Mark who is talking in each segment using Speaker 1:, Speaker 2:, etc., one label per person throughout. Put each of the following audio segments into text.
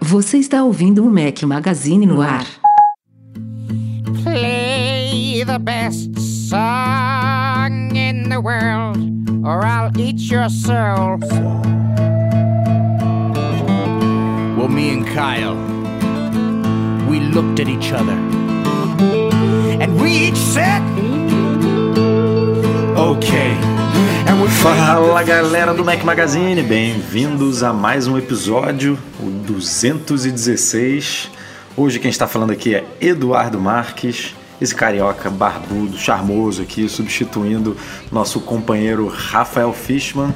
Speaker 1: Você está ouvindo o Mac Magazine no ar.
Speaker 2: Play the best song in the world, or I'll eat your soul.
Speaker 3: Well, me and Kyle, we looked at each other. And we each said, okay. And we
Speaker 4: Fala galera do Mac Magazine, bem-vindos a mais um episódio, o 216. Hoje quem está falando aqui é Eduardo Marques, esse carioca barbudo, charmoso aqui, substituindo nosso companheiro Rafael Fishman,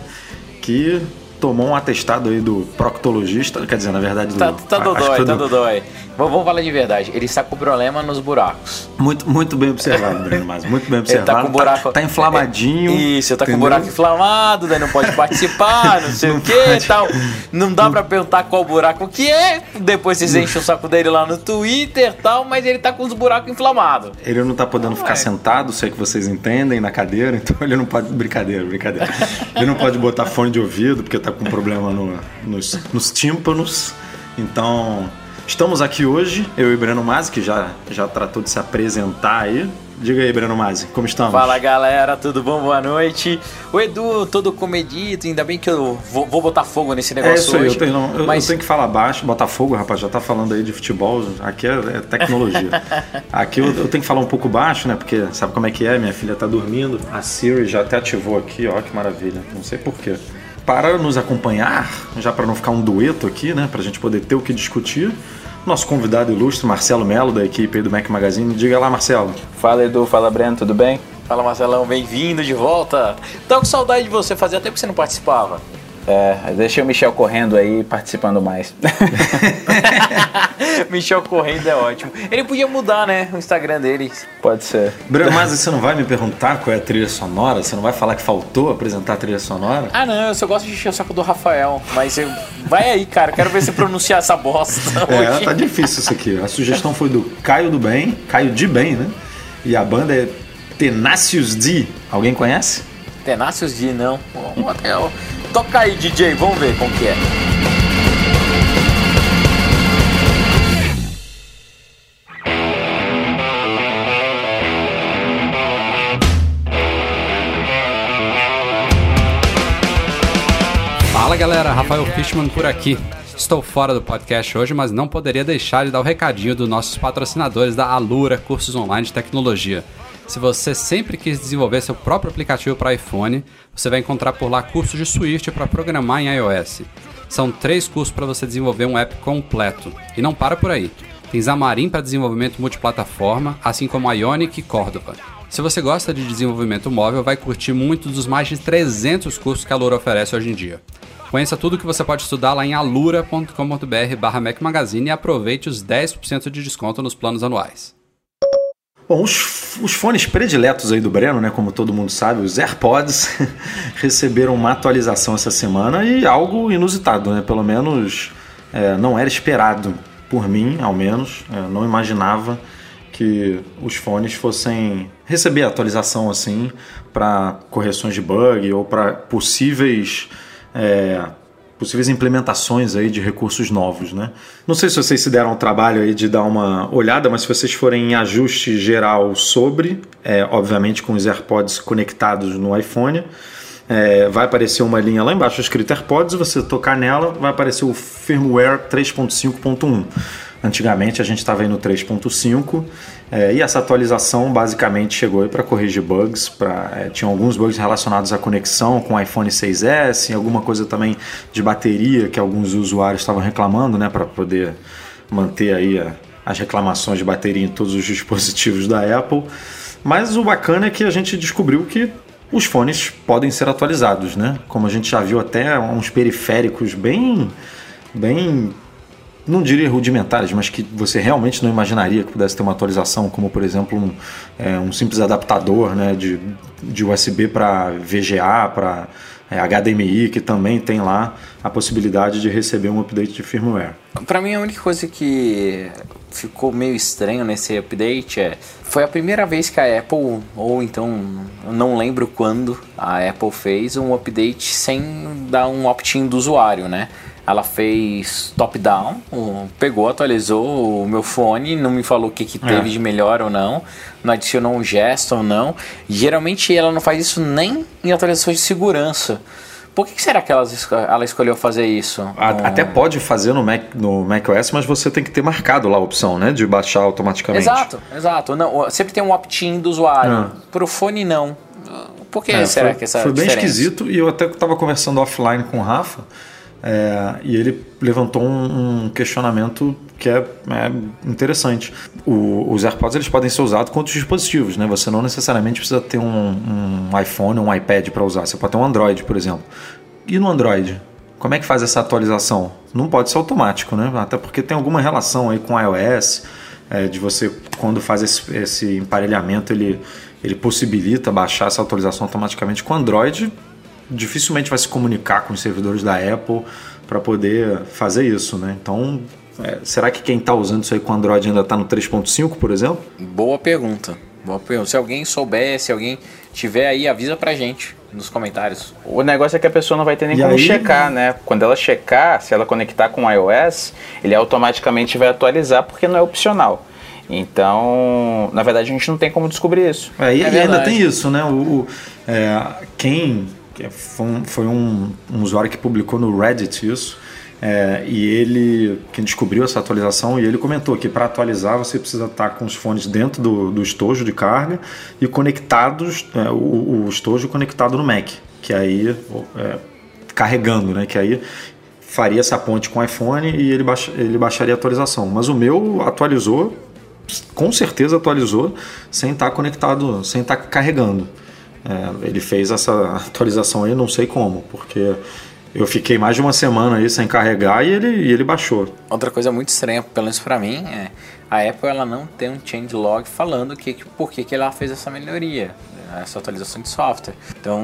Speaker 4: que tomou um atestado aí do proctologista, quer dizer, na verdade do...
Speaker 5: Tá, tá dodói, tá
Speaker 4: do-
Speaker 5: dodói. Vamos, falar de verdade. Ele está com problema nos buracos.
Speaker 4: Muito, muito bem observado, Breno Mas muito bem
Speaker 5: Ele
Speaker 4: observado.
Speaker 5: tá com buraco.
Speaker 4: tá inflamadinho.
Speaker 5: Isso, tá com
Speaker 4: entendeu?
Speaker 5: buraco inflamado, daí não pode participar, não sei
Speaker 4: Não
Speaker 5: o que e tal. Não dá pra perguntar qual buraco que é. Depois vocês enchem o saco dele lá no Twitter e tal, mas ele tá com os buracos inflamados.
Speaker 4: Ele não tá podendo ficar
Speaker 5: Ué.
Speaker 4: sentado, sei que vocês entendem, na cadeira, então ele não pode. Brincadeira, brincadeira. Ele não pode botar fone de ouvido, porque tá com problema no- nos, nos tímpanos. Então, estamos aqui hoje, eu e Breno Mazzi, que já, já tratou de se apresentar aí. Diga aí, Breno Mazzi, como estamos?
Speaker 5: Fala galera, tudo bom? Boa noite. O Edu, todo comedido, ainda bem que eu vou, vou botar fogo nesse
Speaker 4: É
Speaker 5: negócio
Speaker 4: isso aí,
Speaker 5: hoje.
Speaker 4: eu tenho, não, eu- eu
Speaker 5: mas
Speaker 4: tenho que falar baixo, Botafogo, rapaz, já tá falando aí de futebol, aqui é, é tecnologia. aqui eu, eu tenho que falar um pouco baixo, né? Porque sabe como é que é? Minha filha tá dormindo, a Siri já até ativou aqui, ó, que maravilha, não sei porquê. Para nos acompanhar, já para não ficar um dueto aqui, né? Pra gente poder ter o que discutir, nosso convidado ilustre, Marcelo Melo, da equipe aí do Mac Magazine. Diga lá, Marcelo.
Speaker 6: Fala Edu, fala Breno, tudo bem?
Speaker 5: Fala Marcelão, bem-vindo de volta. Tô com saudade de você, fazia tempo que você não participava.
Speaker 6: É, deixei o Michel correndo aí, participando mais.
Speaker 5: Michel correndo é ótimo. Ele podia mudar, né, o Instagram dele.
Speaker 6: Pode ser.
Speaker 4: Breno Mazzi, você não vai me perguntar qual é a trilha sonora? Você não vai falar que faltou apresentar a trilha sonora?
Speaker 5: Ah, não, eu só gosto de encher o saco do Rafael. Mas eu... vai aí, cara, quero ver você pronunciar essa bosta
Speaker 4: É,
Speaker 5: hoje.
Speaker 4: tá difícil isso aqui. A sugestão foi do Caio do Bem, Caio de Bem, né? E a banda é Tenacious D. Alguém conhece?
Speaker 5: Tenácios de não. Até o- Toca aí, DJ, vamos ver como que é.
Speaker 7: Fala galera, Rafael Fishman por aqui. Estou fora do podcast hoje, mas não poderia deixar de dar o recadinho dos nossos patrocinadores da Alura Cursos Online de Tecnologia. Se você sempre quis desenvolver seu próprio aplicativo para iPhone, você vai encontrar por lá cursos de Swift para programar em iOS. São três cursos para você desenvolver um app completo. E não para por aí. Tem Xamarin para desenvolvimento multiplataforma, assim como Ionic e Cordova. Se você gosta de desenvolvimento móvel, vai curtir muitos dos mais de 300 cursos que a Alura oferece hoje em dia. Conheça tudo que você pode estudar lá em alura.com.br barra Mac Magazine e aproveite os 10% de desconto nos planos anuais.
Speaker 4: Bom, os, os fones prediletos aí do Breno, né? Como todo mundo sabe, os AirPods receberam uma atualização essa semana e algo inusitado, né? Pelo menos é, não era esperado por mim, ao menos. É, não imaginava que os fones fossem receber atualização assim para correções de bug ou para possíveis é, possíveis implementações aí de recursos novos, né? Não sei se vocês se deram o trabalho aí de dar uma olhada, mas se vocês forem em ajuste geral sobre, é, obviamente com os AirPods conectados no iPhone, é, vai aparecer uma linha lá embaixo escrita AirPods, você tocar nela, vai aparecer o firmware 3.5.1. Antigamente a gente estava aí no 3.5 é, e essa atualização basicamente chegou para corrigir bugs. Pra, é, tinha alguns bugs relacionados à conexão com o iPhone 6S, alguma coisa também de bateria que alguns usuários estavam reclamando, né, para poder manter aí a- as reclamações de bateria em todos os dispositivos da Apple. Mas o bacana é que a gente descobriu que os fones podem ser atualizados, né? Como a gente já viu até uns periféricos bem, bem não diria rudimentares, mas que você realmente não imaginaria que pudesse ter uma atualização, como por exemplo um, é, um simples adaptador né, de, de USB para VGA, para é, HDMI, que também tem lá a possibilidade de receber um update de firmware.
Speaker 5: Pra mim, a única coisa que ficou meio estranho nesse update é. Foi a primeira vez que a Apple, ou então, eu não lembro quando, a Apple fez um update sem dar um opt-in do usuário, né? Ela fez top-down, o- pegou, atualizou o meu fone, não me falou o que, que teve
Speaker 4: É.
Speaker 5: de melhor ou não, não adicionou um gesto ou não. Geralmente ela não faz isso nem em atualizações de segurança. Por que, será que ela, ela escolheu fazer isso? Um-
Speaker 4: Até pode fazer no, Mac, no macOS, mas você tem que ter marcado lá a opção, né? De baixar automaticamente.
Speaker 5: Exato, exato. Não, o- sempre tem um opt-in do usuário.
Speaker 4: Ah.
Speaker 5: Pro fone, não. Por que
Speaker 4: É,
Speaker 5: será
Speaker 4: foi,
Speaker 5: que essa
Speaker 4: foi bem
Speaker 5: diferença?
Speaker 4: esquisito e eu até estava conversando offline com o Rafa é, e ele levantou um, um questionamento que é, é interessante. O- os AirPods eles podem ser usados com outros dispositivos, né? Você não necessariamente precisa ter um, um iPhone ou um iPad para usar. Você pode ter um Android, por exemplo. E no Android? Como é que faz essa atualização? Não pode ser automático, né? Até porque tem alguma relação aí com o iOS, é, de você, quando faz esse, esse emparelhamento, ele, ele possibilita baixar essa atualização automaticamente. Com Android, dificilmente vai se comunicar com os servidores da Apple para poder fazer isso, né? Então, é, será que quem está usando isso aí com Android ainda está no 3.5, por exemplo?
Speaker 5: Boa pergunta. Boa pergunta. Se alguém souber, se alguém tiver aí, avisa pra gente nos comentários.
Speaker 6: O negócio é que a pessoa não vai ter nem
Speaker 4: E
Speaker 6: como
Speaker 4: aí-
Speaker 6: checar, né? Quando ela checar, se ela conectar com o iOS, ele automaticamente vai atualizar porque não é opcional. Então, na verdade, a gente não tem como descobrir isso.
Speaker 4: É, e,
Speaker 5: É
Speaker 4: e ainda tem isso, né? O, o- é, quem que foi, um, foi um- um usuário que publicou no Reddit isso, é, e ele quem descobriu essa atualização e ele comentou que para atualizar você precisa estar com os fones dentro do, do estojo de carga e conectados, é, o, o estojo conectado no Mac, que aí é, carregando, né? Que aí faria essa ponte com o iPhone e ele, ele baixaria a atualização. Mas o meu atualizou com certeza atualizou sem estar conectado, sem estar carregando. É, ele fez essa atualização aí, não sei como, porque eu fiquei mais de uma semana aí sem carregar e ele, e ele baixou.
Speaker 5: Outra coisa muito estranha, pelo menos pra mim, é a Apple ela não tem um changelog falando que, que, por que, que ela fez essa melhoria, essa atualização de software. Então,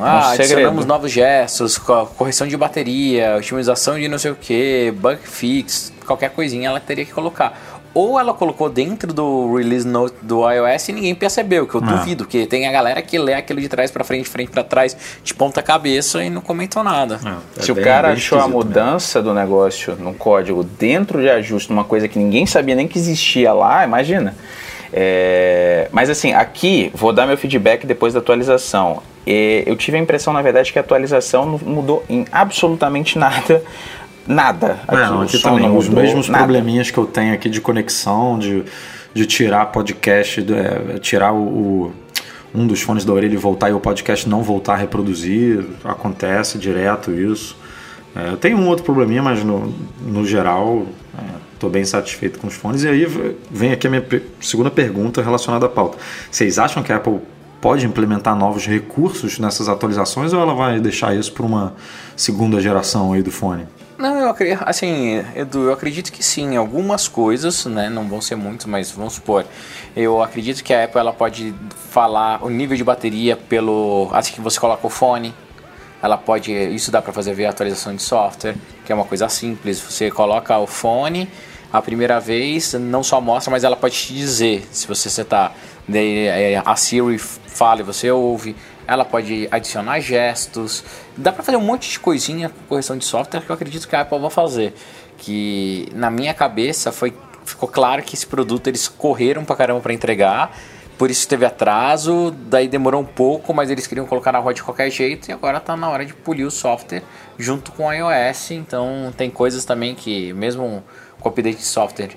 Speaker 5: ah,
Speaker 6: segredo.
Speaker 5: adicionamos novos gestos, co- correção de bateria, otimização de não sei o que, bug fix, qualquer coisinha ela teria que colocar. Ou ela colocou dentro do release note do iOS e ninguém percebeu, que eu
Speaker 4: Ah.
Speaker 5: duvido, que tem a galera que lê aquilo de trás pra frente, de frente pra trás, de ponta cabeça e não comentou nada.
Speaker 4: É
Speaker 6: Se
Speaker 4: bem-
Speaker 6: o cara achou a mudança do negócio no código dentro de ajuste, numa coisa que ninguém sabia nem que existia lá, imagina. É, mas assim, aqui vou dar meu feedback depois da atualização. É, eu tive a impressão, na verdade, que a atualização não mudou em absolutamente nada. Nada.
Speaker 4: É, não, aqui também,
Speaker 6: não
Speaker 4: os mesmos
Speaker 6: nada.
Speaker 4: probleminhas que eu tenho aqui de conexão, de, de tirar podcast, de, é, tirar o, o- um dos fones da orelha e voltar e o podcast não voltar a reproduzir, acontece direto isso. É, eu tenho um outro probleminha, mas no, no geral estou bem satisfeito com os fones. E aí vem aqui a minha segunda pergunta relacionada à pauta. Vocês acham que a Apple pode implementar novos recursos nessas atualizações ou ela vai deixar isso para uma segunda geração aí do fone?
Speaker 5: Não, eu acredito, assim, Edu, eu acredito que sim, algumas coisas, né, não vão ser muitas, mas vamos supor, eu acredito que a Apple ela pode falar o nível de bateria pelo, assim que você coloca o fone, ela pode, isso dá para fazer via atualização de software, que é uma coisa simples, você coloca o fone a primeira vez, não só mostra, mas ela pode te dizer se você daí é, a Siri fala e você ouve, ela pode adicionar gestos, dá pra fazer um monte de coisinha com correção de software que eu acredito que a Apple vai fazer. Que na minha cabeça foi ficou claro que esse produto eles correram pra caramba pra entregar, por isso teve atraso, daí demorou um pouco, mas eles queriam colocar na rua de qualquer jeito e agora tá na hora de polir o software junto com o iOS. Então tem coisas também que mesmo com o update de software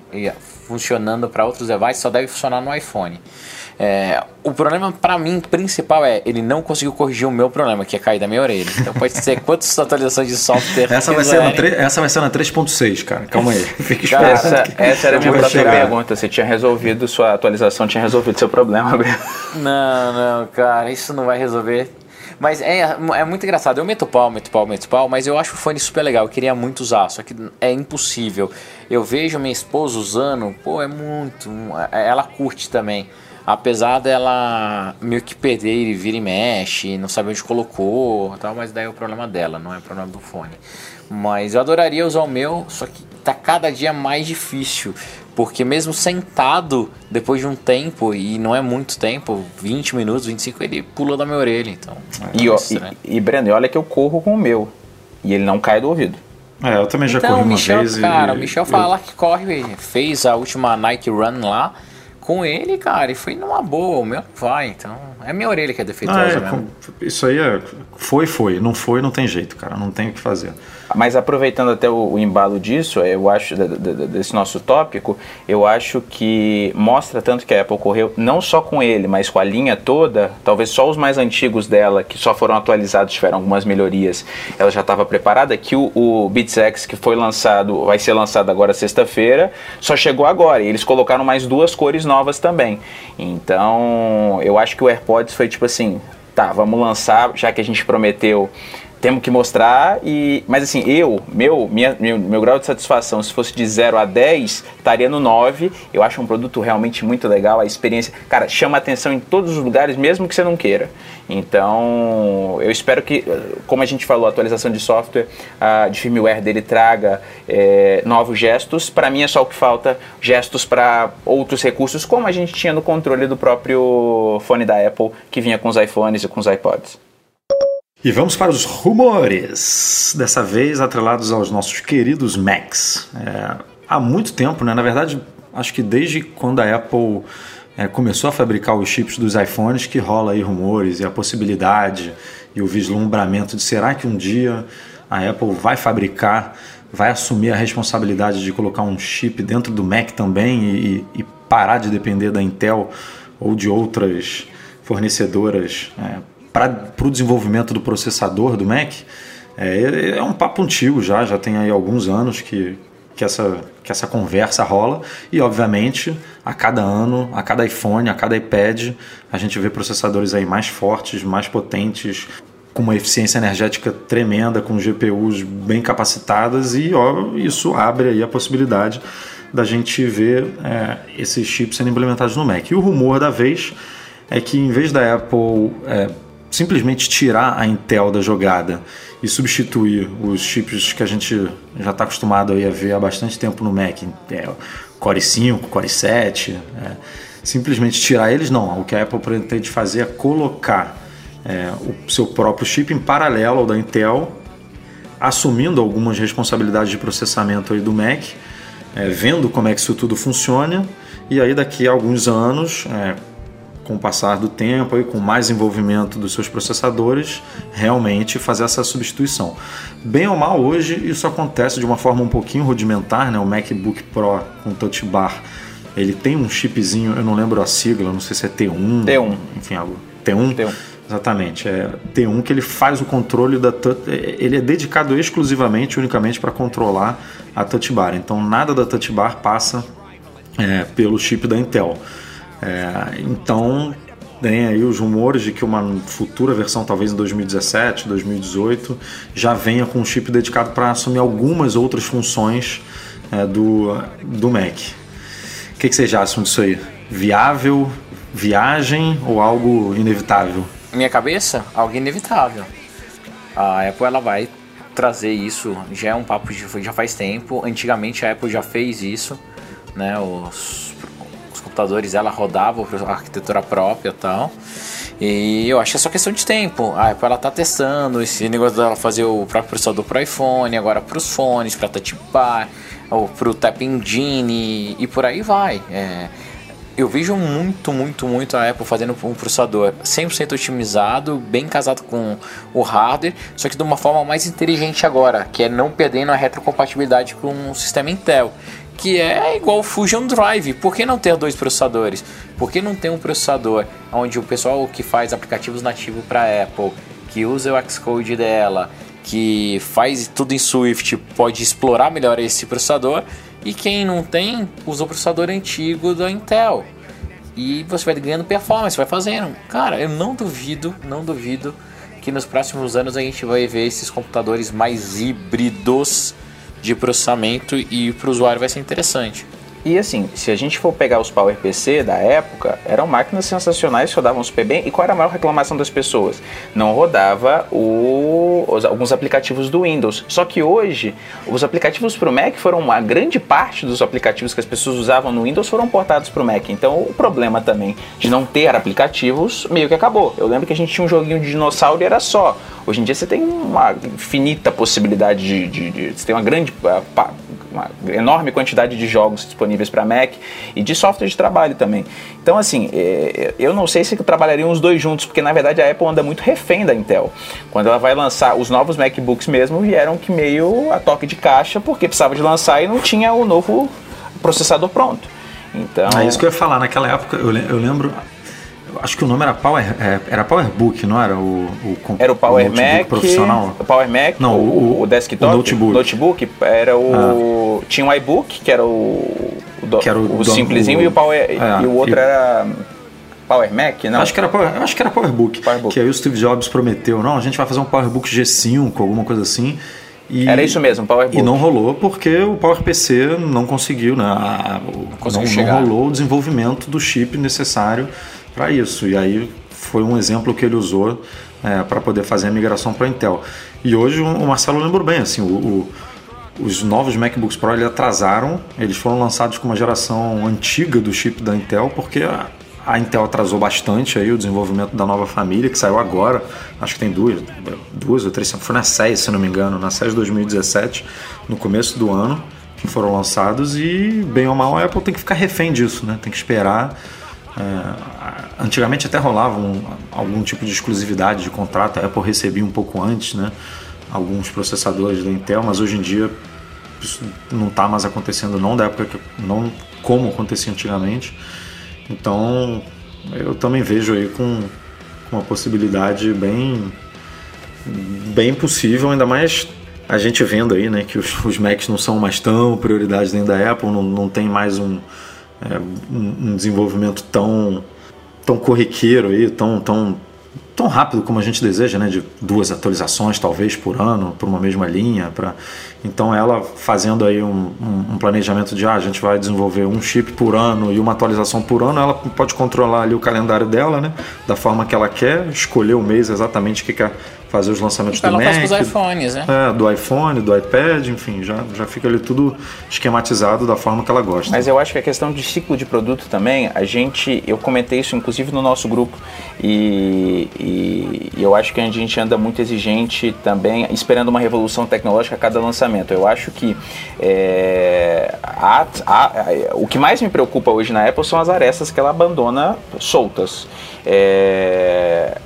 Speaker 5: funcionando para outros devices só deve funcionar no iPhone. É, o problema para mim principal é ele não conseguiu corrigir o meu problema, que é cair da minha orelha. Então pode ser quantas atualizações de software
Speaker 4: Essa vai, ser na tre- essa vai ser na 3.6, cara. Calma aí. Fica
Speaker 5: Cara,
Speaker 4: esperando.
Speaker 6: Essa,
Speaker 4: que-
Speaker 6: essa era a minha próxima
Speaker 4: chegar.
Speaker 6: pergunta. Você tinha resolvido sua atualização, tinha resolvido seu problema.
Speaker 5: Não, não, cara, isso não vai resolver. Mas é, é muito engraçado. Eu meto pau, meto pau, meto pau, mas eu acho o fone super legal. Eu queria muito usar, só que é impossível. Eu vejo minha esposa usando, pô, é muito. Ela curte também. Apesar dela meio que perder e vira e mexe, não sabe onde colocou, tal, mas daí é o problema dela, não é o problema do fone. Mas eu adoraria usar o meu, só que tá cada dia mais difícil. Porque mesmo sentado, depois de um tempo, e não é muito tempo, 20 minutos, 25, ele pula da minha orelha. Então, é
Speaker 6: E, ó, e, e Breno, e olha que eu corro com o meu. E ele não cai do ouvido.
Speaker 4: É, eu também já
Speaker 5: então,
Speaker 4: corri uma
Speaker 5: Michel,
Speaker 4: vez e-
Speaker 5: cara, o Michel
Speaker 4: eu-
Speaker 5: fala que corre, fez a última Nike Run lá com ele, cara, e foi numa boa, o meu não vai, então é minha orelha que é
Speaker 4: Ah,
Speaker 5: defeituosa
Speaker 4: é,
Speaker 5: mesmo.
Speaker 4: com- isso aí é. Foi, foi. Não foi, não tem jeito, cara. Não tem o que fazer.
Speaker 6: Mas aproveitando até o, o embalo disso, eu acho, desse nosso tópico, eu acho que mostra tanto que a Apple correu, não só com ele, mas com a linha toda, talvez só os mais antigos dela, que só foram atualizados, tiveram algumas melhorias, ela já estava preparada, que o, o Beats X, que foi lançado, vai ser lançado agora sexta-feira, só chegou agora, e eles colocaram mais duas cores novas também. Então, eu acho que o AirPods foi tipo assim, tá, vamos lançar, já que a gente prometeu temos que mostrar e mas assim eu meu minha, meu meu grau de satisfação se fosse de 0 a 10 estaria no 9 eu acho um produto realmente muito legal a experiência cara chama atenção em todos os lugares mesmo que você não queira. Então eu espero que como a gente falou a atualização de software a de firmware dele traga é, novos gestos. Para mim é só o que falta gestos para outros recursos como a gente tinha no controle do próprio fone da Apple que vinha com os iPhones e com os iPods
Speaker 4: E vamos para os rumores, dessa vez atrelados aos nossos queridos Macs. É, há muito tempo, né? na verdade, acho que desde quando a Apple é, começou a fabricar os chips dos iPhones, que rola aí rumores e a possibilidade e o vislumbramento de será que um dia a Apple vai fabricar, vai assumir a responsabilidade de colocar um chip dentro do Mac também e, e parar de depender da Intel ou de outras fornecedoras é, para o desenvolvimento do processador do Mac, é, é um papo antigo já, já tem aí alguns anos que, que, essa, que essa conversa rola e obviamente a cada ano, a cada iPhone, a cada iPad, a gente vê processadores aí mais fortes, mais potentes, com uma eficiência energética tremenda, com GPUs bem capacitadas e ó, isso abre aí a possibilidade da gente ver é, esses chips sendo implementados no Mac. E o rumor da vez é que em vez da Apple é, simplesmente tirar a Intel da jogada e substituir os chips que a gente já está acostumado a ver há bastante tempo no Mac, é, Core 5, Core 7, é, simplesmente tirar eles, não. O que a Apple pretende fazer é colocar é, o seu próprio chip em paralelo ao da Intel, assumindo algumas responsabilidades de processamento aí do Mac, é, vendo como é que isso tudo funciona, e aí daqui a alguns anos, é, com o passar do tempo e com mais envolvimento dos seus processadores, realmente fazer essa substituição. Bem ou mal, hoje isso acontece de uma forma um pouquinho rudimentar, né? O MacBook Pro com Touch Bar, ele tem um chipzinho, eu não lembro a sigla, não sei se é T1,
Speaker 6: T1.
Speaker 4: enfim, algo T1.
Speaker 6: T1.
Speaker 4: Exatamente, é T1 que ele faz o controle da touch, ele é dedicado exclusivamente, unicamente para controlar a Touch Bar. Então nada da Touch Bar passa é, pelo chip da Intel. É, então tem aí os rumores de que uma futura versão, talvez em 2017, 2018, já venha com um chip dedicado para assumir algumas outras funções é, do, do Mac. O que, que vocês acham disso aí? Viável, viagem ou algo inevitável?
Speaker 5: Minha cabeça, algo inevitável. A Apple ela vai trazer isso, já é um papo de já faz tempo. Antigamente a Apple já fez isso, né? Os, computadores ela rodava a arquitetura própria e tal. E eu acho que é só questão de tempo. A Apple ela tá testando esse negócio dela fazer o próprio processador pro iPhone, agora pros fones, pra Touch Bar, ou pro Tap Engine e por aí vai. É, eu vejo muito, muito, muito a Apple fazendo um processador 100% otimizado, bem casado com o hardware, só que de uma forma mais inteligente agora, que é não perdendo a retrocompatibilidade com o sistema Intel, que é igual o Fusion Drive. Por que não ter dois processadores? Por que não ter um processador onde o pessoal que faz aplicativos nativos para Apple, que usa o Xcode dela, que faz tudo em Swift, pode explorar melhor esse processador? E quem não tem, usa o processador antigo da Intel. E você vai ganhando performance, vai fazendo. Cara, eu não duvido, não duvido que nos próximos anos a gente vai ver esses computadores mais híbridos de processamento e para o usuário vai ser interessante.
Speaker 6: E assim, se a gente for pegar os PowerPC da época, eram máquinas sensacionais rodavam super bem. E qual era a maior reclamação das pessoas? Não rodava o, os, alguns aplicativos do Windows. Só que hoje, os aplicativos para o Mac foram uma grande parte dos aplicativos que as pessoas usavam no Windows foram portados para o Mac. Então o problema também de não ter aplicativos meio que acabou. Eu lembro que a gente tinha um joguinho de dinossauro e era só. Hoje em dia você tem uma infinita possibilidade de. de, de você tem uma grande. Uma enorme quantidade de jogos disponíveis para Mac e de software de trabalho também. Então, assim, é, eu não sei se trabalhariam os dois juntos, porque na verdade a Apple anda muito refém da Intel. Quando ela vai lançar os novos MacBooks mesmo, vieram que meio a toque de caixa, porque precisava de lançar e não tinha o novo processador pronto. Então...
Speaker 4: É isso que eu ia falar. Naquela época, eu lembro, acho que o nome era Power, é, era PowerBook, não era o, o
Speaker 6: Era o Power
Speaker 4: o
Speaker 6: Mac
Speaker 4: profissional.
Speaker 6: O Power Mac,
Speaker 4: não,
Speaker 6: o, o, o desktop,
Speaker 4: o notebook.
Speaker 6: notebook era o ah. tinha um iBook que era o o,
Speaker 4: que era o,
Speaker 6: o simplesinho e o Power é, e o outro e... era Power Mac, não?
Speaker 4: Acho que era Power, acho que era PowerBook, PowerBook. Que aí o Steve Jobs prometeu, não, a gente vai fazer um PowerBook G5, alguma coisa assim.
Speaker 6: E, Era isso mesmo, PowerBook.
Speaker 4: E não rolou porque o PowerPC não conseguiu, né? A, não, não, rolou o desenvolvimento do chip necessário para isso. E aí foi um exemplo que ele usou é, para poder fazer a migração para Intel. E hoje o Marcelo lembrou bem, assim, o, o, os novos MacBooks Pro eles atrasaram, eles foram lançados com uma geração antiga do chip da Intel, porque a, a Intel atrasou bastante aí o desenvolvimento da nova família, que saiu agora, acho que tem duas, duas ou três, foi na SES, se não me engano, na SES 2017, no começo do ano, que foram lançados, e bem ou mal a Apple tem que ficar refém disso, né? Tem que esperar é, antigamente até rolava um, algum tipo de exclusividade de contrato, a Apple recebia um pouco antes, né? Alguns processadores da Intel, mas hoje em dia isso não está mais acontecendo, não da época que, não como acontecia antigamente. Então eu também vejo aí com, com uma possibilidade bem bem possível, ainda mais a gente vendo aí, né, que os, os Macs não são mais tão prioridade dentro da Apple, não, não tem mais um é, um, desenvolvimento tão, tão corriqueiro aí, tão, tão, tão rápido como a gente deseja, né? De duas atualizações talvez por ano, por uma mesma linha. Pra... Então ela fazendo aí um, um, um planejamento de ah, a gente vai desenvolver um chip por ano e uma atualização por ano, ela pode controlar ali o calendário dela, né? Da forma que ela quer, escolher o mês exatamente que quer fazer os lançamentos do Mac,
Speaker 5: os iPhones, né?
Speaker 4: É, do iPhone, do iPad, enfim, já, já fica ali tudo esquematizado da forma que ela gosta.
Speaker 6: Mas eu acho que a questão de ciclo de produto também, a gente, eu comentei isso inclusive no nosso grupo e, e, eu acho que a gente anda muito exigente também, esperando uma revolução tecnológica a cada lançamento. Eu acho que é, a, a, a, o que mais me preocupa hoje na Apple são as arestas que ela abandona soltas. É,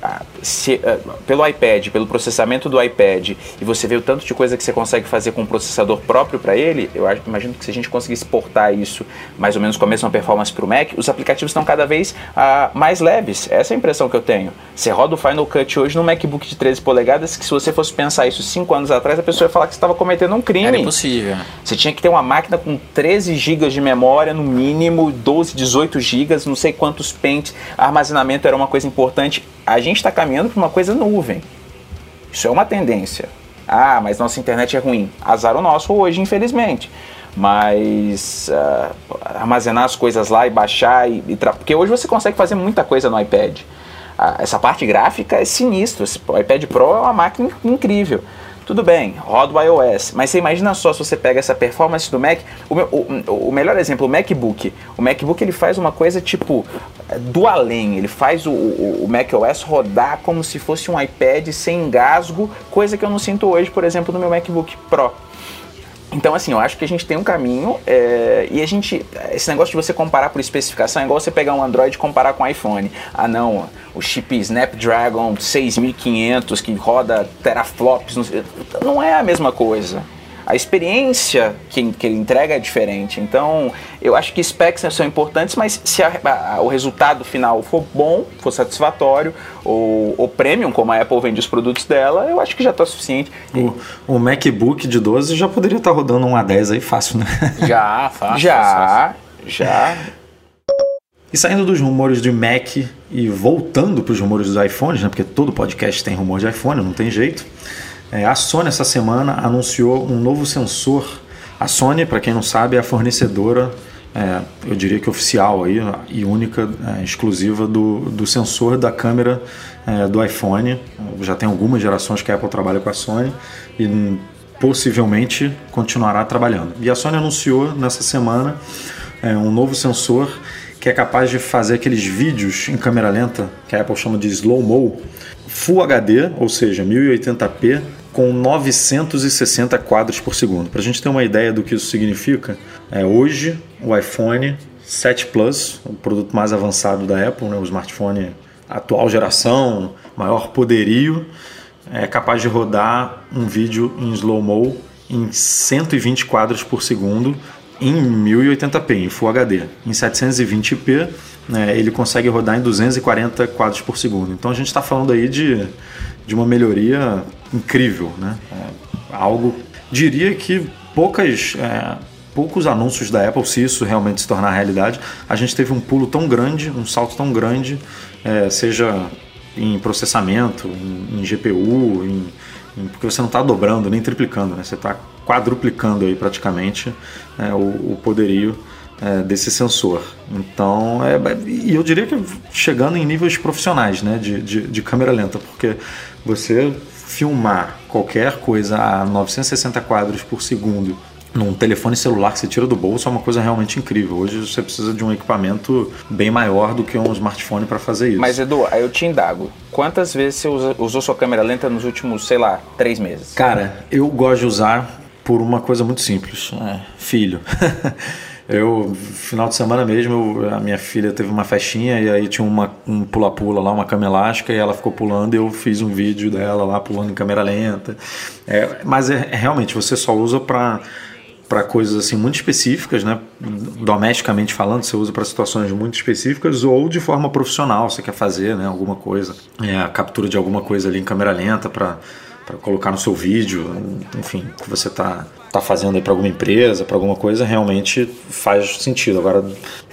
Speaker 6: se, pelo iPad, pelo processamento do iPad, e você vê o tanto de coisa que você consegue fazer com um processador próprio para ele, eu acho, imagino que se a gente conseguisse portar isso mais ou menos com a mesma performance para o Mac, os aplicativos estão cada vez ah, mais leves. Essa é a impressão que eu tenho. Você roda o Final Cut hoje no MacBook de 13 polegadas, que se você fosse pensar isso 5 anos atrás, a pessoa ia falar que você estava cometendo um crime.
Speaker 5: Era impossível.
Speaker 6: Você tinha que ter uma máquina com 13 GB de memória no mínimo, 12, 18 GB, não sei quantos pentes, armazenamento era uma coisa importante. A gente está caminhando para uma coisa nuvem. Isso é uma tendência. Ah, mas nossa internet é ruim. Azar o nosso hoje, infelizmente. Mas uh, armazenar as coisas lá e baixar e, e porque hoje você consegue fazer muita coisa no iPad. Uh, essa parte gráfica é sinistra. O iPad Pro é uma máquina incrível. Tudo bem, roda o iOS, mas você imagina só se você pega essa performance do Mac. O, o, o melhor exemplo, o MacBook. O MacBook ele faz uma coisa tipo do além, ele faz o, o, o macOS rodar como se fosse um iPad sem engasgo, coisa que eu não sinto hoje, por exemplo, no meu MacBook Pro. Então, assim, eu acho que a gente tem um caminho é, e a gente. Esse negócio de você comparar por especificação é igual você pegar um Android e comparar com um iPhone. Ah, não, o chip Snapdragon 6500 que roda teraflops, não, não é a mesma coisa a experiência que, que ele entrega é diferente. Então, eu acho que specs são importantes, mas se a, a, o resultado final for bom, for satisfatório, ou, ou premium, como a Apple vende os produtos dela, eu acho que já está suficiente.
Speaker 4: O, o, MacBook de 12 já poderia estar tá rodando um A10 aí fácil, né?
Speaker 5: Já, fácil.
Speaker 6: já, já.
Speaker 4: E saindo dos rumores de Mac e voltando para os rumores dos iPhones, né? Porque todo podcast tem rumor de iPhone, não tem jeito. É, a Sony essa semana anunciou um novo sensor. A Sony, para quem não sabe, é a fornecedora é, eu diria que oficial aí, e única, é, exclusiva do, do sensor da câmera é, do iPhone. Já tem algumas gerações que a Apple trabalha com a Sony e possivelmente continuará trabalhando. E a Sony anunciou nessa semana é, um novo sensor que é capaz de fazer aqueles vídeos em câmera lenta, que a Apple chama de slow-mo, Full HD, ou seja, 1080p, com 960 quadros por segundo. Para a gente ter uma ideia do que isso significa, é, hoje o iPhone 7 Plus, o produto mais avançado da Apple, né, o smartphone atual geração, maior poderio, é capaz de rodar um vídeo em slow-mo em 120 quadros por segundo em 1080p, em Full HD. Em 720p, né, ele consegue rodar em 240 quadros por segundo. Então a gente está falando aí de, de uma melhoria incrível, né? É algo, diria que poucas, é, poucos anúncios da Apple, se isso realmente se tornar realidade, a gente teve um pulo tão grande, um salto tão grande, é, seja em processamento, em, em GPU, em, em, porque você não está dobrando nem triplicando, né? Você está quadruplicando aí praticamente é, o, o, poderio é, desse sensor. Então, é, eu diria que chegando em níveis profissionais, né, de, de, de câmera lenta, porque você filmar qualquer coisa a 960 quadros por segundo num telefone celular que você tira do bolso é uma coisa realmente incrível. Hoje você precisa de um equipamento bem maior do que um smartphone para fazer isso.
Speaker 6: Mas Edu, aí eu te indago. Quantas vezes você usa, usou sua câmera lenta nos últimos, sei lá, três meses?
Speaker 4: Cara, eu gosto de usar por uma coisa muito simples. É, filho. Eu, final de semana mesmo, a minha filha teve uma festinha e aí tinha uma, um pula-pula lá, uma cama elástica, e ela ficou pulando e eu fiz um vídeo dela lá pulando em câmera lenta. É, mas é, realmente, você só usa para para coisas assim muito específicas, né? Domesticamente falando, você usa para situações muito específicas ou de forma profissional, você quer fazer, né? Alguma coisa, é, a captura de alguma coisa ali em câmera lenta para para colocar no seu vídeo, enfim, que você está tá fazendo aí para alguma empresa, para alguma coisa, realmente faz sentido. Agora,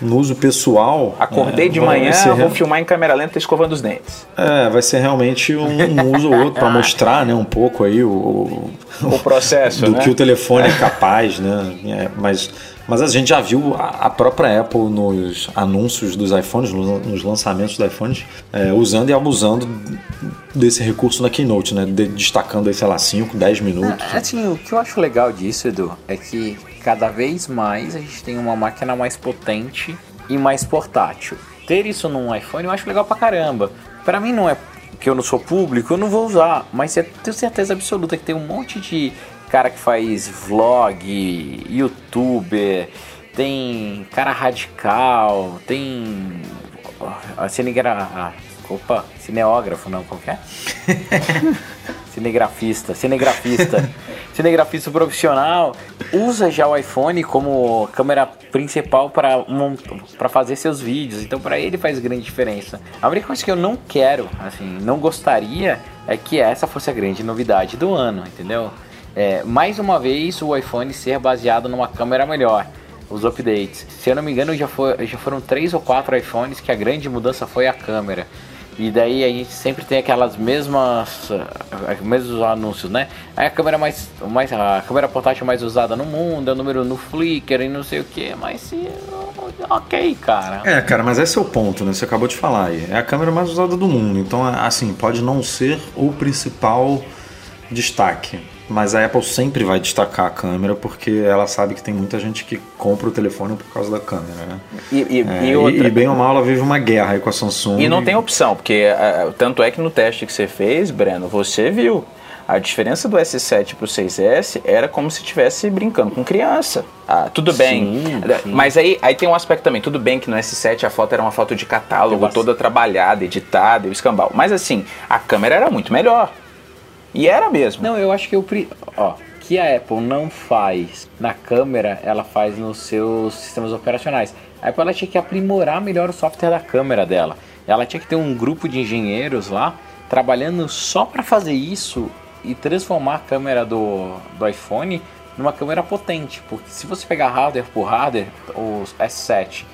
Speaker 4: no uso pessoal.
Speaker 6: Acordei é, de manhã, vou filmar em câmera lenta escovando os dentes.
Speaker 4: É, vai ser realmente um, um uso ou outro para mostrar né, um pouco aí o,
Speaker 6: o processo.
Speaker 4: do
Speaker 6: né?
Speaker 4: que o telefone é capaz, né? É, mas mas a gente já viu a própria Apple nos anúncios dos iPhones, nos lançamentos dos iPhones, é, usando e abusando desse recurso na Keynote, né? De, destacando aí, sei lá, 5, 10 minutos.
Speaker 5: É, assim, o que eu acho legal disso, Edu, é que cada vez mais a gente tem uma máquina mais potente e mais portátil. Ter isso num iPhone eu acho legal pra caramba. Para mim não é que eu não sou público, eu não vou usar, mas eu tenho certeza absoluta que tem um monte de cara que faz vlog, youtuber, tem cara radical, tem cinegra... opa, cineógrafo, não, qualquer? É? Cinegrafista, cinegrafista. cinegrafista profissional usa já o iPhone como câmera principal para para fazer seus vídeos. Então para ele faz grande diferença. A única coisa que eu não quero, assim, não gostaria é que essa fosse a grande novidade do ano, entendeu? É, mais uma vez o iPhone ser baseado numa câmera melhor. Os updates. Se eu não me engano, já, foi, já foram três ou quatro iPhones que a grande mudança foi a câmera. E daí a gente sempre tem aquelas mesmas uh, mesmos anúncios, né? Aí a câmera mais, mais a câmera portátil mais usada no mundo, é o número no Flickr e não sei o que, mas ok, cara.
Speaker 4: É, cara, mas esse é o ponto, né? Você acabou de falar aí. É a câmera mais usada do mundo. Então, assim, pode não ser o principal destaque mas a Apple sempre vai destacar a câmera porque ela sabe que tem muita gente que compra o telefone por causa da câmera, né?
Speaker 6: E, e,
Speaker 4: é, e, outra... e bem ou mal ela vive uma guerra aí com a Samsung.
Speaker 6: E não tem opção, porque uh, tanto é que no teste que você fez, Breno, você viu a diferença do S7 para o 6S era como se estivesse brincando com criança. Ah, tudo bem. Sim, sim. Mas aí, aí tem um aspecto também. Tudo bem que no S7 a foto era uma foto de catálogo, toda trabalhada, editada, o escambau. Mas assim, a câmera era muito melhor. E era mesmo.
Speaker 5: Não, eu acho que o ó, que a Apple não faz na câmera, ela faz nos seus sistemas operacionais. A Apple ela tinha que aprimorar melhor o software da câmera dela. Ela tinha que ter um grupo de engenheiros lá trabalhando só para fazer isso e transformar a câmera do, do iPhone numa câmera potente. Porque se você pegar hardware por hardware, o S7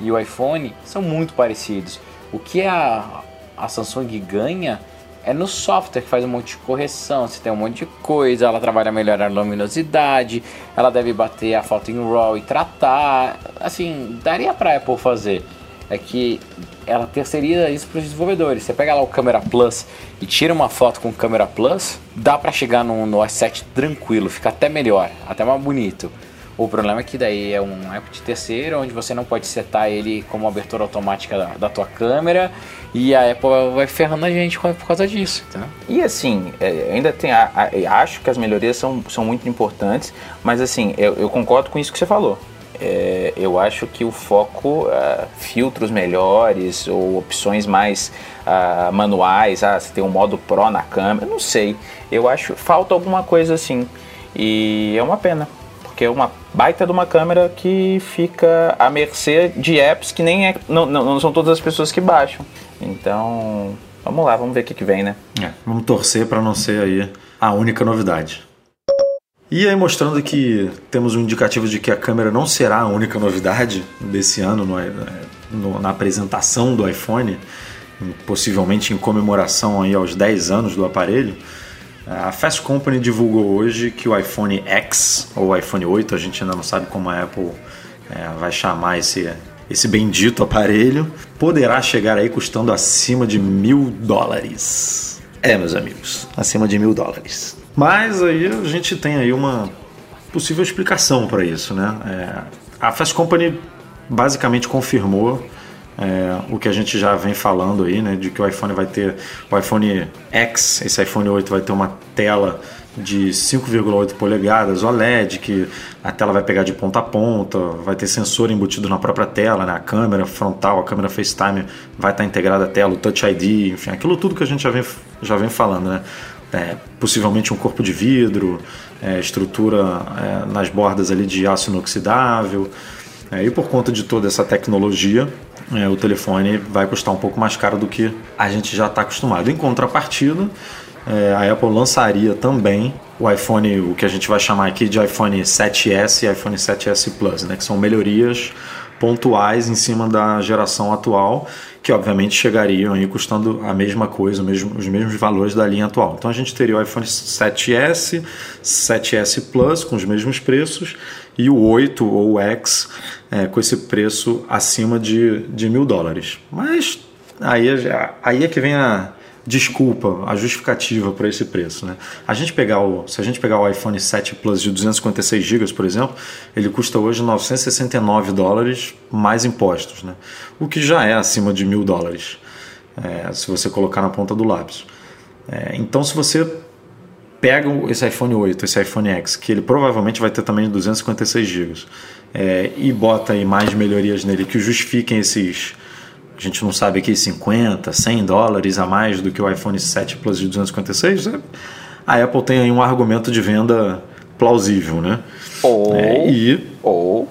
Speaker 5: e o iPhone são muito parecidos. O que a, a Samsung ganha é no software que faz um monte de correção, você tem um monte de coisa, ela trabalha melhor a luminosidade, ela deve bater a foto em RAW e tratar, assim, daria pra Apple fazer. É que ela terceiriza isso para os desenvolvedores. Você pega lá o Camera Plus e tira uma foto com o Camera Plus, dá para chegar no, no S7 tranquilo, fica até melhor, até mais bonito. O problema é que daí é um app de terceiro, onde você não pode setar ele como abertura automática da, da tua câmera, e a Apple vai ferrando a gente por causa disso, entendeu?
Speaker 6: E assim, é, ainda tem. A, a, acho que as melhorias são, são muito importantes, mas assim, eu, eu concordo com isso que você falou. É, eu acho que o foco, uh, filtros melhores ou opções mais uh, manuais, ah, você tem um modo Pro na câmera, não sei. Eu acho falta alguma coisa assim. E é uma pena, porque é uma baita de uma câmera que fica à mercê de apps que nem é, não, não, são todas as pessoas que baixam. Então, vamos lá, vamos ver o que, que vem, né?
Speaker 4: É, vamos torcer para não ser aí a única novidade. E aí mostrando que temos um indicativo de que a câmera não será a única novidade desse ano no, no, na apresentação do iPhone, possivelmente em comemoração aí aos 10 anos do aparelho. A Fast Company divulgou hoje que o iPhone X, ou iPhone 8, a gente ainda não sabe como a Apple é, vai chamar esse, esse bendito aparelho, poderá chegar aí custando acima de mil dólares. É, meus amigos, acima de mil dólares. Mas aí a gente tem aí uma possível explicação para isso, né? É, a Fast Company basicamente confirmou é, o que a gente já vem falando aí, né? De que o iPhone vai ter, o iPhone X, esse iPhone 8 vai ter uma tela de 5,8 polegadas OLED, que a tela vai pegar de ponta a ponta, vai ter sensor embutido na própria tela, né? a câmera frontal, a câmera FaceTime vai estar integrada à tela, o Touch ID, enfim, aquilo tudo que a gente já vem, já vem falando, né? é, possivelmente um corpo de vidro, é, estrutura é, nas bordas ali de aço inoxidável. É, e por conta de toda essa tecnologia, é, o telefone vai custar um pouco mais caro do que a gente já está acostumado. Em contrapartida, é, a Apple lançaria também o iPhone, o que a gente vai chamar aqui de iPhone 7S e iPhone 7S Plus, né, que são melhorias pontuais em cima da geração atual que obviamente chegariam aí custando a mesma coisa, mesmo, os mesmos valores da linha atual. Então a gente teria o iPhone 7S, 7S Plus com os mesmos preços e o 8 ou X é, com esse preço acima de, de mil dólares. Mas aí, aí é que vem a, desculpa, a justificativa para esse preço. Né? A gente pegar o, se a gente pegar o iPhone 7 Plus de 256 GB, por exemplo, ele custa hoje 969 dólares mais impostos, né? o que já é acima de mil dólares, é, se você colocar na ponta do lápis. É, então, se você pega esse iPhone 8, esse iPhone X, que ele provavelmente vai ter também 256 GB, é, e bota aí mais melhorias nele que justifiquem esses a gente não sabe aqui 50, 100 dólares a mais do que o iPhone 7 Plus de 256, né? a Apple tem aí um argumento de venda plausível, né?
Speaker 6: Ou, é, e... ou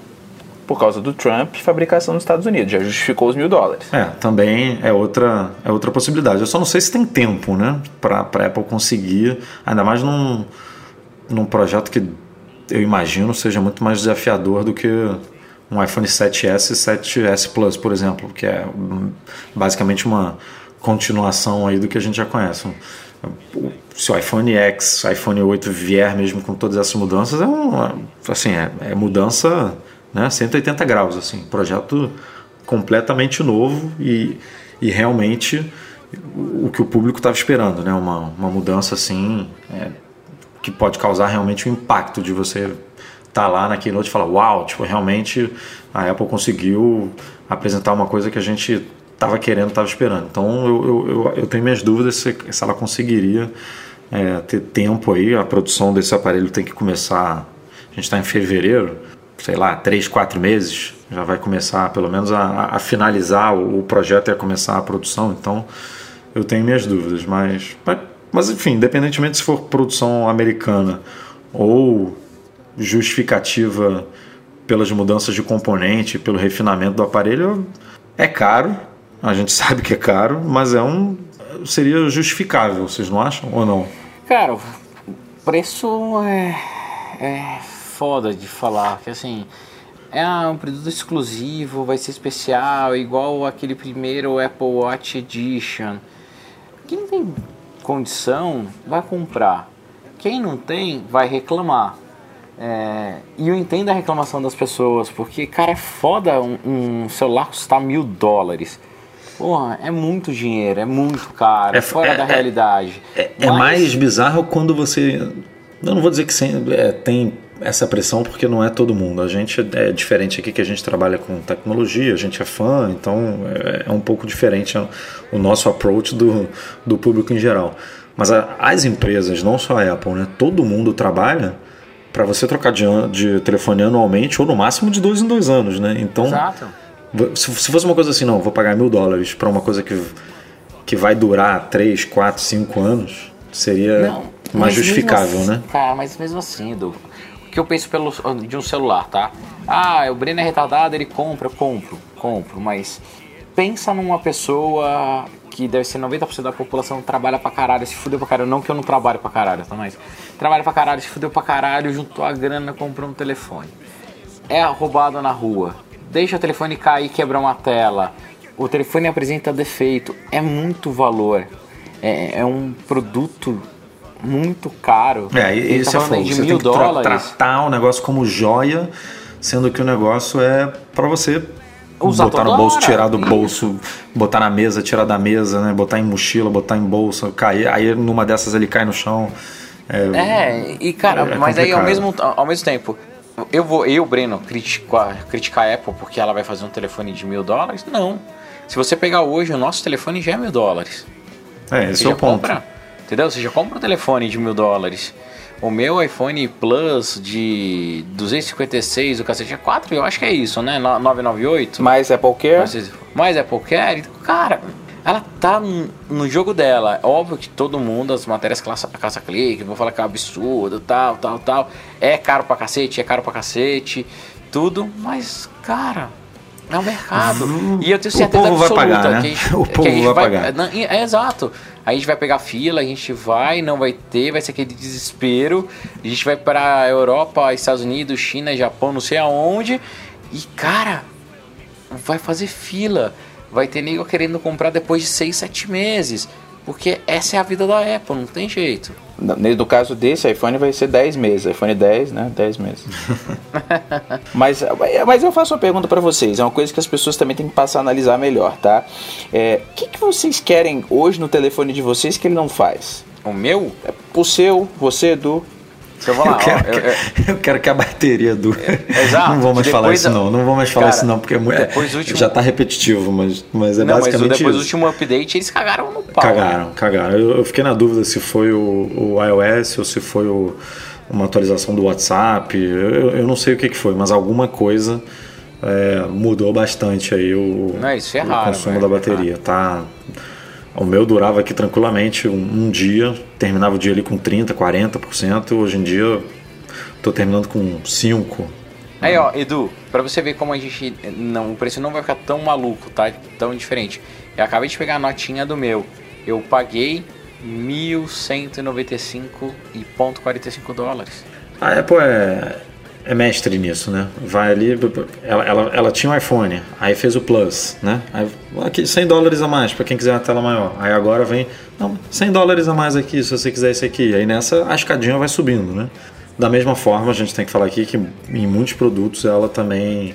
Speaker 6: por causa do Trump, fabricação nos Estados Unidos, já justificou os mil dólares.
Speaker 4: É, também é outra, é outra possibilidade. Eu só não sei se tem tempo, né, para a Apple conseguir, ainda mais num, num projeto que eu imagino seja muito mais desafiador do que um iPhone 7S e 7S Plus, por exemplo, que é basicamente uma continuação aí do que a gente já conhece. Se o iPhone X, iPhone 8 vier mesmo com todas essas mudanças, é uma, assim, é, é mudança né, 180 graus, assim, projeto completamente novo e, e realmente o que o público estava esperando, né, uma, uma mudança assim é, que pode causar realmente um impacto de você tá lá na keynote e fala, uau, tipo, realmente a Apple conseguiu apresentar uma coisa que a gente estava querendo, estava esperando. Então eu, eu, eu, tenho minhas dúvidas se, se ela conseguiria é, ter tempo aí. A produção desse aparelho tem que começar. A gente está em fevereiro, sei lá, três, quatro meses. Já vai começar, pelo menos, a, a finalizar o, o projeto e a começar a produção. Então eu tenho minhas dúvidas, mas, mas, mas enfim, independentemente se for produção americana ou justificativa pelas mudanças de componente, pelo refinamento do aparelho, é caro. A gente sabe que é caro, mas é um seria justificável, vocês não acham ou não?
Speaker 5: Cara, preço é, é foda de falar, que assim, é um produto exclusivo, vai ser especial, igual aquele primeiro Apple Watch Edition. Que não tem condição vai comprar. Quem não tem vai reclamar. É, e eu entendo a reclamação das pessoas, porque, cara, é foda um, um celular custar mil dólares. Porra, é muito dinheiro, é muito caro, é, fora
Speaker 4: é-
Speaker 5: da
Speaker 4: é-
Speaker 5: realidade.
Speaker 4: É, é
Speaker 5: Mas-
Speaker 4: mais bizarro quando você. Eu não vou dizer que é, tem essa pressão, porque não é todo mundo. A gente é diferente aqui, que a gente trabalha com tecnologia, a gente é fã, então é, é um pouco diferente o nosso approach do, do público em geral. Mas a- as empresas, não só a Apple, né? Todo mundo trabalha para você trocar de, an- de telefone anualmente ou no máximo de dois em dois anos, né? Então,
Speaker 5: Exato.
Speaker 4: se, se fosse uma coisa assim, não, vou pagar mil dólares para uma coisa que, que vai durar 3, 4, 5 anos, seria
Speaker 5: Não,
Speaker 4: mais justificável,
Speaker 5: mesmo
Speaker 4: né?
Speaker 5: assim- Cara, mas mesmo assim, Edu, o que eu penso pelo, de um celular, tá? Ah, o Breno é retardado, ele compra, eu compro, compro, mas pensa numa pessoa que deve ser 90% da população trabalha pra caralho, se fudeu pra caralho, não que eu não trabalho pra caralho, tá? Mas trabalha pra caralho, se fudeu pra caralho, juntou a grana, comprou um telefone. É roubado na rua, deixa o telefone cair e quebrar uma tela, o telefone apresenta defeito, é muito valor. É, é um produto muito caro.
Speaker 4: É, e isso
Speaker 5: tá
Speaker 4: é fogo. Você tem que tra-
Speaker 5: dólares.
Speaker 4: tratar o negócio como joia, sendo que o negócio é para você
Speaker 5: Usar
Speaker 4: botar no bolso, tirar do bolso, botar na mesa, tirar da mesa, né? Botar em mochila, botar em bolsa, cair. Aí numa dessas ele cai no chão. É,
Speaker 5: É, e cara,
Speaker 4: É
Speaker 5: mas aí ao
Speaker 4: complicado.
Speaker 5: mesmo, ao mesmo tempo, eu vou, eu, Breno, criticar, criticar a Apple porque ela vai fazer um telefone de mil dólares? Não. Se você pegar hoje, o nosso telefone já é mil dólares.
Speaker 4: é, esse
Speaker 5: Você
Speaker 4: é o ponto.
Speaker 5: compra, entendeu? Você já compra um telefone de mil dólares. O meu iPhone Plus de 256, o cacete é 4, eu acho que é isso, né? No- 998.
Speaker 6: Mas Apple Care,
Speaker 5: Mas, mas Apple Care, cara, ela tá no, jogo dela. Óbvio que todo mundo, as matérias caça- caça-clique, vão falar que é um absurdo, tal, tal, tal. É caro pra cacete, é caro pra cacete, tudo, mas, cara. É um mercado. E eu tenho
Speaker 4: O
Speaker 5: certeza
Speaker 4: povo vai
Speaker 5: absoluta
Speaker 4: pagar, né?
Speaker 5: que a gente,
Speaker 4: O povo
Speaker 5: gente
Speaker 4: vai pagar.
Speaker 5: Não, é, é exato. A gente vai pegar fila, a gente vai, não vai ter, vai ser aquele desespero. A gente vai para Europa, Estados Unidos, China, Japão, não sei aonde. E cara, vai fazer fila. Vai ter nego querendo comprar depois de 6, 7 meses. Porque essa é a vida da Apple, não tem jeito.
Speaker 6: no caso desse iPhone vai ser 10 meses. iPhone 10, né? 10 meses. mas, mas eu faço uma pergunta pra vocês. É uma coisa que as pessoas também têm que passar a analisar melhor, tá? É, O que, que vocês querem hoje no telefone de vocês que ele não faz?
Speaker 5: O meu?
Speaker 6: É, O seu, você, Edu.
Speaker 5: Então
Speaker 4: Eu
Speaker 5: lá.
Speaker 4: quero,
Speaker 5: ó, eu- eu-
Speaker 4: que, eu quero que a bateria do.
Speaker 5: exato.
Speaker 4: não vou mais falar isso, não. Não vou mais falar
Speaker 5: Cara,
Speaker 4: isso, não, porque é
Speaker 5: último-
Speaker 4: Já tá repetitivo, mas, mas é
Speaker 5: não, mas
Speaker 4: basicamente
Speaker 5: depois do último update eles cagaram no pau.
Speaker 4: Cagaram, cagaram. Eu, eu fiquei na dúvida se foi o, o iOS ou se foi o- uma atualização do WhatsApp. Eu, eu não sei o que, que foi, mas alguma coisa é, mudou bastante aí o,
Speaker 5: Não, é
Speaker 4: o
Speaker 5: raro,
Speaker 4: consumo
Speaker 5: velho,
Speaker 4: da bateria. Tá, o meu durava aqui tranquilamente um, um dia, terminava o dia ali com 30%, 40%. Hoje em dia tô terminando com 5%.
Speaker 5: Aí, ó, Edu, pra você ver como a gente. Não, o preço não vai ficar tão maluco, tá? Tão diferente. Eu acabei de pegar a notinha do meu. Eu paguei 1.195,45 dólares.
Speaker 4: A Apple é, é mestre nisso, né? Vai ali, ela, ela, ela tinha um iPhone, aí fez o Plus, né? Aí, aqui, 100 dólares a mais para quem quiser uma tela maior. Aí agora vem, não, 100 dólares a mais aqui se você quiser esse aqui. Aí nessa a escadinha vai subindo, né? Da mesma forma, a gente tem que falar aqui que em muitos produtos ela também,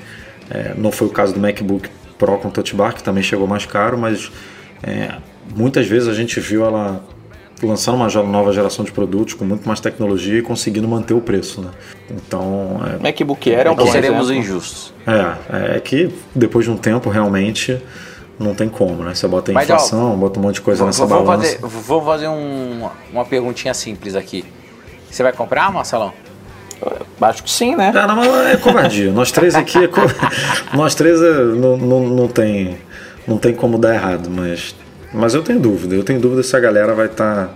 Speaker 4: é, não foi o caso do MacBook Pro com Touch Bar, que também chegou mais caro, mas é, muitas vezes a gente viu ela lançando uma nova geração de produtos com muito mais tecnologia e conseguindo manter o preço, né? Então, é,
Speaker 6: MacBook Air é um
Speaker 5: Ou
Speaker 6: bom
Speaker 5: seremos injustos.
Speaker 4: é, é que depois de um tempo realmente não tem como, né? Você bota a
Speaker 5: Mas, ó,
Speaker 4: inflação, bota um monte de coisa nessa
Speaker 5: vou
Speaker 4: balança.
Speaker 5: fazer, vou fazer um- uma perguntinha simples aqui. Você vai comprar, Marcelão?
Speaker 6: Acho que sim, né?
Speaker 4: Ah, não, mas é covardia. Nós três aqui, é co... nós três é, não, não, não, tem, não tem como dar errado, mas, mas eu tenho dúvida. Eu tenho dúvida se a galera vai estar.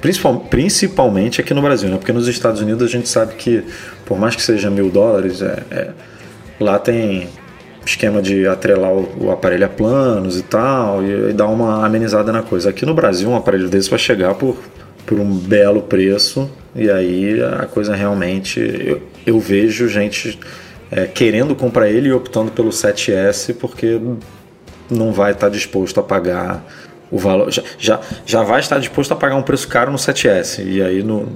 Speaker 4: Principal, principalmente aqui no Brasil, né? Porque nos Estados Unidos a gente sabe que, por mais que seja mil dólares, é, é- lá tem esquema de atrelar o, o aparelho a planos e tal, e, e dar uma amenizada na coisa. Aqui no Brasil, um aparelho desse vai chegar por, por um belo preço, e aí a coisa realmente. Eu, eu vejo gente é, querendo comprar ele e optando pelo 7S porque não vai estar disposto a pagar o valor já, já, já vai estar disposto a pagar um preço caro no 7S e aí no,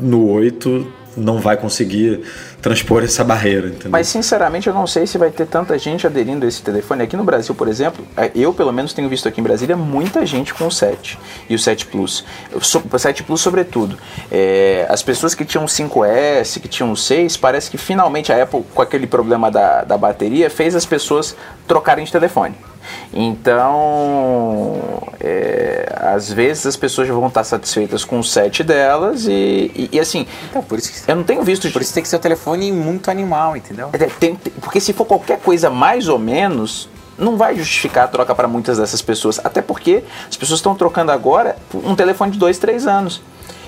Speaker 4: no 8 não vai conseguir transpor essa barreira, entendeu?
Speaker 6: Mas sinceramente eu não sei se vai ter tanta gente aderindo a esse telefone. Aqui no Brasil, por exemplo, é, eu pelo menos tenho visto aqui em Brasília muita gente com o 7 e o 7 Plus. O 7 Plus sobretudo. É, as pessoas que tinham o 5S, que tinham o 6, parece que finalmente a Apple, com aquele problema da, da bateria, fez as pessoas trocarem de telefone. Então, é, às vezes as pessoas vão estar satisfeitas com o set delas e, e, e assim.
Speaker 5: Então, por isso que,
Speaker 6: eu não tenho visto.
Speaker 5: Por isso tem que ser um telefone muito animal, entendeu?
Speaker 6: É, tem, porque se for qualquer coisa mais ou menos, não vai justificar a troca para muitas dessas pessoas. Até porque as pessoas estão trocando agora um telefone de 2, 3 anos.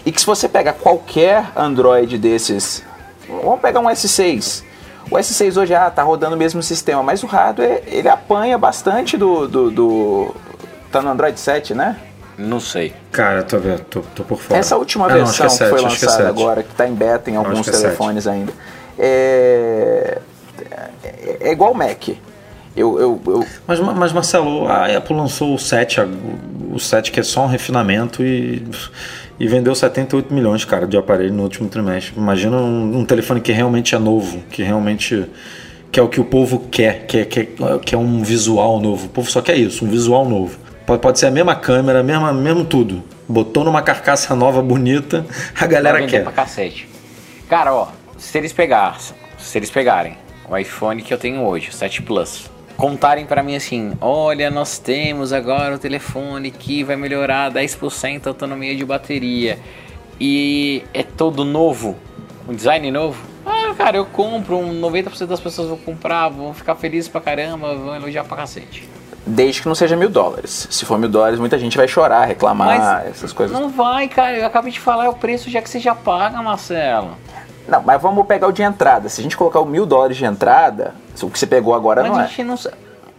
Speaker 6: E que se você pega qualquer Android desses, vamos pegar um S6, o S6 hoje ah, tá rodando o mesmo sistema, mas o hardware ele apanha bastante do, do, do tá no Android 7, né?
Speaker 5: Não sei.
Speaker 4: Cara, tô, tô, tô por fora.
Speaker 6: Essa última ah, versão que, é 7, que, foi lançada que é agora, que está em beta em alguns é telefones é ainda, é... é igual o Mac. Eu, eu, eu...
Speaker 4: Mas, mas, Marcelo, a Apple lançou o 7, o 7 que é só um refinamento e e vendeu 78 milhões, cara, de aparelho no último trimestre. Imagina um, um, telefone que realmente é novo, que realmente que é o que o povo quer, que é, que, é, que é um visual novo. O povo só quer isso, um visual novo. Pode, pode ser a mesma câmera, mesma, mesmo tudo. Botou numa carcaça nova, bonita, a galera quer.
Speaker 5: Pra cacete. Cara, ó, se eles pegassem, se eles pegarem o iPhone que eu tenho hoje, o 7 Plus, contarem para mim assim: olha, nós temos agora o telefone que vai melhorar 10% a autonomia de bateria e é todo novo, um design novo. Ah, cara, eu compro, um 90% das pessoas vão comprar, vão ficar felizes pra caramba, vão elogiar pra cacete.
Speaker 6: Desde que não seja mil dólares. Se for mil dólares, muita gente vai chorar, reclamar, Mas essas coisas.
Speaker 5: Não vai, cara. Eu acabei de falar, é o preço já que você já paga, Marcelo.
Speaker 6: Não, mas vamos pegar o de entrada. Se a gente colocar o mil dólares de entrada, o que você pegou agora
Speaker 5: mas
Speaker 6: não
Speaker 5: é. Não,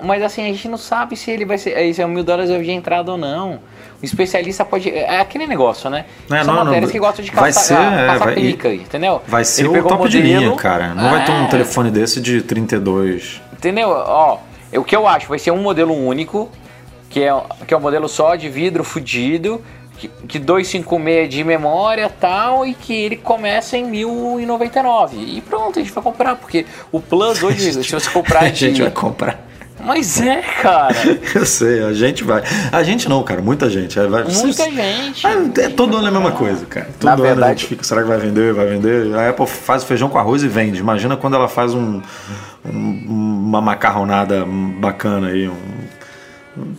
Speaker 5: mas assim, a gente não sabe se ele vai ser. Se é um mil dólares de entrada ou não. O especialista pode. É aquele negócio, né?
Speaker 4: Não, São não, matérias
Speaker 5: não, que gostam de caçar,
Speaker 4: ser,
Speaker 5: caçar
Speaker 4: é, vai,
Speaker 5: pica, entendeu?
Speaker 4: Vai ser ele o topo modelo, de linha, cara. Não é, vai ter um é. telefone desse de 32.
Speaker 5: Entendeu? Ó, o que eu acho, vai ser um modelo único, que é, que é um modelo só de vidro fudido que, que 256 de memória tal e que ele começa em 1099. E pronto, a gente vai comprar, porque o Plus hoje, se você comprar
Speaker 4: de... A gente vai comprar.
Speaker 5: Mas é, cara.
Speaker 4: Eu sei, a gente vai. A gente não, cara, muita gente. Vai,
Speaker 5: muita gente.
Speaker 4: É, todo ano é a mesma coisa, cara. Todo
Speaker 6: Na
Speaker 4: ano
Speaker 6: verdade,
Speaker 4: a gente fica, será que vai vender? Vai vender? A Apple faz feijão com arroz e vende. Imagina quando ela faz um, um uma macarronada bacana aí, um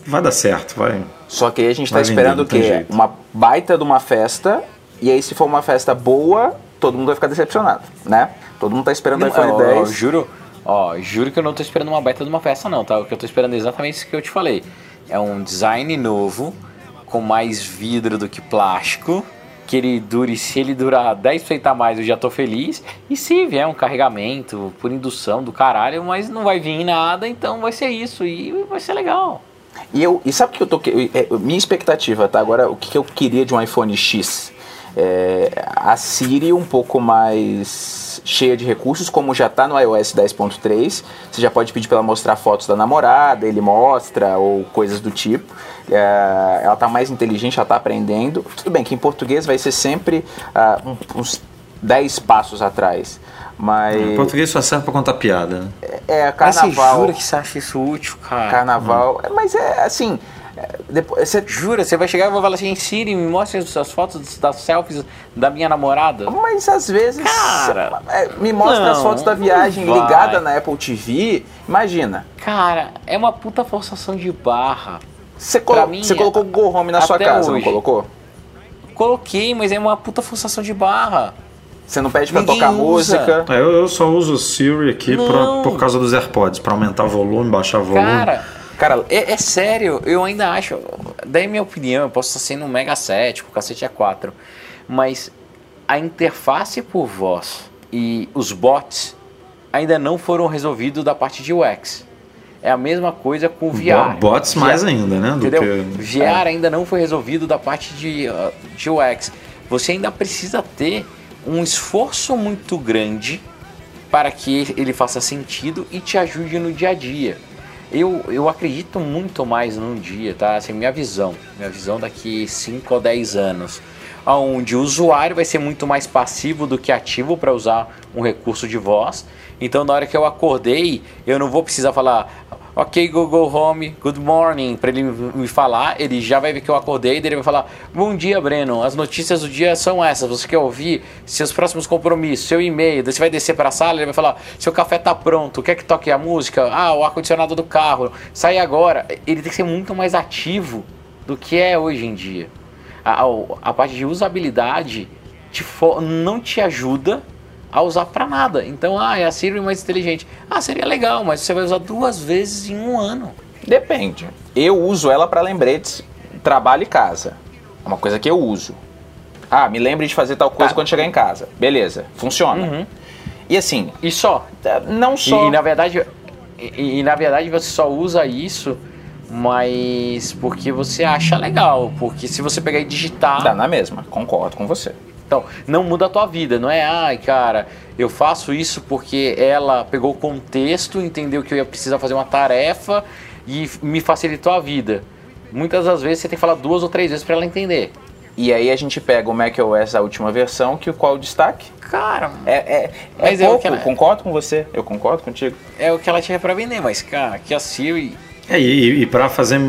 Speaker 4: vai dar certo, vai.
Speaker 6: Só que aí a gente está esperando o quê? Uma baita de uma festa, e aí se for uma festa boa, todo mundo vai ficar decepcionado, né? Todo mundo está esperando o iPhone 10.
Speaker 5: Ó, juro, ó, juro que eu não estou esperando uma baita de uma festa não, tá? O que eu estou esperando é exatamente isso que eu te falei. É um design novo, com mais vidro do que plástico, que ele dure, se ele durar 10% a mais, eu já tô feliz. E se vier um carregamento por indução do caralho, mas não vai vir nada, então vai ser isso e vai ser legal.
Speaker 6: E, eu, e sabe o que eu tô. É, minha expectativa, tá? Agora, o que eu queria de um iPhone X? É, a Siri um pouco mais cheia de recursos, como já está no iOS 10.3. Você já pode pedir para ela mostrar fotos da namorada, ele mostra, ou coisas do tipo. É, ela está mais inteligente, ela está aprendendo. Tudo bem que em português vai ser sempre uh, uns 10 passos atrás. Mas.
Speaker 4: Em português só serve pra contar piada. Né?
Speaker 6: É, é carnaval. Mas você
Speaker 5: jura que você acha isso útil, cara?
Speaker 6: Carnaval. Hum. Mas é assim. É, depois, você...
Speaker 5: Jura? Você vai chegar e vai falar assim, Siri, me mostre as fotos das selfies da minha namorada?
Speaker 6: Mas às vezes.
Speaker 5: Cara!
Speaker 6: É, me mostra não, as fotos da viagem ligada na Apple TV. Imagina.
Speaker 5: Cara, é uma puta forçação de barra.
Speaker 6: Você, colo mim, você colocou o Go Home na sua casa, hoje. não colocou?
Speaker 5: Coloquei, mas é uma puta forçação de barra.
Speaker 6: Você não pede pra Ninguém tocar usa. música.
Speaker 4: É, eu, eu, só uso o Siri aqui pra, por causa dos AirPods, pra aumentar o volume, baixar o volume.
Speaker 5: Cara, cara é, é, sério, eu ainda acho. Daí minha opinião, eu posso estar sendo um mega cético, o cacete é 4. Mas a interface por voz e os bots ainda não foram resolvidos da parte de UX. É a mesma coisa com o VR.
Speaker 4: Bots VR, mais ainda, né?
Speaker 5: Do entendeu? Que... VR é. ainda não foi resolvido da parte de, uh, de UX. Você ainda precisa ter um esforço muito grande para que ele faça sentido e te ajude no dia a dia. Eu, eu acredito muito mais num dia, tá? Assim, minha visão. Minha visão daqui 5 ou 10 anos. Onde o usuário vai ser muito mais passivo do que ativo para usar um recurso de voz. Então, na hora que eu acordei, eu não vou precisar falar, ok, Google Home, good morning, para ele me falar. Ele já vai ver que eu acordei e ele vai falar: Bom dia, Breno. As notícias do dia são essas. Você quer ouvir seus próximos compromissos, seu e-mail. Daí você vai descer para a sala, ele vai falar: Seu café tá pronto, quer que toque a música? Ah, o ar-condicionado do carro, sai agora. Ele tem que ser muito mais ativo do que é hoje em dia. A, a, a parte de usabilidade te não te ajuda a usar para nada. Então, ah, é a Siri mais inteligente. Ah, seria legal, mas você vai usar duas vezes em um ano.
Speaker 6: Depende. Eu uso ela para lembretes, trabalho e casa. É uma coisa que eu uso. Ah, me lembre de fazer tal coisa tá. quando chegar em casa. Beleza, funciona. Uhum. E assim.
Speaker 5: E só?
Speaker 6: É, não só.
Speaker 5: E, e na verdade, e, e, na verdade você só usa isso, mas porque você acha legal. Porque se você pegar e digitar.
Speaker 6: Dá na mesma, concordo com você.
Speaker 5: Então, não muda a tua vida, não é, ai, cara, eu faço isso porque ela pegou o contexto, entendeu que eu ia precisar fazer uma tarefa e me facilitou a vida. Muitas das vezes você tem que falar duas ou três vezes para ela entender.
Speaker 6: E aí a gente pega o macOS, a última versão, que qual o destaque?
Speaker 5: Cara,
Speaker 6: é, é, é mas é pouco, ela... concordo com você, eu concordo contigo.
Speaker 5: É o que ela tinha para vender, mas cara, que a Siri...
Speaker 4: É, e, e para fazer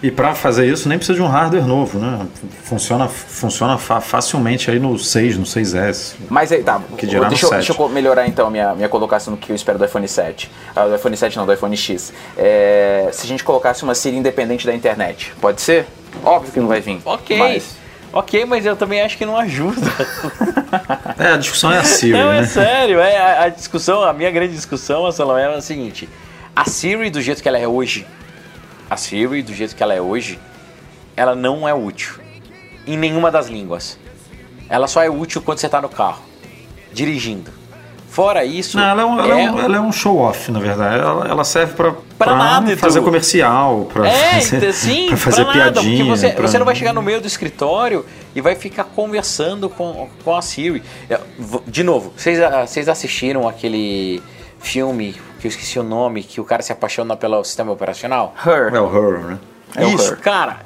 Speaker 4: e para fazer isso nem precisa de um hardware novo, né? Funciona, funciona fa facilmente aí no 6, no 6S.
Speaker 6: Mas aí, tá. Que dirá deixa, no 7. deixa eu melhorar então a minha, minha colocação no que eu espero do iPhone 7. Ah, do iPhone 7 não, do iPhone X. É, se a gente colocasse uma Siri independente da internet, pode ser? Óbvio que não vai vir.
Speaker 5: Ok. Mas... Ok, mas eu também acho que não ajuda.
Speaker 4: é, a discussão é a Siri. Não,
Speaker 5: é
Speaker 4: né?
Speaker 5: sério. É, a, a, discussão, a minha grande discussão, a Salomé, é a seguinte. A Siri, do jeito que ela é hoje, a Siri, do jeito que ela é hoje, ela não é útil em nenhuma das línguas. Ela só é útil quando você está no carro, dirigindo. Fora isso.
Speaker 4: Não, ela, é um, é... Ela, é um, show-off, na verdade. Ela, ela serve para fazer comercial, para
Speaker 5: é,
Speaker 4: fazer,
Speaker 5: sim, pra
Speaker 4: fazer
Speaker 5: pra
Speaker 4: piadinha.
Speaker 5: Nada, você,
Speaker 4: pra...
Speaker 5: você não vai chegar no meio do escritório e vai ficar conversando com, com a Siri. É, de novo, vocês, vocês assistiram aquele filme que eu esqueci o nome, que o cara se apaixona pelo sistema operacional?
Speaker 4: Her. É o Her, né?
Speaker 5: É isso, cara.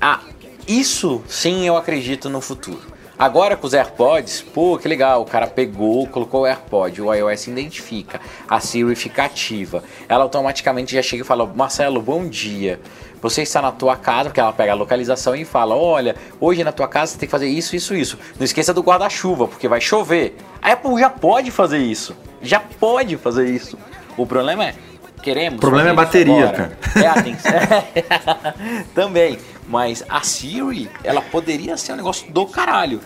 Speaker 5: Ah, isso sim eu acredito no futuro. Agora com os AirPods, pô, que legal, o cara pegou, colocou o AirPod, o iOS identifica, a Siri fica ativa. Ela automaticamente já chega e fala: Marcelo, bom dia. Você está na tua casa, porque ela pega a localização e fala: Olha, hoje na tua casa você tem que fazer isso, isso, isso. Não esqueça do guarda-chuva, porque vai chover. A Apple já pode fazer isso. Já pode fazer isso. O problema é, queremos. O
Speaker 4: problema é a bateria, cara.
Speaker 5: É, atenção. Também. Mas a Siri, ela poderia ser um negócio do caralho.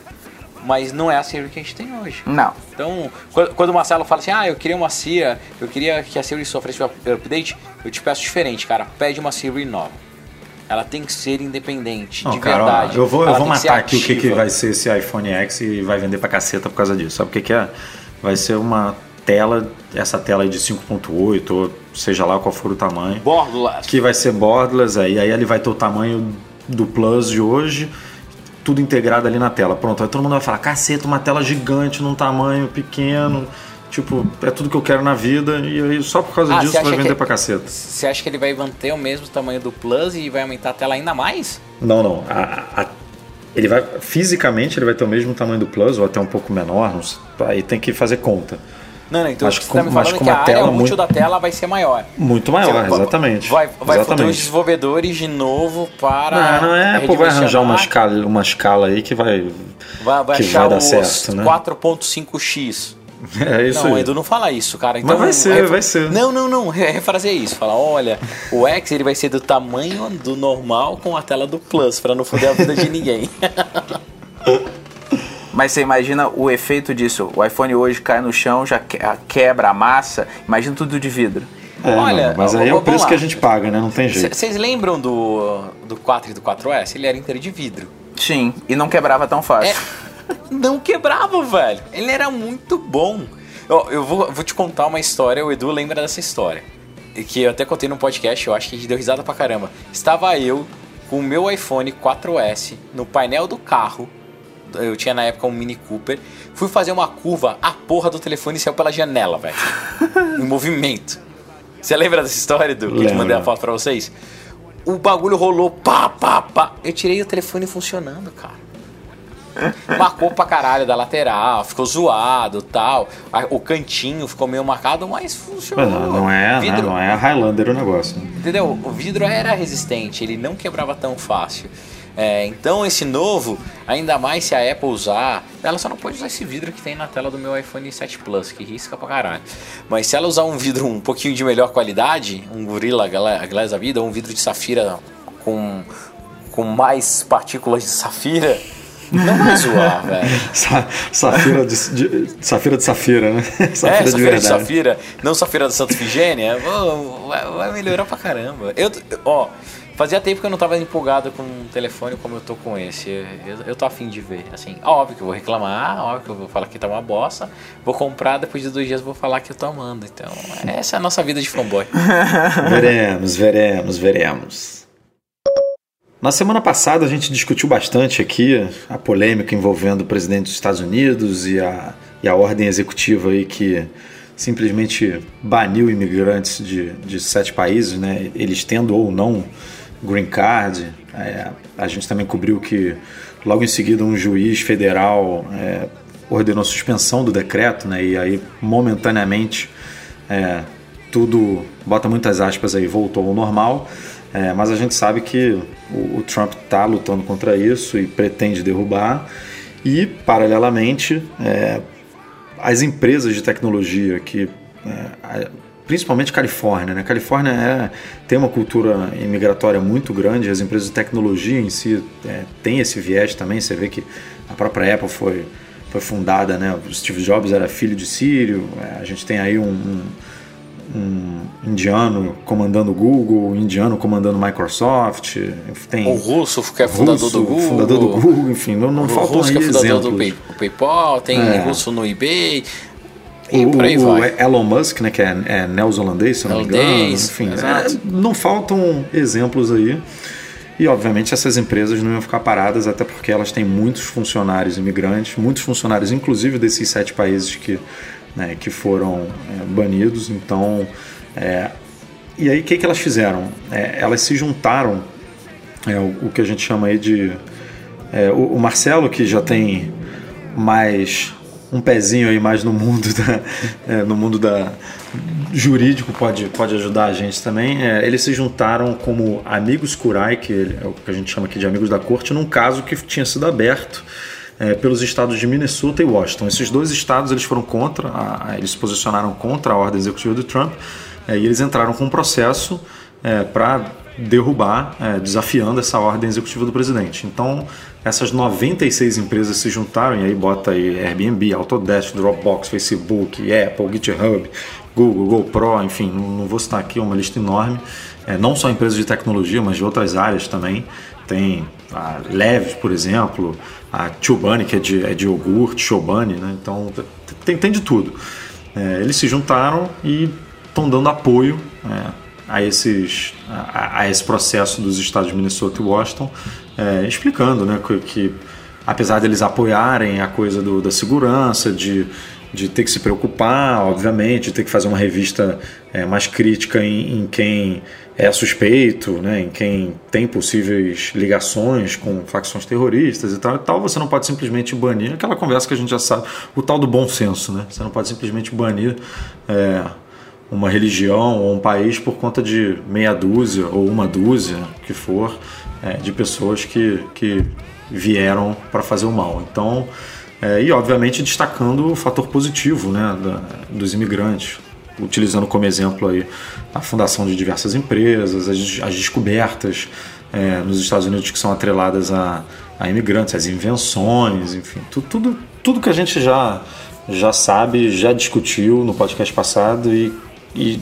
Speaker 5: Mas não é a Siri que a gente tem hoje.
Speaker 6: Não.
Speaker 5: Então, quando o Marcelo fala assim, ah, eu queria uma Siri, eu queria que a Siri sofresse um update, eu te peço diferente, cara. Pede uma Siri nova. Ela tem que ser independente, não, de cara, verdade.
Speaker 4: Ó, eu vou, eu vou matar aqui o que, que vai ser esse iPhone X e vai vender pra caceta por causa disso. Sabe o que, que é? Vai ser uma tela, essa tela aí de 5.8, ou seja lá qual for o tamanho.
Speaker 5: Borderless.
Speaker 4: Que vai ser borderless aí, aí ele vai ter o tamanho do Plus de hoje, tudo integrado ali na tela. Pronto, aí todo mundo vai falar, caceta, uma tela gigante num tamanho pequeno. Tipo, é tudo que eu quero na vida e aí só por causa ah, disso vai vender que, pra caceta.
Speaker 5: Você acha que ele vai manter o mesmo tamanho do Plus e vai aumentar a tela ainda mais?
Speaker 4: Não, não. A, a, ele vai fisicamente ele vai ter o mesmo tamanho do Plus ou até um pouco menor. Não, aí tem que fazer conta.
Speaker 5: Não, não, então mas, você está me falando que a área útil muito, da tela vai ser maior.
Speaker 4: Muito maior, exatamente.
Speaker 5: Vai, vai
Speaker 4: exatamente.
Speaker 5: os desenvolvedores de novo para.
Speaker 4: Não, não é, pô, vai arranjar uma escala, uma escala aí que vai.
Speaker 5: Vai, vai
Speaker 4: que
Speaker 5: achar
Speaker 4: vai dar certo, né?
Speaker 5: 4.5x.
Speaker 4: É isso
Speaker 5: não,
Speaker 4: aí.
Speaker 5: Edu, não fala isso, cara. Então,
Speaker 4: Mas vai ser, vai ser.
Speaker 5: Não, não, não. Refrazer isso. Fala, olha, o X ele vai ser do tamanho do normal com a tela do Plus, para não foder a vida de ninguém.
Speaker 6: Mas você imagina o efeito disso. O iPhone hoje cai no chão, já quebra a massa. Imagina tudo de vidro.
Speaker 4: É, Olha, não, mas aí é o preço lá. que a gente paga, né? Não tem jeito.
Speaker 5: Vocês lembram do, do 4 e do 4S? Ele era inteiro de vidro.
Speaker 6: Sim, e não quebrava tão fácil.
Speaker 5: Não quebrava, velho. Ele era muito bom. Eu, eu vou, vou te contar uma história, o Edu lembra dessa história. Que eu até contei no podcast, eu acho que a gente deu risada pra caramba. Estava eu com o meu iPhone 4S no painel do carro, eu tinha na época um Mini Cooper. Fui fazer uma curva, a porra do telefone saiu pela janela, velho. em movimento. Você lembra dessa história do que eu te mandei a foto pra vocês? O bagulho rolou, pá, pá, pá. Eu tirei o telefone funcionando, cara. Marcou pra caralho da lateral, ficou zoado tal. O cantinho ficou meio marcado, mas funcionou.
Speaker 4: Mas não, não é, né,
Speaker 5: Vidro-
Speaker 4: não é a Highlander o negócio. né?
Speaker 5: Entendeu? O vidro era resistente, ele não quebrava tão fácil. É, então esse novo, ainda mais se a Apple usar, ela só não pode usar esse vidro que tem na tela do meu iPhone 7 Plus, que risca pra caralho. Mas se ela usar um vidro um pouquinho de melhor qualidade, um Gorilla Gla- Glass da vida, ou um vidro de safira com, com mais partículas de safira, não vai zoar, velho.
Speaker 4: Sa- Safira de, de- Safira de Safira, né?
Speaker 5: é,
Speaker 4: Safira de
Speaker 5: safira de
Speaker 4: verdade.
Speaker 5: safira, não safira da Santa Figênia, vai, vai melhorar pra caramba. Eu, ó, fazia tempo que eu não tava empolgado com um telefone como eu tô com esse. Eu, eu tô afim de ver. Assim, óbvio que eu vou reclamar, óbvio que eu vou falar que tá uma bosta. Vou comprar, depois de dois dias vou falar que eu tô amando. Então, essa é a nossa vida de fanboy.
Speaker 4: Veremos, veremos, veremos. Na semana passada a gente discutiu bastante aqui a polêmica envolvendo o presidente dos Estados Unidos e a, e a ordem executiva aí que simplesmente baniu imigrantes de, de sete países, né? eles tendo ou não green card. É, a gente também cobriu que logo em seguida um juiz federal é, ordenou suspensão do decreto, né? e aí momentaneamente é, tudo, bota muitas aspas aí, voltou ao normal. É, mas a gente sabe que o, o Trump está lutando contra isso e pretende derrubar. E, paralelamente, é, as empresas de tecnologia que, é, principalmente Califórnia, né? Califórnia é, tem uma cultura imigratória muito grande, as empresas de tecnologia em si é, tem esse viés também. Você vê que a própria Apple foi, foi fundada, né? O Steve Jobs era filho de sírio, é, a gente tem aí um- um um indiano comandando Google, um indiano comandando Microsoft, tem
Speaker 5: O russo, que é fundador
Speaker 4: russo,
Speaker 5: do Google.
Speaker 4: fundador do Google, enfim, não, não
Speaker 5: O
Speaker 4: faltam
Speaker 5: russo, que é fundador
Speaker 4: exemplos.
Speaker 5: do Pay- PayPal, tem
Speaker 4: É.
Speaker 5: russo no eBay. E
Speaker 4: o,
Speaker 5: por aí
Speaker 4: o
Speaker 5: vai.
Speaker 4: Elon Musk, né, que é, é neozelandês, se eu não me engano, enfim, é, não faltam exemplos aí. E obviamente essas empresas não iam ficar paradas, até porque elas têm muitos funcionários imigrantes, muitos funcionários, inclusive desses sete países que, né, que foram é, banidos. Então, é, e aí o que, que elas fizeram? É, elas se juntaram, é, o, o que a gente chama aí de. é, o, o Marcelo, que já tem mais um pezinho aí mais no mundo da, é, no mundo da jurídico pode, pode ajudar a gente também. Eles se juntaram como amigos Curai, que é o que a gente chama aqui de amigos da corte, num caso que tinha sido aberto é, pelos estados de Minnesota e Washington. Esses dois estados eles foram contra, a- eles se posicionaram contra a ordem executiva do Trump é, e eles entraram com um processo para derrubar, é, desafiando essa ordem executiva do presidente. Então, essas 96 empresas se juntaram, e aí bota aí Airbnb, Autodesk, Dropbox, Facebook, Apple, GitHub, Google, GoPro, enfim, não, não vou citar aqui, é uma lista enorme. É, não só empresas de tecnologia, mas de outras áreas também. Tem a Leves, por exemplo, a Chobani, que é de, é de iogurte, Chobani, né? Então, tem, tem de tudo. É, eles se juntaram e estão dando apoio é, a, esses, a, a esse processo dos estados de Minnesota e Washington, é, explicando né, que, que, apesar deles apoiarem a coisa do, da segurança, de, de ter que se preocupar, obviamente, de ter que fazer uma revista é, mais crítica em, em quem é suspeito, né, em quem tem possíveis ligações com facções terroristas e tal e tal, você não pode simplesmente banir aquela conversa que a gente já sabe, o tal do bom senso, né? Você não pode simplesmente banir é, uma religião ou um país por conta de meia dúzia ou uma dúzia, que for, é, de pessoas que, que vieram para fazer o mal. Então, é, e obviamente destacando o fator positivo né, da, dos imigrantes, utilizando como exemplo aí a fundação de diversas empresas, as, as descobertas é, nos Estados Unidos que são atreladas a, a imigrantes, as invenções, enfim, tu, tudo, tudo que a gente já, já sabe, já discutiu no podcast passado e e,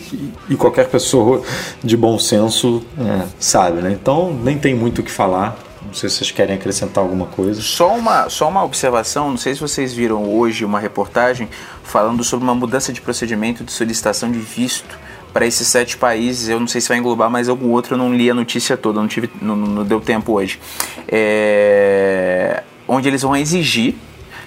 Speaker 4: e, qualquer pessoa de bom senso é, sabe, né? Então nem tem muito o que falar. Não sei se vocês querem acrescentar alguma coisa.
Speaker 6: Só uma, só uma observação, não sei se vocês viram hoje uma reportagem falando sobre uma mudança de procedimento de solicitação de visto para esses sete países. Eu não sei se vai englobar mais algum outro, eu não li a notícia toda, não, tive, não, não deu tempo hoje. É, onde eles vão exigir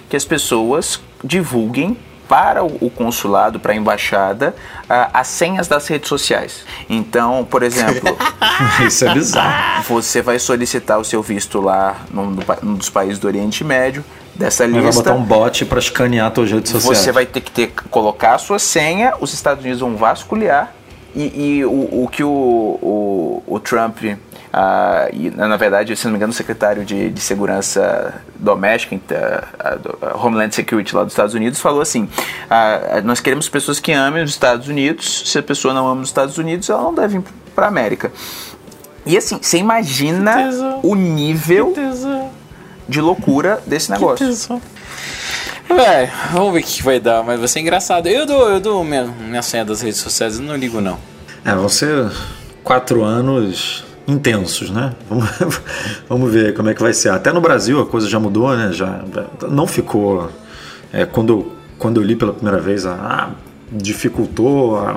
Speaker 6: que as pessoas divulguem para o, consulado, para a embaixada, ah, as senhas das redes sociais. Então, por exemplo,
Speaker 4: Isso é bizarro.
Speaker 6: você vai solicitar o seu visto lá num, num dos países do Oriente Médio, dessa
Speaker 4: Mas vai
Speaker 6: lista.
Speaker 4: botar um bot pra escanear tuas redes sociais.
Speaker 6: Você vai ter que ter, colocar a sua senha, os Estados Unidos vão vasculhar e, e o, o que o, o, o Trump, ah, e, na verdade, se não me engano, o secretário de, de Segurança Doméstica, então, ah, do- ah, Homeland Security lá dos Estados Unidos, falou assim: ah, nós queremos pessoas que amem os Estados Unidos, se a pessoa não ama os Estados Unidos, ela não deve vir para a América. E assim, você imagina o nível de loucura desse negócio.
Speaker 5: Véi, vamos ver o que que vai dar, mas vai ser engraçado. Eu dou, eu dou minha, minha senha das redes sociais, eu não ligo não.
Speaker 4: É, vão ser quatro anos intensos, né? Vamos, vamos ver como é que vai ser. Até no Brasil a coisa já mudou, né? Já não ficou. é, quando, quando eu li pela primeira vez, ah, dificultou a,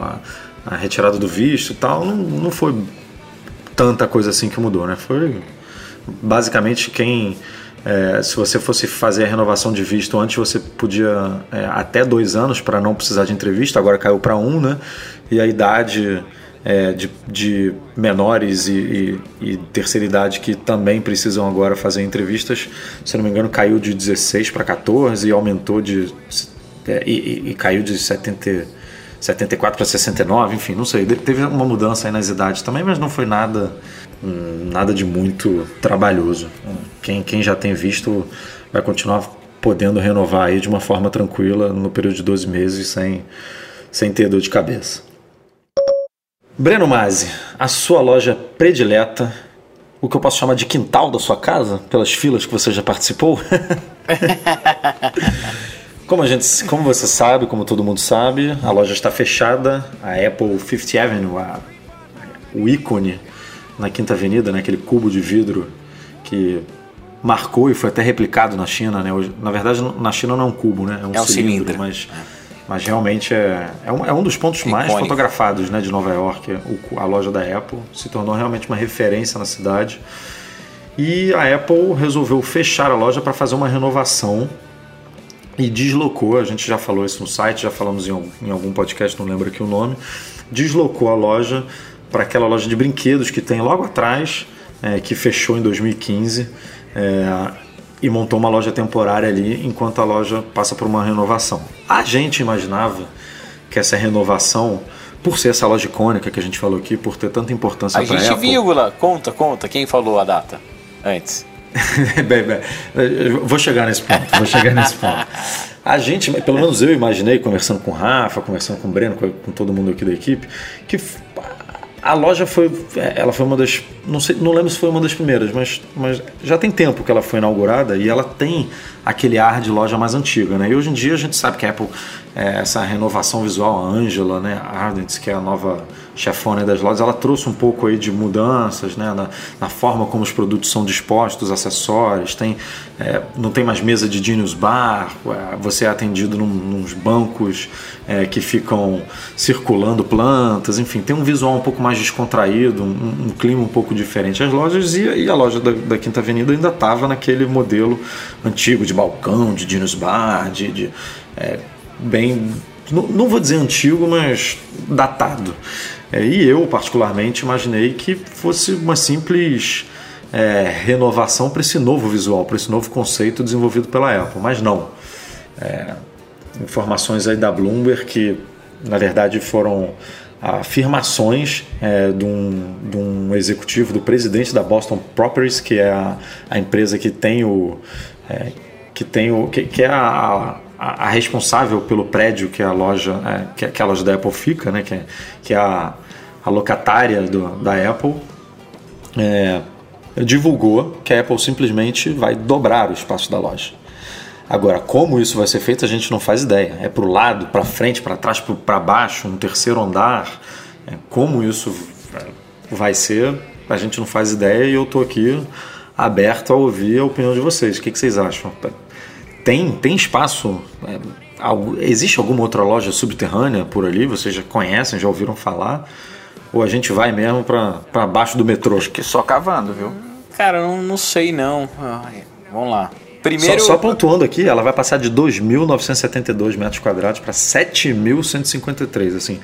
Speaker 4: a- a retirada do visto e tal, não, não foi tanta coisa assim que mudou, né? Foi basicamente quem é, se você fosse fazer a renovação de visto antes você podia é, até dois anos para não precisar de entrevista agora caiu para um né e a idade é, de, de menores e, e, e terceira idade que também precisam agora fazer entrevistas se não me engano caiu de 16 para 14 e aumentou de é, e, e- caiu de 70 74 para 69, enfim, não sei. Teve uma mudança aí nas idades também, mas não foi nada nada de muito trabalhoso. Quem, quem já tem visto vai continuar podendo renovar aí de uma forma tranquila no período de 12 meses sem, sem ter dor de cabeça. Breno Mazzi, a sua loja predileta, o que eu posso chamar de quintal da sua casa, pelas filas que você já participou? Como, a gente, como você sabe, como todo mundo sabe, a loja está fechada. A Apple Fifth Avenue, a- o ícone na Quinta Avenida, né, aquele cubo de vidro que marcou e foi até replicado na China. Né? Hoje- na verdade, na China não é um cubo, né? é um
Speaker 5: É um
Speaker 4: cilindro,
Speaker 5: cilindro.
Speaker 4: mas, mas realmente é, é, um, é um dos pontos mais
Speaker 5: Icônico.
Speaker 4: fotografados né, de Nova York. O a loja da Apple se tornou realmente uma referência na cidade. E a Apple resolveu fechar a loja para fazer uma renovação e deslocou, a gente já falou isso no site, já falamos em, algum- em algum podcast, não lembro aqui o nome, deslocou a loja para aquela loja de brinquedos que tem logo atrás, é, que fechou em 2015, é, e montou uma loja temporária ali enquanto a loja passa por uma renovação. A gente imaginava que essa renovação, por ser essa loja icônica que a gente falou aqui, por ter tanta importância
Speaker 5: A
Speaker 4: para
Speaker 5: gente,
Speaker 4: Apple,
Speaker 5: vírgula, conta, conta, quem falou a data antes?
Speaker 4: bem, bem, vou chegar nesse ponto, vou chegar nesse ponto. A gente, pelo menos eu imaginei, conversando com o Rafa, conversando com o Breno, com, todo mundo aqui da equipe, que a loja foi, ela foi uma das, não sei, não lembro se foi uma das primeiras, mas, mas já tem tempo que ela foi inaugurada e ela tem aquele ar de loja mais antiga, né? E hoje em dia a gente sabe que a Apple, é, essa renovação visual, a Angela, né, Ardent, que é a nova chefona das lojas, ela trouxe um pouco aí de mudanças, né, na, na forma como os produtos são dispostos, acessórios, tem, é, não tem mais mesa de Genius Bar, é, você é atendido num, nos bancos é, que ficam circulando plantas, enfim, tem um visual um pouco mais descontraído, um, um clima um pouco diferente. As lojas e, e a loja da, da Quinta Avenida ainda estava naquele modelo antigo de balcão, de Genius Bar, de, de é, bem, não, não vou dizer antigo, mas datado. É, e eu, particularmente, imaginei que fosse uma simples é, renovação para esse novo visual, para esse novo conceito desenvolvido pela Apple, mas não. É, informações aí da Bloomberg que, na verdade, foram afirmações é, de, um, de um executivo, do presidente da Boston Properties, que é a, a empresa que tem o. É, que tem o. que, que é a, a, a responsável pelo prédio que a loja. É, que, que a loja da Apple fica, né? Que, é- que é a, a locatária do, da Apple. É, divulgou que a Apple simplesmente vai dobrar o espaço da loja. Agora, como isso vai ser feito, a gente não faz ideia. É para o lado, para frente, para trás, para baixo, um terceiro andar. É, como isso vai ser, a gente não faz ideia e eu estou aqui aberto a ouvir a opinião de vocês. O que, que vocês acham? Tem, tem espaço? é, existe alguma outra loja subterrânea por ali? Vocês já conhecem, já ouviram falar? Ou a gente vai mesmo para baixo do metrô?
Speaker 6: Que só cavando, viu?
Speaker 5: Cara, eu não, não sei não. Ai, vamos lá. Primeiro,
Speaker 4: Só, só pontuando aqui, ela vai passar de 2.972 metros quadrados para 7.153. Assim,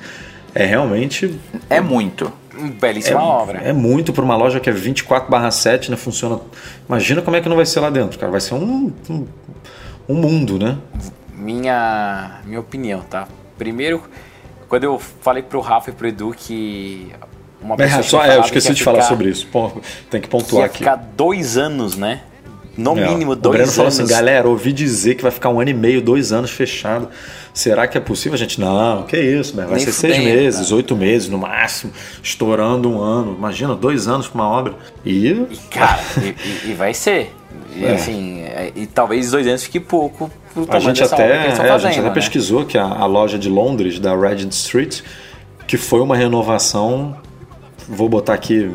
Speaker 4: é realmente
Speaker 6: É muito.
Speaker 5: belíssima obra.
Speaker 4: é muito para uma loja que é 24/7, né? Funciona. Imagina como é que não vai ser lá dentro, cara. Vai ser um, um, um mundo, né?
Speaker 5: Minha, minha opinião, tá? Primeiro, quando eu falei pro Rafa e pro Edu que uma pessoa
Speaker 4: É, só, é, eu esqueci
Speaker 5: que
Speaker 4: de falar sobre isso. Pô, tem que
Speaker 5: Que
Speaker 4: pontuar
Speaker 5: ia
Speaker 4: aqui.
Speaker 5: ficar dois anos, né? No
Speaker 4: É,
Speaker 5: mínimo
Speaker 4: o
Speaker 5: dois
Speaker 4: Breno
Speaker 5: anos.
Speaker 4: falou assim, galera, ouvi dizer que vai ficar um ano e meio, dois anos fechado. Será que é possível? A gente, não, que isso, Breno. vai
Speaker 5: Nem
Speaker 4: ser seis meses,
Speaker 5: cara.
Speaker 4: oito meses no máximo, estourando um ano. Imagina, dois anos para uma obra. E,
Speaker 5: E, cara, e, e- e vai ser. E,
Speaker 4: É.
Speaker 5: assim, é, e talvez dois anos fique pouco pro
Speaker 4: a
Speaker 5: tamanho
Speaker 4: gente até, é, a
Speaker 5: fazendo,
Speaker 4: gente até
Speaker 5: né?
Speaker 4: pesquisou que a, a loja de Londres, da Regent Street, que foi uma renovação, vou botar aqui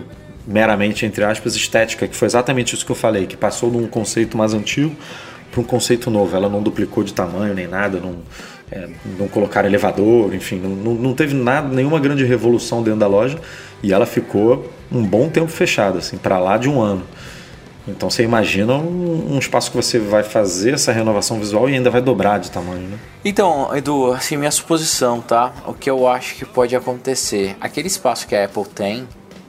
Speaker 4: meramente entre aspas, estética, que foi exatamente isso que eu falei, que passou de um conceito mais antigo para um conceito novo. Ela não duplicou de tamanho nem nada, não, é, não colocaram elevador, enfim, não, não, não teve nada, nenhuma grande revolução dentro da loja e ela ficou um bom tempo fechada, assim, para lá de um ano. Então você imagina um, um espaço que você vai fazer essa renovação visual e ainda vai dobrar de tamanho, né?
Speaker 5: Então, Edu, assim, minha suposição, tá? O que eu acho que pode acontecer. Aquele espaço que a Apple tem,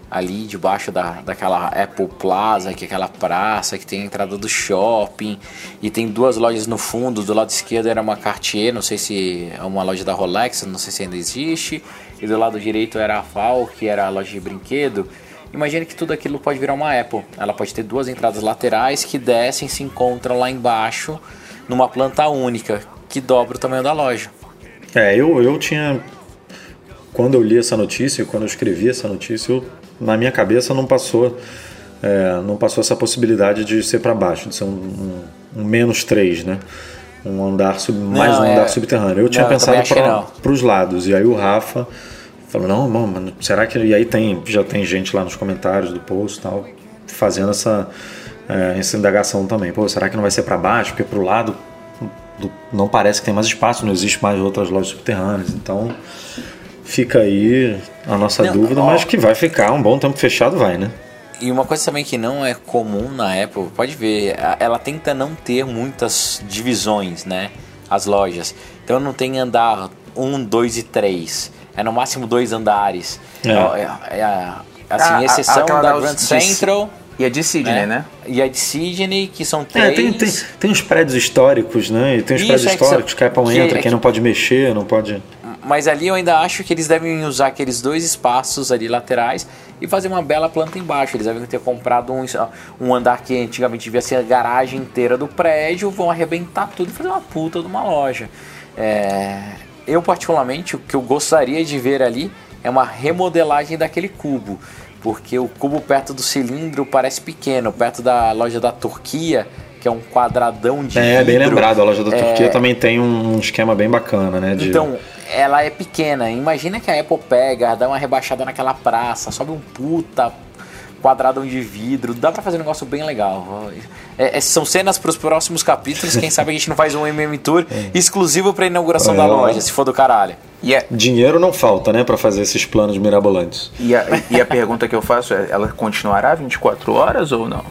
Speaker 5: ali debaixo da, daquela Apple Plaza, que é aquela praça, que tem a entrada do shopping, e tem duas lojas no fundo, do lado esquerdo era uma Cartier, não sei se é uma loja da Rolex, não sei se ainda existe, e do lado direito era a FAO, que era a loja de brinquedo. Imagine que tudo aquilo pode virar uma Apple. Ela pode ter duas entradas laterais que descem e se encontram lá embaixo numa planta única, que dobra o tamanho da loja.
Speaker 4: É, eu, eu tinha. Quando eu li essa notícia, quando eu escrevi essa notícia, eu, na minha cabeça não passou. é, não passou essa possibilidade de ser para baixo, de ser um, um- um menos 3, né? Um andar sub, mais um
Speaker 5: é-
Speaker 4: andar subterrâneo. Eu tinha
Speaker 5: Não, também
Speaker 4: pensado para os lados. E aí o Rafa falou: não, mano, será que. E aí tem, já tem gente lá nos comentários do post e tal, fazendo essa, é, essa indagação também. Pô, será que não vai ser para baixo? Porque para o lado do- não parece que tem mais espaço, não existe mais outras lojas subterrâneas. Então fica aí a nossa
Speaker 5: Não,
Speaker 4: dúvida,
Speaker 5: ó.
Speaker 4: mas que vai ficar um bom tempo fechado, vai, né?
Speaker 5: E uma coisa também que não é comum na Apple, pode ver, ela tenta não ter muitas divisões, né? As lojas. Então não tem andar 1, 2 e 3. É no máximo dois andares.
Speaker 4: É.
Speaker 5: É, é a- assim,
Speaker 6: Ah, a-
Speaker 5: exceção
Speaker 6: aquela
Speaker 5: da
Speaker 6: da-
Speaker 5: Grand Central.
Speaker 6: E a de Sydney, né?
Speaker 5: E a de Sydney, que são
Speaker 4: É,
Speaker 5: três.
Speaker 4: tem, tem, tem uns prédios históricos, né? E tem uns
Speaker 5: Isso,
Speaker 4: prédios
Speaker 5: é que
Speaker 4: históricos que a Apple
Speaker 5: que-
Speaker 4: entra,
Speaker 5: é
Speaker 4: quem não pode mexer, não pode.
Speaker 5: Mas ali eu ainda acho que eles devem usar aqueles dois espaços ali laterais e fazer uma bela planta embaixo. Eles devem ter comprado um, um andar que antigamente devia ser a garagem inteira do prédio, vão arrebentar tudo e fazer uma puta de uma loja. É, eu, particularmente, o que eu gostaria de ver ali é uma remodelagem daquele cubo. Porque o cubo perto do cilindro parece pequeno, perto da loja da Turquia, que é um quadradão de
Speaker 4: É, bem
Speaker 5: vidro.
Speaker 4: lembrado, a loja da
Speaker 5: É,
Speaker 4: Turquia também tem um esquema bem bacana, né? De...
Speaker 5: então, ela é pequena. Imagina que a Apple pega, dá uma rebaixada naquela praça, sobe um puta quadradão de vidro. Dá pra fazer um negócio bem legal. É, é, são cenas pros próximos capítulos. Quem sabe a gente não faz um MM Tour exclusivo pra inauguração da
Speaker 4: É.
Speaker 5: loja, se for do caralho.
Speaker 6: E a,
Speaker 4: Dinheiro não falta, né, Pra fazer esses planos mirabolantes.
Speaker 6: e, a, e a pergunta que eu faço é: ela continuará 24 horas ou não?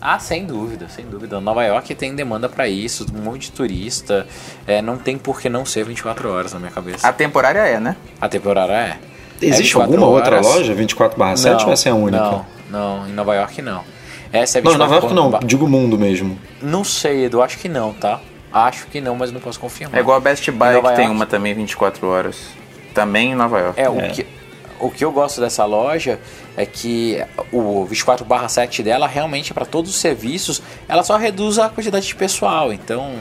Speaker 5: Ah, sem dúvida, sem dúvida. Nova York tem demanda pra isso, um monte de turista. É, não tem por que não ser 24 horas na minha cabeça.
Speaker 6: A temporária é, né?
Speaker 5: A temporada é.
Speaker 4: Existe
Speaker 5: 24
Speaker 4: alguma outra
Speaker 5: horas.
Speaker 4: loja 24/7 ou essa é a única?
Speaker 5: Não, não, em Nova York não. Essa é
Speaker 4: Não, em
Speaker 5: 24
Speaker 4: Nova York não,
Speaker 5: ba-
Speaker 4: digo mundo mesmo.
Speaker 5: Não sei, Edu, acho que não, tá? Acho que não, mas não posso confirmar.
Speaker 6: É igual a Best Buy, que tem uma também 24 horas. Também em Nova York.
Speaker 5: É, o, Que, o que eu gosto dessa loja é que o 24/7 dela realmente para todos os serviços, ela só reduz a quantidade de pessoal. Então,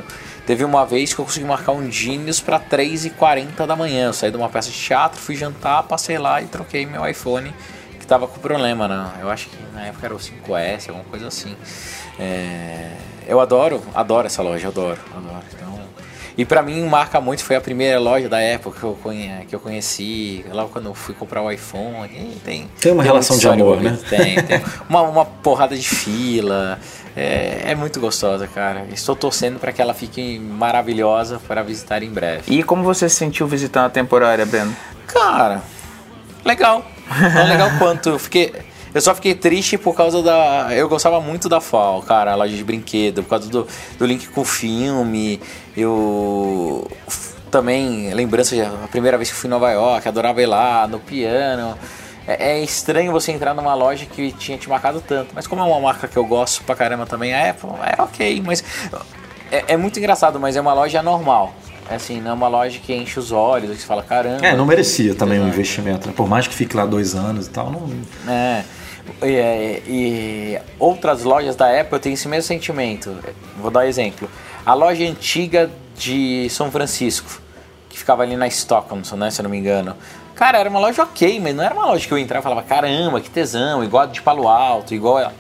Speaker 5: teve uma vez que eu consegui marcar um Genius para 3h40 da manhã. Eu saí de uma peça de teatro, fui jantar, passei lá e troquei meu iPhone que tava com problema, né? Eu acho que na época era o 5S, alguma coisa assim. É, eu adoro, adoro essa loja, adoro, adoro. Então, e pra mim marca muito, foi a primeira loja da Apple que eu, conhe, que eu conheci, logo quando eu fui comprar o iPhone. Tem,
Speaker 4: Tem uma relação
Speaker 5: muita
Speaker 4: de amor,
Speaker 5: envolvida. Tem, tem. Uma, uma porrada de fila. É, é muito gostosa, cara. Estou torcendo para que ela fique maravilhosa para visitar em breve.
Speaker 6: E como você se sentiu visitando a temporária, Breno?
Speaker 5: Cara, legal. Tão legal quanto. Eu fiquei. Eu só fiquei triste por causa da. Eu gostava muito da FAO, cara, a loja de brinquedo, por causa do, do link com o filme. Eu. Também, lembrança, a primeira vez que fui em Nova York, adorava ir lá no piano. É, é estranho você entrar numa loja que tinha te marcado tanto. Mas como é uma marca que eu gosto pra caramba também, a Apple é ok, mas. É, é muito engraçado, mas é uma loja normal. É assim, não é uma loja que enche os olhos, que você fala, caramba.
Speaker 4: É, não merecia também o um investimento. né? Por mais que fique lá dois anos e tal, não.
Speaker 5: É. E, é, e outras lojas da Apple têm esse mesmo sentimento. Vou dar um exemplo. A loja antiga de São Francisco, que ficava ali na Stockholm, né, se eu não me engano. Cara, era uma loja ok, mas não era uma loja que eu entrava e falava, caramba, que tesão, igual a de Palo Alto, igual a,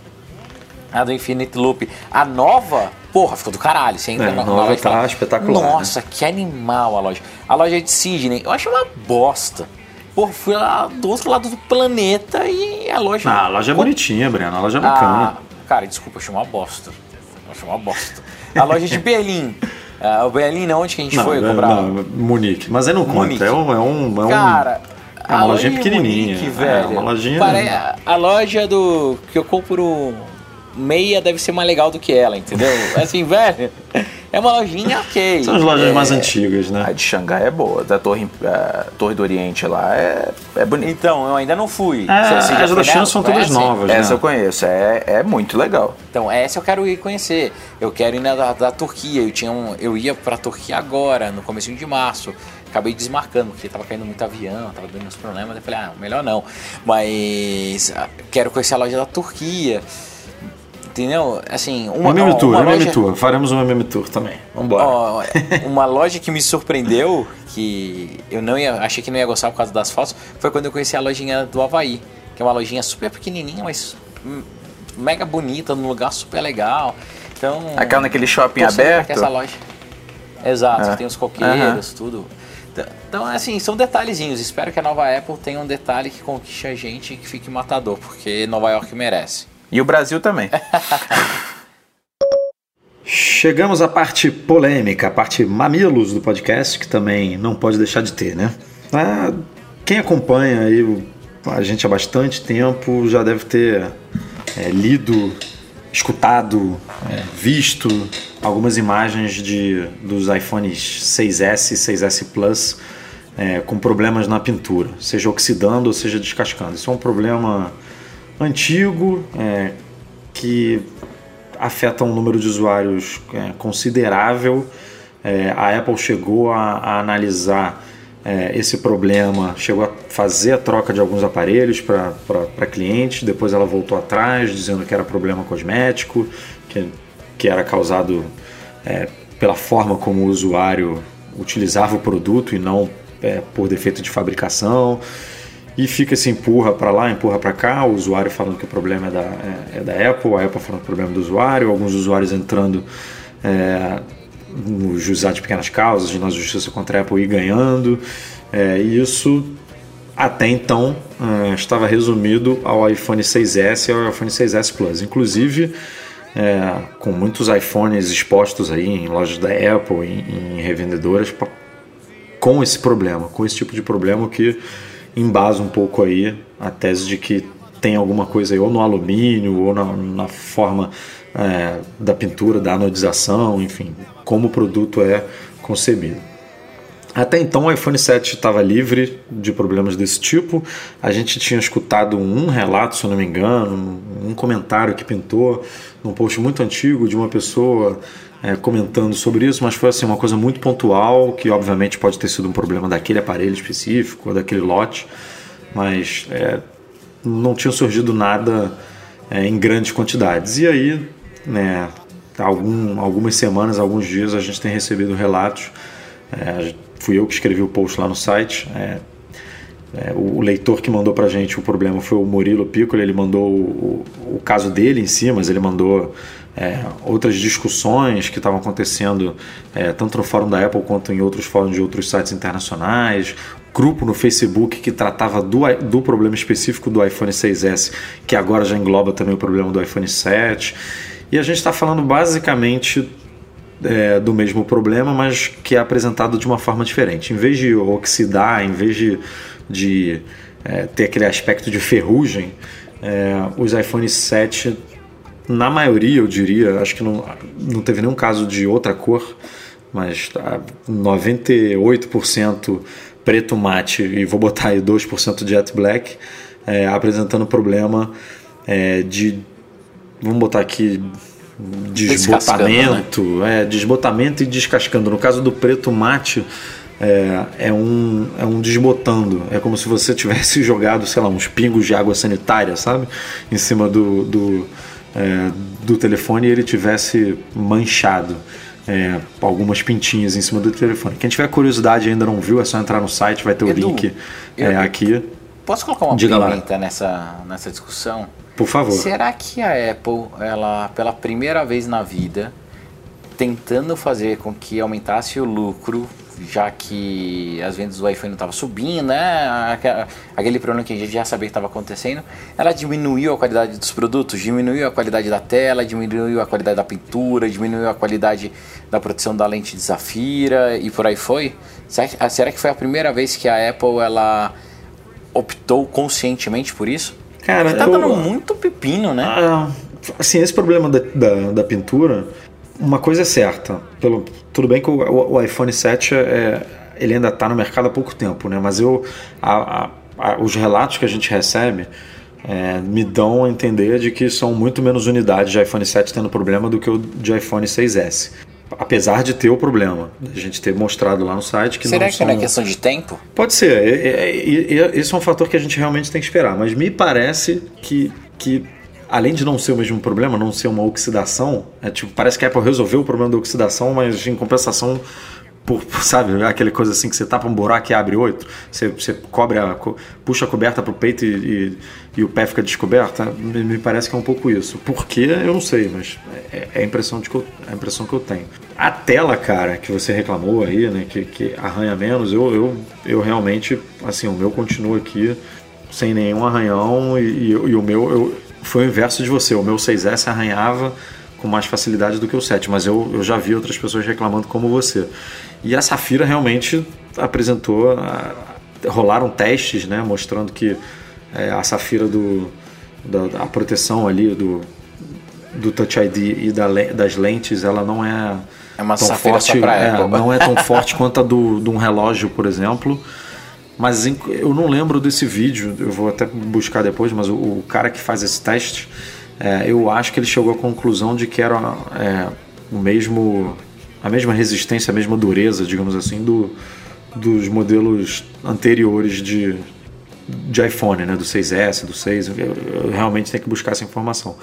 Speaker 5: a do Infinite Loop. A nova, porra, ficou do caralho. Você entra
Speaker 4: É,
Speaker 5: na,
Speaker 4: a
Speaker 5: na
Speaker 4: nova
Speaker 5: loja e
Speaker 4: tá
Speaker 5: fala,
Speaker 4: espetacular, né?"
Speaker 5: Nossa, que animal a loja. A loja de Sydney, eu acho uma bosta. Porra, fui lá do outro lado do planeta e a loja.
Speaker 4: Ah, a loja é bonitinha, Breno. A loja é
Speaker 5: Ah,
Speaker 4: bacana.
Speaker 5: cara, desculpa, eu achei uma bosta. Eu achei uma bosta. A loja de Berlim. Ah, o Berlim, onde que a gente
Speaker 4: não,
Speaker 5: foi
Speaker 4: não,
Speaker 5: comprar?
Speaker 4: não, Munique. Mas aí não
Speaker 5: Munique.
Speaker 4: conta. É um. É um, é um
Speaker 5: Cara,
Speaker 4: é uma
Speaker 5: a
Speaker 4: lojinha
Speaker 5: loja
Speaker 4: pequenininha.
Speaker 5: Munique,
Speaker 4: É,
Speaker 5: velho.
Speaker 4: uma lojinha-
Speaker 5: pare- A loja do que eu compro meia deve ser mais legal do que ela, entendeu? Assim, velho, é uma lojinha ok.
Speaker 4: São as lojas
Speaker 5: É,
Speaker 4: mais antigas, né?
Speaker 6: A de Xangai é boa, da Torre, a Torre do Oriente lá é, é bonita.
Speaker 5: Então, eu ainda não fui.
Speaker 4: É,
Speaker 5: já
Speaker 4: as
Speaker 5: foi
Speaker 4: da China
Speaker 5: nela?
Speaker 4: são todas novas,
Speaker 6: Essa
Speaker 4: né?
Speaker 6: eu conheço, é, é muito legal.
Speaker 5: Então, essa eu quero ir conhecer. Eu quero ir na da, da Turquia. Eu, tinha um, eu ia pra Turquia agora, no começo de março. Acabei desmarcando, porque tava caindo muito avião, tava dando uns problemas. Eu falei, ah, melhor não. Mas ah, quero conhecer a loja da Turquia. Entendeu? Assim, uma,
Speaker 4: Um
Speaker 5: ó,
Speaker 4: Tour,
Speaker 5: uma loja-
Speaker 4: Tour. Faremos um MM Tour também. Vambora.
Speaker 5: Ó, uma loja que me surpreendeu, que eu não ia, achei que não ia gostar por causa das fotos, foi quando eu conheci a lojinha do Havaí, que é uma lojinha super pequenininha, mas mega bonita, num lugar super legal. Então,
Speaker 6: Aquela naquele shopping aberto?
Speaker 5: essa loja. Exato,
Speaker 6: É.
Speaker 5: tem os coqueiros, tudo. Então- Então, assim, são detalhezinhos. Espero que a nova Apple tenha um detalhe que conquiste a gente e que fique matador, porque Nova York merece.
Speaker 6: E o Brasil também.
Speaker 4: Chegamos à parte polêmica, a parte mamilos do podcast, que também não pode deixar de ter, né? Ah, quem acompanha aí a gente há bastante tempo já deve ter é, lido, escutado, é, visto algumas imagens de, dos iPhones 6S e 6S Plus é, com problemas na pintura, seja oxidando ou seja descascando. Isso é um problema antigo é, que afeta um número de usuários é, considerável. É, a Apple chegou a, a analisar é, esse problema, chegou a fazer a troca de alguns aparelhos para clientes, depois ela voltou atrás, dizendo que era problema cosmético, que, que era causado é, pela forma como o usuário utilizava o produto e não é, por defeito de fabricação e fica se empurra para lá, empurra para cá, o usuário falando que o problema é da, é, é da Apple, a Apple falando que o problema é do usuário, alguns usuários entrando é, no juizado de pequenas causas, na justiça contra a Apple e ganhando. É, isso até então é, estava resumido ao iPhone 6S e ao iPhone 6S Plus. Inclusive, é, com muitos iPhones expostos aí em lojas da Apple, em, em revendedoras, com esse problema, com esse tipo de problema que embasa um pouco aí a tese de que tem alguma coisa aí ou no alumínio ou na, na forma é, da pintura, da anodização, enfim, como o produto é concebido. Até então o iPhone 7 estava livre de problemas desse tipo. A gente tinha escutado um relato, se eu não me engano, um comentário que pintou num post muito antigo de uma pessoa é, comentando sobre isso, mas foi assim uma coisa muito pontual, que obviamente pode ter sido um problema daquele aparelho específico, ou daquele lote, mas é, não tinha surgido nada é, em grandes quantidades. E aí, né, algum, algumas semanas, alguns dias, a gente tem recebido relatos. É, fui eu que escrevi o post lá no site. É, é, o, leitor que mandou pra gente o problema foi o Murilo Piccoli, ele mandou o, o caso dele em si, mas ele mandou é, outras discussões que estavam acontecendo é, tanto no fórum da Apple quanto em outros fóruns de outros sites internacionais, grupo no Facebook que tratava do, do problema específico do iPhone 6S, que agora já engloba também o problema do iPhone 7. E a gente está falando basicamente é, do mesmo problema, mas que é apresentado de uma forma diferente. Em vez de oxidar, em vez de, de é, ter aquele aspecto de ferrugem, é, os iPhone 7, na maioria eu diria, acho que não, não teve nenhum caso de outra cor, mas tá 98% preto mate e vou botar aí 2% jet black, é, apresentando problema é, de, vamos botar aqui, desbotamento, né? é, desbotamento e descascando. No caso do preto mate, é, é, um, é um desbotando. É como se você tivesse jogado, sei lá, uns pingos de água sanitária, sabe? Em cima do, do, é, do telefone ele tivesse manchado. É, algumas pintinhas em cima do telefone. Quem tiver curiosidade e ainda não viu, é só entrar no site, vai ter o
Speaker 5: Edu,
Speaker 4: link
Speaker 5: eu-
Speaker 4: é, aqui.
Speaker 5: Posso colocar uma
Speaker 4: Diga lá.
Speaker 5: pimenta nessa, nessa discussão?
Speaker 4: Por favor.
Speaker 5: Será que a Apple, ela, pela primeira vez na vida, tentando fazer com que aumentasse o lucro, já que as vendas do iPhone não estavam subindo, né? Aque- Aquele problema que a gente já sabia que estava acontecendo, ela diminuiu a qualidade dos produtos, diminuiu a qualidade da tela, diminuiu a qualidade da pintura, diminuiu a qualidade da proteção da lente de Zafira e por aí foi. Será que, foi a primeira vez que a Apple ela optou conscientemente por isso?
Speaker 4: Cara,
Speaker 5: Tá dando muito pepino, né?
Speaker 4: Ah, assim, esse problema da, da, da pintura, uma coisa é certa. Pelo, tudo bem que o, o- iPhone 7 é, ele ainda está no mercado há pouco tempo, né? Mas eu, a- a- a- os relatos que a gente recebe é, me dão a entender de que são muito menos unidades de iPhone 7 tendo problema do que o de iPhone 6S. Apesar de ter o problema, a gente ter mostrado lá no site que
Speaker 5: Será
Speaker 4: não
Speaker 5: que
Speaker 4: são...
Speaker 5: não é questão de tempo?
Speaker 4: Pode ser, é- é- e- esse é um fator que a gente realmente tem que esperar, mas me parece que, que além de não ser o mesmo problema, não ser uma oxidação, é tipo, parece que a Apple resolveu o problema da oxidação, mas em compensação, por, sabe, aquele coisa assim que você tapa um buraco e abre outro, você, você cobre a, puxa a coberta pro peito e, e, e o pé fica descoberto, me, me parece que é um pouco isso. Por quê? Eu não sei, mas é, é a, impressão de que eu, é a impressão que eu tenho. A tela, cara, que você reclamou aí, né, que, que arranha menos, eu, eu, eu realmente, assim, o meu continua aqui sem nenhum arranhão e, e- e o meu eu, foi o inverso de você. O meu 6S arranhava com mais facilidade do que o 7, mas eu, eu já vi outras pessoas reclamando como você. E a Safira realmente apresentou, a- rolaram testes, né, mostrando que é, a Safira do da, da proteção ali do do Touch ID e da das lentes, ela não é
Speaker 5: É uma
Speaker 4: tão forte, é, não é tão forte quanto a do, de um relógio, por exemplo. Mas eu não lembro desse vídeo, eu vou até buscar depois, mas o, o cara que faz esse teste, é, eu acho que ele chegou à conclusão de que era é, o mesmo, a mesma resistência, a mesma dureza, digamos assim, do, dos modelos anteriores de, de iPhone, né? Do 6S, do 6. Eu, realmente tenho que buscar essa informação.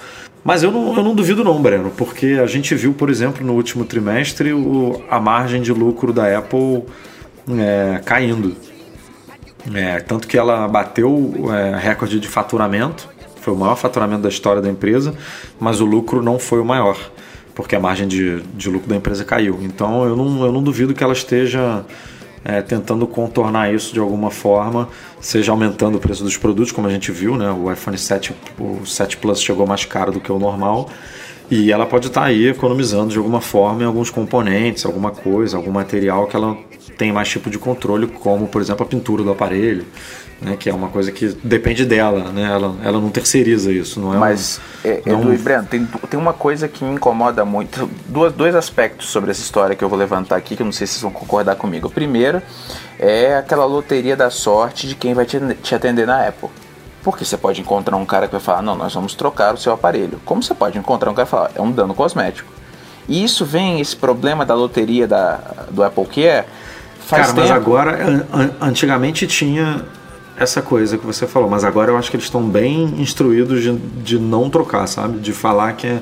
Speaker 4: Mas eu não, eu não duvido não, Breno, porque a gente viu, por exemplo, no último trimestre o, a margem de lucro da Apple é, caindo. É, tanto que ela bateu é, recorde de faturamento, foi o maior faturamento da história da empresa, mas o lucro não foi o maior, porque a margem de, de lucro da empresa caiu. Então eu não, eu não duvido que ela esteja é, tentando contornar isso de alguma forma, seja aumentando o preço dos produtos, como a gente viu, né? o iPhone 7, o 7 Plus chegou mais caro do que o normal. E ela pode estar aí economizando de alguma forma em alguns componentes, alguma coisa, algum material que ela tem mais tipo de controle, como por exemplo a pintura do aparelho, né, que é uma coisa que depende dela, né, ela, ela não terceiriza isso, não é
Speaker 6: Mas,
Speaker 4: um,
Speaker 6: é,
Speaker 4: não
Speaker 6: Edu e Breno, tem, tem uma coisa que me incomoda muito. Duas, dois aspectos sobre essa história que eu vou levantar aqui, que eu não sei se vocês vão concordar comigo. O primeiro é aquela loteria da sorte de quem vai te, te atender na Apple. Porque você pode encontrar um cara que vai falar, não, nós vamos trocar o seu aparelho. Como você pode encontrar um cara que fala, é um dano cosmético. E isso vem, esse problema da loteria da, do Apple Care, faz
Speaker 4: Cara,
Speaker 6: tempo.
Speaker 4: mas agora, an- an- antigamente tinha essa coisa que você falou, mas agora eu acho que eles estão bem instruídos de, de não trocar, sabe? De falar que é,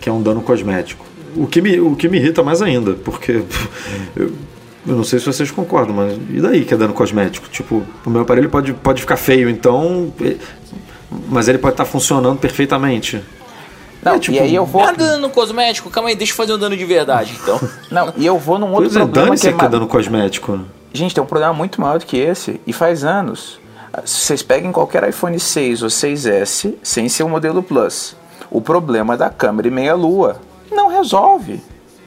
Speaker 4: que é um dano cosmético. O que, me, o que me irrita mais ainda, porque eu, eu não sei se vocês concordam, mas e daí que é dano cosmético? Tipo, o meu aparelho pode, pode ficar feio, então. Mas ele pode estar funcionando perfeitamente.
Speaker 6: Não,
Speaker 4: É, tipo,
Speaker 6: e aí eu vou.
Speaker 5: Tá dano cosmético? Calma aí, deixa eu fazer um dano de verdade, então.
Speaker 6: Não, e eu vou num outro
Speaker 4: Pois é,
Speaker 6: problema
Speaker 4: dane-se
Speaker 6: que é,
Speaker 4: que é
Speaker 6: ma-
Speaker 4: dano cosmético.
Speaker 6: Gente, tem um problema muito maior do que esse. E faz anos. Se vocês peguem qualquer iPhone 6 ou 6S, sem ser o modelo Plus, o problema da câmera e meia-lua não resolve.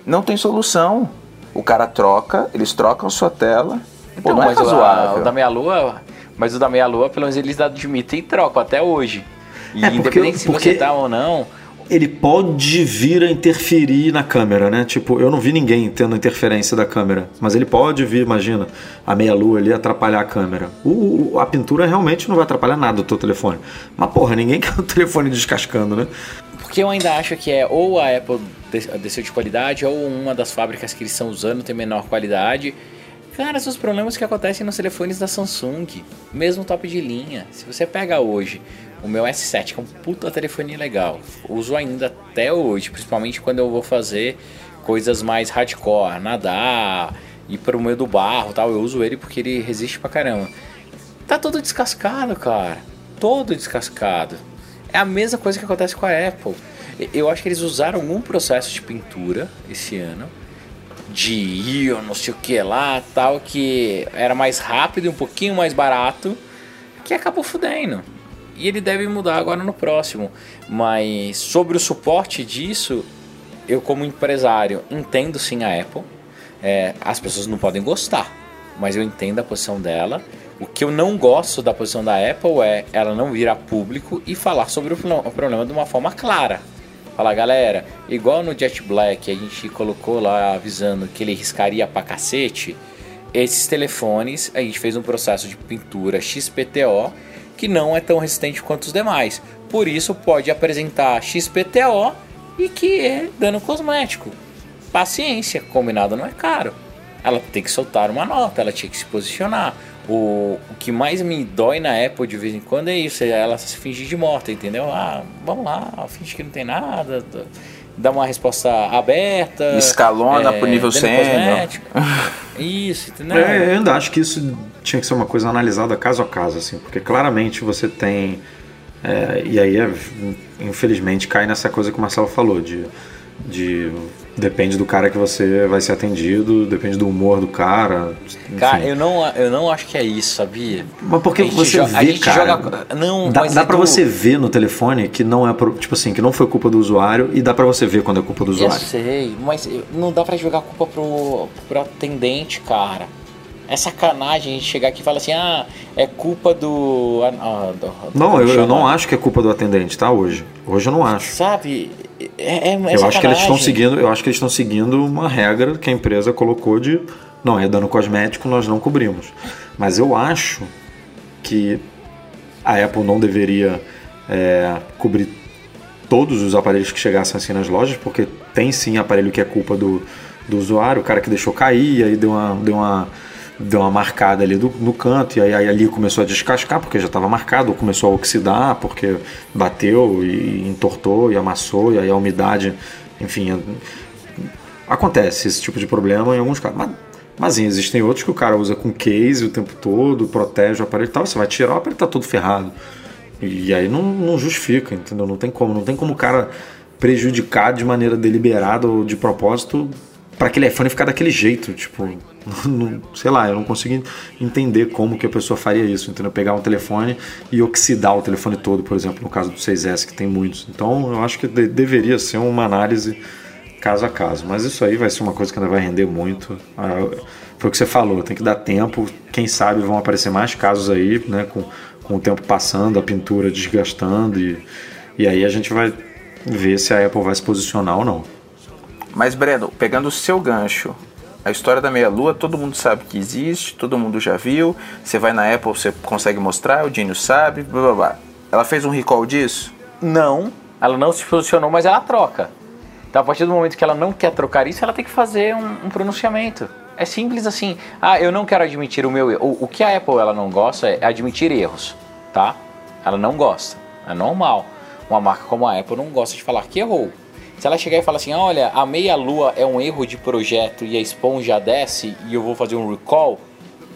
Speaker 6: Não tem solução. O cara troca, eles trocam sua tela. Pô, não é
Speaker 5: o-
Speaker 6: razoável.
Speaker 5: o da meia lua, mas o da meia lua, pelo menos eles admitem e trocam até hoje. E
Speaker 4: É, porque-
Speaker 5: independente se
Speaker 4: porque-
Speaker 5: você tá ou não,
Speaker 4: Ele pode vir a interferir na câmera, né? Tipo, eu não vi ninguém tendo interferência da câmera, mas ele pode vir, imagina, a meia-lua ali atrapalhar a câmera. O, a pintura realmente não vai atrapalhar nada o teu telefone. Mas, porra, ninguém quer o telefone descascando, né?
Speaker 5: Porque eu ainda acho que é ou a Apple des- desceu de qualidade, ou uma das fábricas que eles estão usando tem menor qualidade. Cara, são os problemas que acontecem nos telefones da Samsung, mesmo top de linha. Se você pega hoje o meu S7, que é um puta telefone legal, uso ainda até hoje, principalmente quando eu vou fazer coisas mais hardcore, nadar, ir pro meio do barro tal, eu uso ele porque ele resiste pra caramba. Tá todo descascado, cara. Todo descascado. É a mesma coisa que acontece com a Apple. Eu acho que eles usaram algum processo de pintura esse ano. De íon, não sei o que lá, tal, que era mais rápido e um pouquinho mais barato. Que acabou fudendo. E ele deve mudar agora no próximo. Mas sobre o suporte disso, eu como empresário entendo sim a Apple. É, as pessoas não podem gostar, mas eu entendo a posição dela. O que eu não gosto da posição da Apple é ela não vir a público e falar sobre o pro- o problema de uma forma clara. Falar, galera, igual no Jet Black a gente colocou lá avisando que ele riscaria pra cacete, esses telefones a gente fez um processo de pintura XPTO que não é tão resistente quanto os demais. Por isso pode apresentar XPTO e que é dano cosmético. Paciência, combinado não é caro. Ela tem que soltar uma nota, ela tinha que se posicionar. O, o que mais me dói na Apple de vez em quando é isso, é ela se fingir de morta, entendeu? Ah, vamos lá, finge que não tem nada, dá- uma resposta aberta.
Speaker 6: Escalona pro nível sênior.
Speaker 5: Isso, entendeu?
Speaker 4: É, eu ainda acho que isso tinha que ser uma coisa analisada caso a caso, assim, porque claramente você tem. é, e aí, é, infelizmente, cai nessa coisa que o Marcelo falou, de, de. Depende do cara que você vai ser atendido, depende do humor do cara. enfim.
Speaker 5: Cara, eu não, eu não acho que é isso, sabia?
Speaker 4: Mas porque você
Speaker 5: jo- a
Speaker 4: vê, cara.
Speaker 5: joga- não,
Speaker 4: dá, dá pra
Speaker 5: Edu-
Speaker 4: você ver no telefone que não é tipo assim, que não foi culpa do usuário e dá pra você ver quando é culpa do
Speaker 5: Eu
Speaker 4: usuário.
Speaker 5: sei, mas não dá pra jogar a culpa pro, pro atendente, cara. É sacanagem a gente chegar aqui e falar assim, ah, é culpa do. ah, ah, do-
Speaker 4: Não,
Speaker 5: como
Speaker 4: eu, eu não acho que é culpa do atendente, tá? Hoje. Hoje eu não acho.
Speaker 5: Sabe? É, é, é
Speaker 4: eu acho que eles estão seguindo, eu acho que eles estão seguindo uma regra que a empresa colocou de não é dano cosmético, nós não cobrimos. Mas eu acho que a Apple não deveria é, cobrir todos os aparelhos que chegassem assim nas lojas, porque tem sim aparelho que é culpa do, do usuário, o cara que deixou cair, aí deu uma, deu uma, deu uma marcada ali do- no canto, e aí, aí ali começou a descascar, porque já estava marcado, ou começou a oxidar, porque bateu e entortou e amassou, e aí a umidade, enfim, acontece esse tipo de problema em alguns casos. Mas, mas sim, existem outros que o cara usa com case o tempo todo, protege o aparelho e tal, você vai tirar, o aparelho tá todo ferrado. E aí não, não justifica, entendeu? Não tem como. Não tem como o cara prejudicar de maneira deliberada ou de propósito para aquele iPhone ficar daquele jeito. Tipo, não- sei lá, eu não consigo entender como que a pessoa faria isso, entendeu? Pegar um telefone e oxidar o telefone todo, por exemplo, no caso do 6S, que tem muitos. Então eu acho que de- deveria ser uma análise caso a caso. Mas isso aí vai ser uma coisa que ainda vai render muito. Ah, Foi o que você falou, tem que dar tempo. Quem sabe vão aparecer mais casos aí, né? Com, com o tempo passando, a pintura desgastando e, e aí a gente vai ver se a Apple vai se posicionar ou não.
Speaker 6: Mas, Breno, pegando o seu gancho, a história da meia-lua, todo mundo sabe que existe, todo mundo já viu. Você vai na Apple, você consegue mostrar, o Dino sabe, blá blá blá. Ela fez um recall disso?
Speaker 5: Não, ela não se posicionou, mas ela troca. Então, a partir do momento que ela não quer trocar isso, ela tem que fazer um, um pronunciamento. É simples assim. Ah, eu não quero admitir o meu erro. O, o que a Apple ela não gosta é admitir erros, tá? Ela não gosta. É normal. Uma marca como a Apple não gosta de falar que errou. Se ela chegar e falar assim, olha, a meia-lua é um erro de projeto e a esponja desce e eu vou fazer um recall,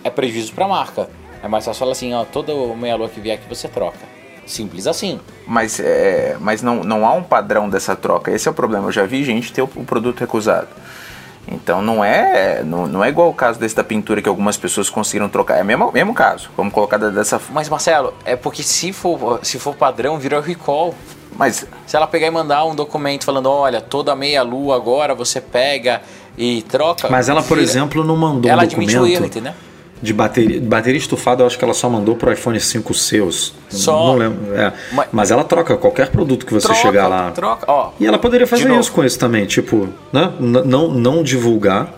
Speaker 5: é prejuízo para a marca. É mais fácil falar assim, ó, toda meia-lua que vier aqui você troca. Simples assim.
Speaker 6: Mas, é, mas não, não há um padrão dessa troca. Esse é o problema. Eu já vi gente ter o, o produto recusado. Então não é, não, não é igual o caso desse da pintura que algumas pessoas conseguiram trocar. É o mesmo, mesmo caso. Vamos colocar dessa forma.
Speaker 5: Mas Marcelo, é porque se for, se for padrão, vira recall.
Speaker 6: Mas
Speaker 5: Se ela pegar e mandar um documento falando, olha, toda meia lua agora você pega e troca.
Speaker 4: Mas ela, por
Speaker 5: vira-
Speaker 4: exemplo, não mandou
Speaker 5: ela
Speaker 4: um
Speaker 5: admite o erro,
Speaker 4: documento.
Speaker 5: entendeu?
Speaker 4: de bateria, bateria estufada, eu acho que ela só mandou pro iPhone 5C. os-
Speaker 5: Só?
Speaker 4: Não lembro. é.
Speaker 5: Mas-
Speaker 4: Mas ela troca qualquer produto que você
Speaker 5: Troca,
Speaker 4: chegar lá.
Speaker 5: troca, ó.
Speaker 4: E ela poderia fazer isso com esse também, tipo, né? Não, não divulgar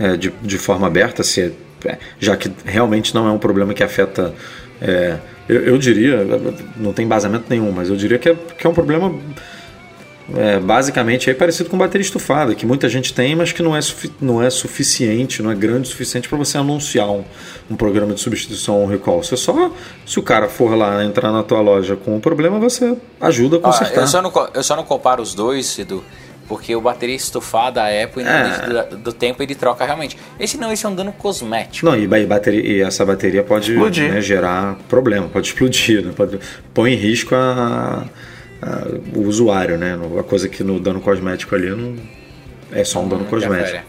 Speaker 4: é, de, de forma aberta, se, é, já que realmente não é um problema que afeta. é, eu, eu diria, não tem embasamento nenhum, mas eu diria que é, que é um problema é, basicamente é parecido com bateria estufada, que muita gente tem, mas que não é, não é suficiente, não é grande o suficiente para você anunciar um, um programa de substituição ou um recall. Você só, se o cara for lá entrar na tua loja com um problema, você ajuda a consertar.
Speaker 5: eu, só não, eu só não comparo os dois, Edu, porque o bateria estufada, a Apple, no
Speaker 4: É.
Speaker 5: início do, do tempo, ele troca realmente. Esse não, esse é um dano cosmético.
Speaker 4: Não, e, ba- e bateria, e essa bateria pode né, gerar problema, pode explodir, né? pode, põe em risco a, a- o usuário, né? A coisa que no dano cosmético ali não é só um dano cosmético.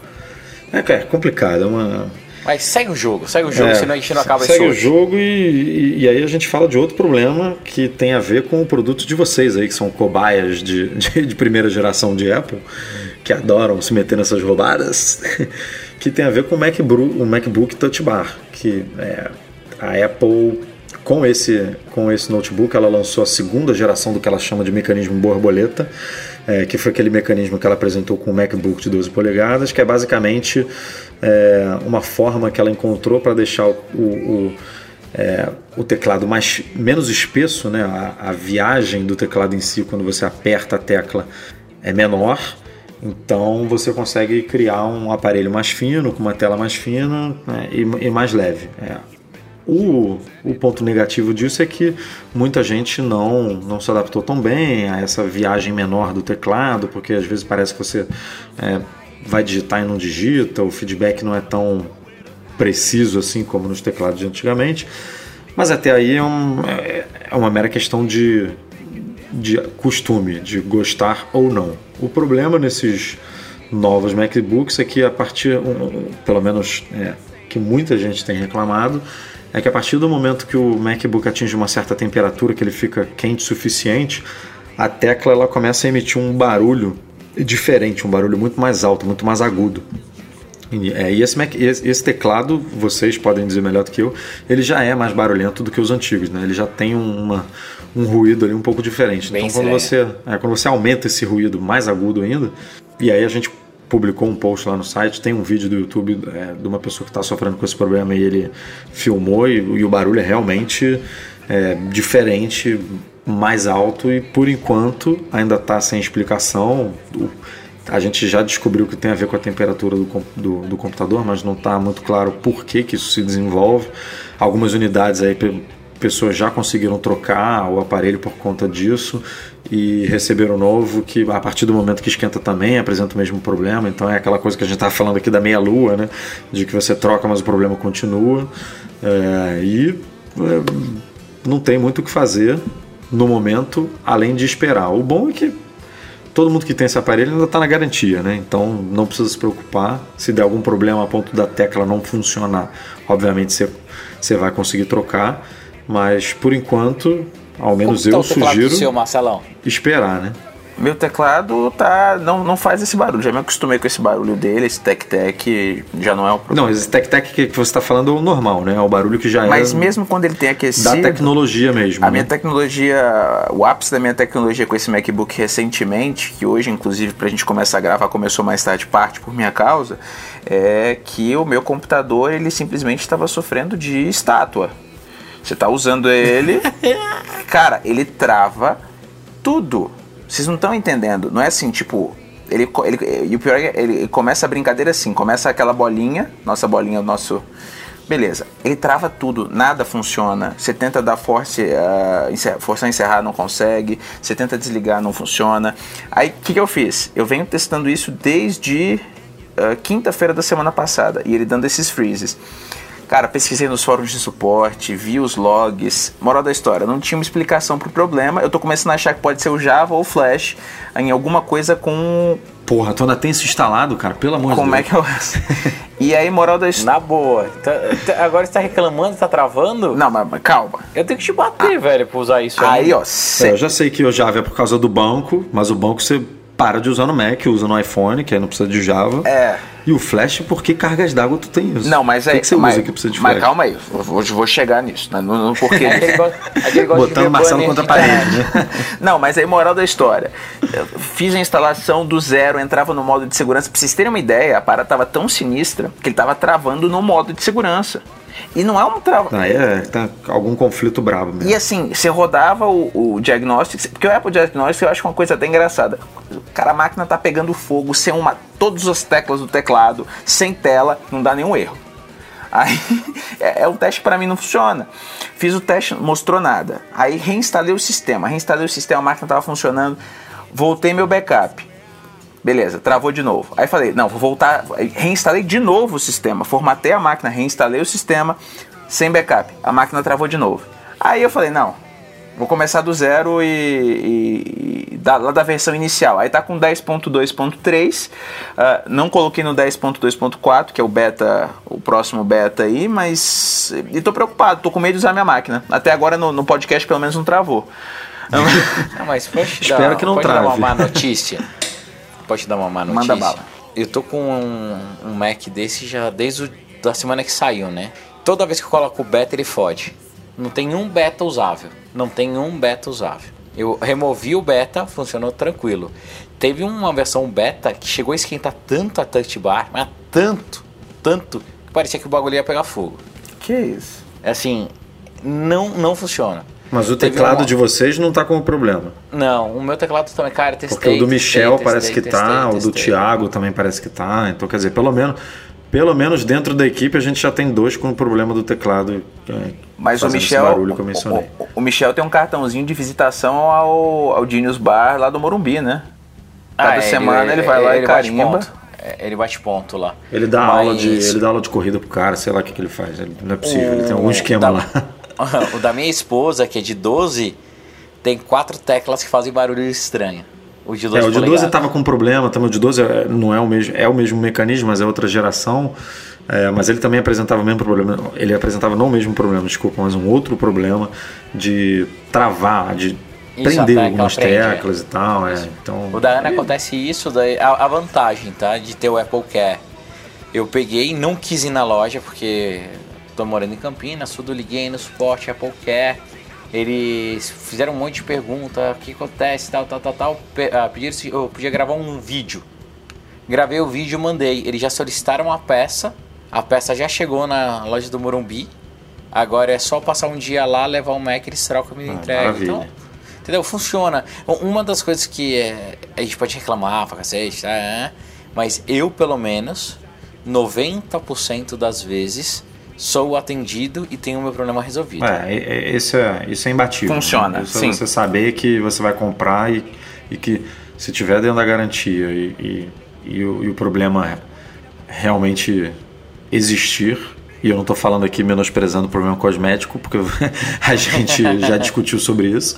Speaker 4: É, é complicado, é uma.
Speaker 5: Mas segue o jogo, segue o jogo,
Speaker 4: É,
Speaker 5: senão a gente não acaba
Speaker 4: segue o jogo e, e- e aí a gente fala de outro problema que tem a ver com o produto de vocês aí, que são cobaias de, de, de primeira geração de Apple, que adoram se meter nessas roubadas, que tem a ver com o MacBook, o MacBook Touch Bar, que é, a Apple com esse, com esse notebook ela lançou a segunda geração do que ela chama de mecanismo borboleta, é, que foi aquele mecanismo que ela apresentou com o MacBook de 12 polegadas, que é basicamente é, uma forma que ela encontrou para deixar o, o, é, o teclado mais, menos espesso, né? A, a viagem do teclado em si, quando você aperta a tecla, é menor. Então você consegue criar um aparelho mais fino, com uma tela mais fina né, e, e mais leve. É. O, o ponto negativo disso é que muita gente não, não se adaptou tão bem a essa viagem menor do teclado, porque às vezes parece que você é, vai digitar e não digita, o feedback não é tão preciso assim como nos teclados de antigamente. Mas até aí é, um- é- uma mera questão de, de costume, de gostar ou não. O problema nesses novos MacBooks é que a partir, um- pelo menos é, que muita gente tem reclamado, é que a partir do momento que o MacBook atinge uma certa temperatura, que ele fica quente o suficiente, a tecla ela começa a emitir um barulho diferente, um barulho muito mais alto, muito mais agudo. E, é, e esse, Mac- esse- esse teclado, vocês podem dizer melhor do que eu, ele já é mais barulhento do que os antigos, né? Ele já tem uma, um ruído ali um pouco diferente.
Speaker 5: Bem
Speaker 4: então, quando você, é, quando você aumenta esse ruído mais agudo ainda, e aí a gente publicou um post lá no site, tem um vídeo do YouTube é, de uma pessoa que está sofrendo com esse problema e ele filmou e, e o barulho é realmente é, diferente, mais alto e por enquanto ainda está sem explicação. A gente já descobriu que tem a ver com a temperatura do, do, do computador, mas não está muito claro por que, que isso se desenvolve. Algumas unidades aí, pessoas já conseguiram trocar o aparelho por conta disso e receberam novo que a partir do momento que esquenta também apresenta o mesmo problema. Então é aquela coisa que a gente estava falando aqui da meia-lua, né? De que você troca, mas o problema continua. É, e é, não tem muito o que fazer no momento, além de esperar. O bom é que todo mundo que tem esse aparelho ainda está na garantia, né? Então não precisa se preocupar. Se der algum problema a ponto da tecla não funcionar, obviamente você, você vai conseguir trocar. Mas por enquanto, ao menos
Speaker 5: Como tá
Speaker 4: eu
Speaker 5: do
Speaker 4: sugiro
Speaker 5: seu, Marcelão?
Speaker 4: esperar, né?
Speaker 6: Meu teclado tá não, não faz esse barulho. Já me acostumei com esse barulho dele, esse tec-tec já não é um problema.
Speaker 4: Não, esse tec-tec que você está falando é o normal, né? É o barulho que já
Speaker 6: Mas
Speaker 4: é
Speaker 6: mesmo quando ele tem aquecido,
Speaker 4: da tecnologia mesmo.
Speaker 6: a
Speaker 4: né?
Speaker 6: minha tecnologia, o ápice da minha tecnologia com esse MacBook recentemente, que hoje inclusive pra gente começar a gravar começou mais tarde, parte por minha causa, é que o meu computador ele simplesmente estava sofrendo de estátua. Você tá usando ele, cara, ele trava tudo. Vocês não estão entendendo. Não é assim, tipo, ele, ele e o pior é que ele começa a brincadeira assim, começa aquela bolinha, nossa bolinha, o nosso Beleza, ele trava tudo, nada funciona. Você tenta dar force, uh, encer- forçar encerrar, não consegue. Você tenta desligar, não funciona. Aí o que, que eu fiz? Eu venho testando isso desde uh, quinta-feira da semana passada e ele dando esses freezes. Cara, pesquisei nos fóruns de suporte, vi os logs. Moral da história, não tinha uma explicação pro problema. Eu tô começando a achar que pode ser o Java ou o Flash em alguma coisa com.
Speaker 4: Porra, tu ainda tem isso instalado, cara? Pelo amor
Speaker 6: Como
Speaker 4: de
Speaker 6: é
Speaker 4: Deus.
Speaker 6: que eu. e aí, moral da história.
Speaker 5: Na boa. Tá- tá- agora você tá reclamando, tá travando?
Speaker 6: Não, mas, mas calma.
Speaker 5: Eu tenho que te bater, velho, pra usar isso
Speaker 6: Aí, ó,
Speaker 4: É, eu já sei que o Java é por causa do banco, mas o banco você para de usar no Mac, usa no iPhone, que aí não precisa de Java.
Speaker 6: É.
Speaker 4: E o Flash, por que cargas d'água tu tem isso?
Speaker 6: Não, mas aí.
Speaker 4: que, que você
Speaker 6: mas,
Speaker 4: usa que precisa de
Speaker 6: mas
Speaker 4: Flash?
Speaker 6: calma aí, eu vou, chegar nisso, né?
Speaker 5: Aquele gosta de
Speaker 4: Botando o Marcelo contra a
Speaker 5: de
Speaker 4: parede, né?
Speaker 6: Não, mas aí, moral da história. Eu fiz a instalação do zero, entrava no modo de segurança. Pra vocês terem uma ideia, a parada tava tão sinistra que ele tava travando no modo de segurança. E não é um trava.
Speaker 4: Aí é, tá algum conflito brabo mesmo.
Speaker 6: E assim, você rodava o, o Diagnostics, porque o Apple Diagnostics eu acho uma coisa até engraçada. Cara, a máquina tá pegando fogo sem uma. Todas as teclas do teclado, sem tela, não dá nenhum erro. Aí é, é, o teste para mim não funciona. Fiz o teste, não mostrou nada. Aí reinstalei o sistema. Reinstalei o sistema, a máquina tava funcionando. Voltei meu backup. Beleza, travou de novo. Aí falei, não, vou voltar. Reinstalei de novo o sistema. Formatei a máquina, reinstalei o sistema sem backup. A máquina travou de novo. Aí eu falei, não, vou começar do zero e, e- e da, lá da versão inicial. Aí tá com 10.2.3. ah, não coloquei no 10.2.4, que é o beta, o próximo beta aí, mas. E tô preocupado, tô com medo de usar minha máquina. Até agora no, no podcast pelo menos não travou.
Speaker 5: Não, mas pode te
Speaker 4: Espero que não
Speaker 5: pode dar uma
Speaker 4: trave.
Speaker 5: má notícia. Pode dar uma má notícia.
Speaker 6: Manda bala.
Speaker 5: Eu tô com um, um Mac desse já desde o, da semana que saiu, né? Toda vez que eu coloco o beta, ele fode. Não tem um beta usável. Não tem um beta usável. Eu removi o beta, funcionou tranquilo. Teve uma versão beta que chegou a esquentar tanto a touch bar, mas tanto, tanto, que parecia que o bagulho ia pegar fogo.
Speaker 6: Que isso?
Speaker 5: É Assim, não, não funciona.
Speaker 4: Mas o
Speaker 5: Teve
Speaker 4: teclado
Speaker 5: uma-
Speaker 4: de vocês não tá com problema.
Speaker 5: Não, o meu teclado também, cara, testei.
Speaker 4: Porque o do
Speaker 5: testei,
Speaker 4: Michel
Speaker 5: testei,
Speaker 4: parece que
Speaker 5: testei,
Speaker 4: tá, o do
Speaker 5: testei.
Speaker 4: Thiago também parece que tá. Então, quer dizer, pelo menos, pelo menos dentro da equipe a gente já tem dois com o problema do teclado. é,
Speaker 6: Mas o Michel,
Speaker 4: barulho que eu mencionei.
Speaker 6: o, o- o Michel tem um cartãozinho de visitação ao, ao Genius Bar lá do Morumbi, né? Cada
Speaker 5: Ah,
Speaker 6: semana ele, vai lá e
Speaker 5: bate
Speaker 6: carimba.
Speaker 5: ponto. É, Ele bate ponto lá.
Speaker 4: Ele dá
Speaker 5: Mas
Speaker 4: aula de ele dá aula de corrida pro cara, sei lá o que, que ele faz. Ele- Não é possível, ele tem algum
Speaker 5: o
Speaker 4: esquema
Speaker 5: da-
Speaker 4: lá.
Speaker 5: o da minha esposa, que é de 12, tem quatro teclas que fazem barulho estranho. O de 12
Speaker 4: É, o de 12
Speaker 5: polegadas.
Speaker 4: tava com problema, também o de 12 é- não é o mesmo, é o mesmo mecanismo, mas é outra geração. É, mas ele também apresentava o mesmo problema. Ele apresentava não o mesmo problema, desculpa, mas um outro problema de travar, de
Speaker 5: Isso,
Speaker 4: prender algumas
Speaker 5: prende, é.
Speaker 4: teclas e tal. É, então,
Speaker 5: O da Ana acontece isso, daí, a, a vantagem, tá? De ter o Apple Care. Eu peguei, não quis ir na loja, porque tô morando em Campinas, tudo liguei no suporte Apple Care. Eles fizeram um monte de pergunta, o que acontece, tal, tal, tal, tal. Ah, pediram se eu podia gravar um vídeo. Gravei o vídeo e mandei. Eles já solicitaram a peça. A peça já chegou na loja do Morumbi. Agora é só passar um dia lá, levar o Mac, eles trocam e me entregam.
Speaker 4: maravilha.
Speaker 5: Então, entendeu? Funciona. Uma das coisas que é, a gente pode reclamar pra cacete, tá? É, mas eu, pelo menos, 90% das vezes sou atendido e tenho o meu problema resolvido.
Speaker 4: é, isso, é, isso é imbatível.
Speaker 6: Funciona,
Speaker 4: né? Isso
Speaker 6: sim.
Speaker 4: é você saber que você vai comprar e, e que se tiver dentro da garantia e, e, e o, o problema realmente existir, e eu não estou falando aqui menosprezando o problema cosmético, porque a gente já discutiu sobre isso,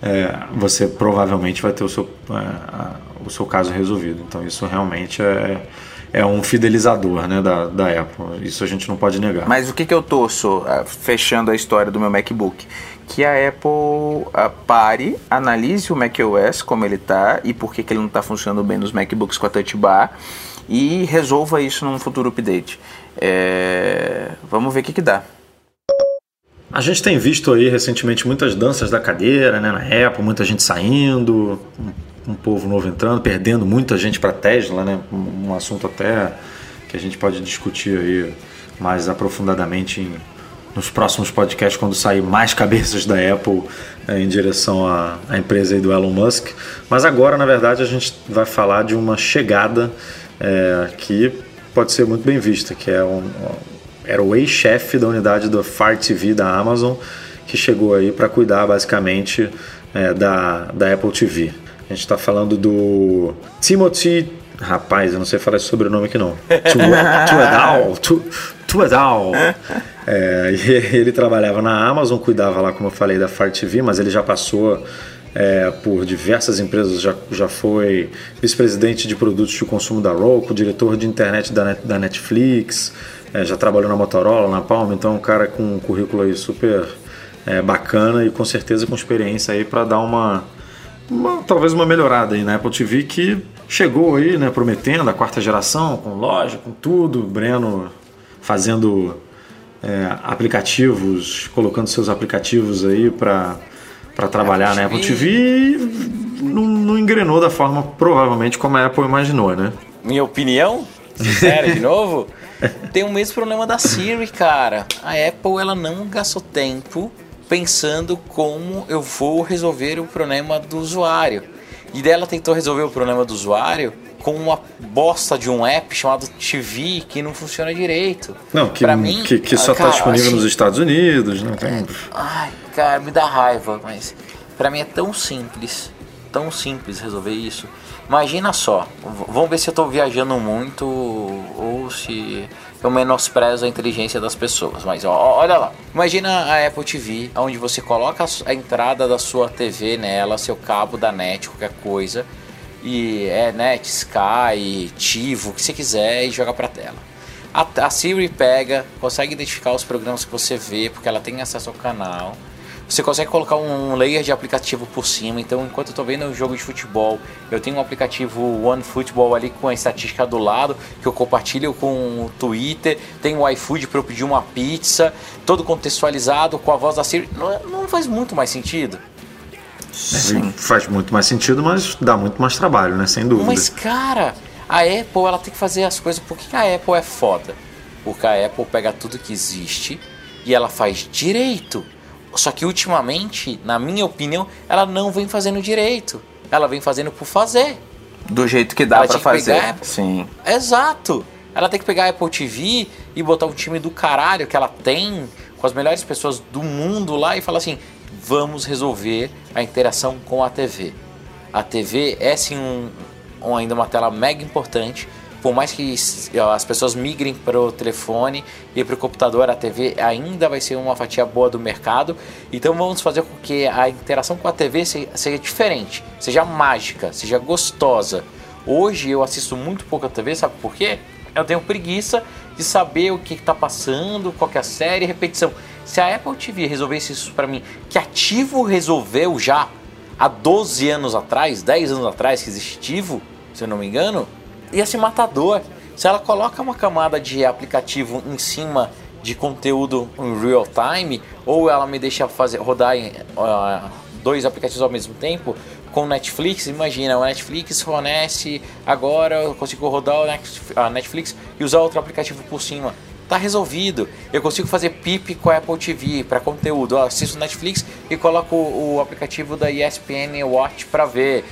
Speaker 4: é, você provavelmente vai ter o seu, é, o seu caso resolvido. Então isso realmente é, é um fidelizador né, da, da Apple. Isso a gente não pode negar.
Speaker 6: Mas o que, que eu torço, ah, fechando a história do meu MacBook? Que a Apple ah, pare, analise o macOS como ele tá e por que, que ele não está funcionando bem nos MacBooks com a Touch Bar e resolva isso num futuro update. É, Vamos ver o que, que dá.
Speaker 4: A gente tem visto aí recentemente muitas danças da cadeira, né, na Apple, muita gente saindo, um, povo novo entrando, perdendo muita gente para Tesla, né, um, assunto até que a gente pode discutir aí mais aprofundadamente em, nos próximos podcasts quando sair mais cabeças da Apple né, em direção à, à empresa do Elon Musk. Mas agora, na verdade, a gente vai falar de uma chegada é, que pode ser muito bem vista, que é um, era o ex-chefe da unidade do Fire TV da Amazon, que chegou aí para cuidar basicamente é, da, da Apple TV. A gente está falando do Timothy. Rapaz, eu não sei falar esse sobrenome aqui não. Tu- Tuedal. Tu- Tuedal. É, ele trabalhava na Amazon, cuidava lá, como eu falei, da Fire TV, mas ele já passou é, por diversas empresas, já, já foi vice-presidente de produtos de consumo da Roku, diretor de internet da, Net- da Netflix, é, já trabalhou na Motorola, na Palm, então é um cara com um currículo aí super é, bacana e com certeza com experiência aí para dar uma uma- talvez uma melhorada aí na Apple TV que chegou aí, né, prometendo a quarta geração, com loja, com tudo. Breno fazendo é, aplicativos, colocando seus aplicativos aí para trabalhar na Apple TV e não, não engrenou da forma provavelmente como a Apple imaginou, né?
Speaker 5: Minha opinião, sincera de novo, tem o mesmo problema da Siri, cara. A Apple ela não gastou tempo pensando como eu vou resolver o problema do usuário. E daí ela tentou resolver o problema do usuário com uma bosta de um app chamado TV que não funciona direito.
Speaker 4: Não, que,
Speaker 5: Pra mim,
Speaker 4: que, que só está disponível
Speaker 5: assim,
Speaker 4: nos Estados Unidos, né? Tem-
Speaker 5: Ai, cara, me dá raiva, mas pra mim é tão simples, tão simples resolver isso. Imagina só, vamos ver se eu tô viajando muito ou se eu menosprezo a inteligência das pessoas. Mas ó, olha lá, imagina a Apple TV, onde você coloca a entrada da sua TV nela, seu cabo da net, qualquer coisa, e é net, Sky, Tivo, o que você quiser e joga pra tela. A, a Siri pega, consegue identificar os programas que você vê, porque ela tem acesso ao canal. Você consegue colocar um layer de aplicativo por cima. Então, enquanto eu tô vendo um jogo de futebol, eu tenho um aplicativo One Football ali com a estatística do lado, que eu compartilho com o Twitter. Tem o iFood para eu pedir uma pizza, todo contextualizado com a voz da Siri. Não, não faz muito mais sentido.
Speaker 4: Faz muito mais sentido, mas dá muito mais trabalho, né? Sem dúvida.
Speaker 5: Mas, cara, a Apple ela tem que fazer as coisas. Por que a Apple é foda? Porque a Apple pega tudo que existe e ela faz direito. Só que ultimamente, na minha opinião, ela não vem fazendo direito. Ela vem fazendo por fazer.
Speaker 6: Do jeito que dá
Speaker 5: que
Speaker 6: fazer.
Speaker 5: pegar-
Speaker 6: Sim.
Speaker 5: Exato. Ela tem que pegar a Apple TV e botar um time do caralho que ela tem com as melhores pessoas do mundo lá e falar assim: vamos resolver a interação com a TV. A TV é sim um, um- ainda uma tela mega importante. Por mais que as pessoas migrem para o telefone e para o computador, a TV ainda vai ser uma fatia boa do mercado. Então vamos fazer com que a interação com a TV se- seja diferente, seja mágica, seja gostosa. Hoje eu assisto muito pouco a TV, sabe por quê? Eu tenho preguiça de saber o que está passando, qual que é a série, repetição. Se a Apple TV resolvesse isso para mim, que ativo resolveu já há 12 anos atrás, 10 anos atrás que existe ativo, se eu não me engano, ia ser matador. Se ela coloca uma camada de aplicativo em cima de conteúdo em real time, ou ela me deixa fazer rodar ah, dois aplicativos ao mesmo tempo, com Netflix, imagina, o Netflix fornece agora eu consigo rodar o Netflix e usar outro aplicativo por cima. Tá resolvido. Eu consigo fazer PIP com a Apple TV para conteúdo. Ó, assisto Netflix e coloco o aplicativo da ESPN Watch para ver.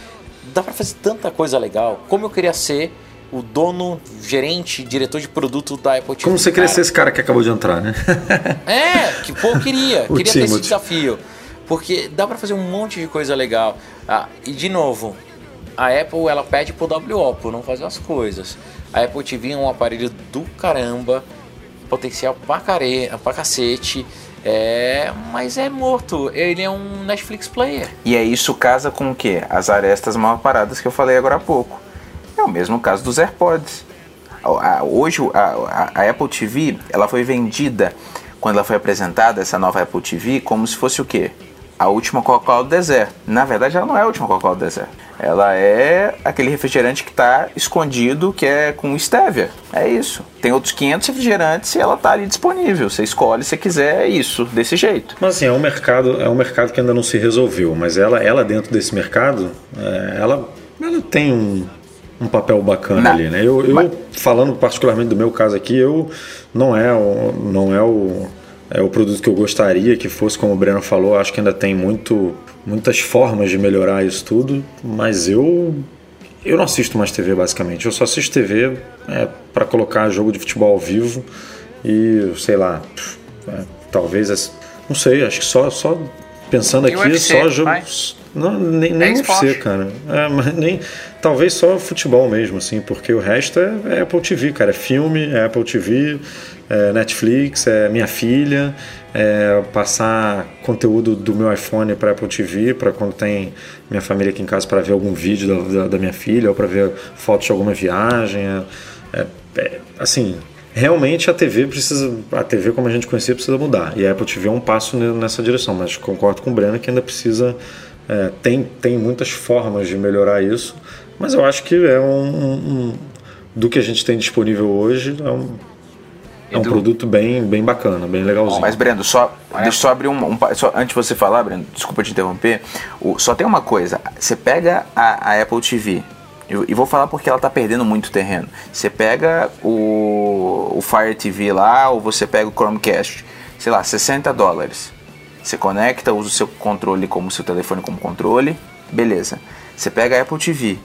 Speaker 5: Dá para fazer tanta coisa legal. Como eu queria ser o dono, gerente, diretor de produto da Apple TV.
Speaker 4: Como você queria ser esse cara que acabou de entrar, né?
Speaker 5: É, que pô, eu queria.
Speaker 4: O
Speaker 5: queria ter esse
Speaker 4: Timothy.
Speaker 5: desafio. Porque dá pra fazer um monte de coisa legal. Ah, e de novo, a Apple ela pede pro WO por não fazer as coisas. A Apple TV é um aparelho do caramba, potencial pra, care, pra cacete. É, mas é morto. Ele é um Netflix player.
Speaker 6: E aí isso casa com o quê? As arestas mal paradas que eu falei agora há pouco. É o mesmo caso dos AirPods. Hoje a, Apple TV ela foi vendida quando ela foi apresentada essa nova Apple TV como se fosse o quê? A última Coca-Cola do deserto. Na verdade, ela não é a última Coca-Cola do deserto. Ela é aquele refrigerante que está escondido, que é com stevia. É isso. Tem outros 500 refrigerantes e ela está ali disponível. Você escolhe se quiser é isso, desse jeito.
Speaker 4: Mas assim, é um mercado, é um mercado que ainda não se resolveu, mas ela, ela dentro desse mercado, é, ela, ela tem um, um papel bacana
Speaker 6: Não.
Speaker 4: ali, né? Eu, eu
Speaker 6: Mas-
Speaker 4: falando particularmente do meu caso aqui, eu não é o, não é o, é o produto que eu gostaria que fosse, como o Breno falou, acho que ainda tem muito, muitas formas de melhorar isso tudo, mas eu eu não assisto mais TV basicamente. Eu só assisto TV é, para colocar jogo de futebol ao vivo e sei lá, é, talvez não sei, acho que só só pensando aqui
Speaker 5: UFC,
Speaker 4: só jogo
Speaker 5: vai?
Speaker 4: Não nem, nem
Speaker 5: É
Speaker 4: UFC, cara. É, mas nem talvez só futebol mesmo assim, porque o resto é, é Apple TV, cara, é filme, é Apple TV, é Netflix, é minha filha, é passar conteúdo do meu iPhone para Apple TV, para quando tem minha família aqui em casa para ver algum vídeo da, da, da minha filha ou para ver fotos de alguma viagem. É, é- é- assim, realmente a TV precisa, a TV como a gente conhecia precisa mudar. E a Apple TV é um passo ne- nessa direção, mas concordo com o Breno que ainda precisa É, tem, tem muitas formas de melhorar isso, mas eu acho que é um, um, um do que a gente tem disponível hoje é um, é um
Speaker 6: Edu.
Speaker 4: produto bem, bem bacana, bem legalzinho.
Speaker 6: Mas, Brendo, só, deixa eu só abrir um. um só, antes de você falar, Brendo, desculpa te interromper. o- só tem uma coisa: você pega a, a Apple TV. eu- E vou falar porque ela tá perdendo muito terreno. Você pega o, o Fire TV lá, ou você pega o Chromecast, sei lá, 60 dólares. Você conecta, usa o seu controle como seu telefone como controle, beleza. Você pega a Apple TV,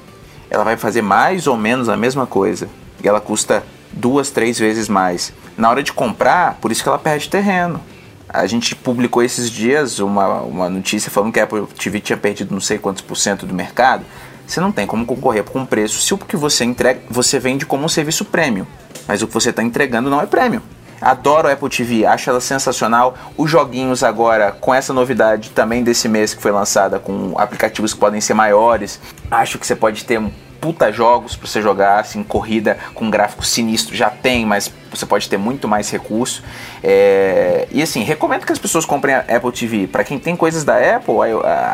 Speaker 6: ela vai fazer mais ou menos a mesma coisa. E ela custa duas, três vezes mais. Na hora de comprar, por isso que ela perde terreno. A gente publicou esses dias uma, uma notícia falando que a Apple TV tinha perdido não sei quantos por cento do mercado. Você não tem como concorrer com preço se o que você entrega, você vende como um serviço premium. Mas o que você está entregando não é premium. Adoro a Apple TV, acho ela sensacional. Os joguinhos agora, com essa novidade também desse mês que foi lançada, com aplicativos que podem ser maiores, acho que você pode ter puta jogos para você jogar, assim, corrida com gráfico sinistro, já tem, mas você pode ter muito mais recurso. É, E assim, recomendo que as pessoas comprem a Apple TV. Para quem tem coisas da Apple,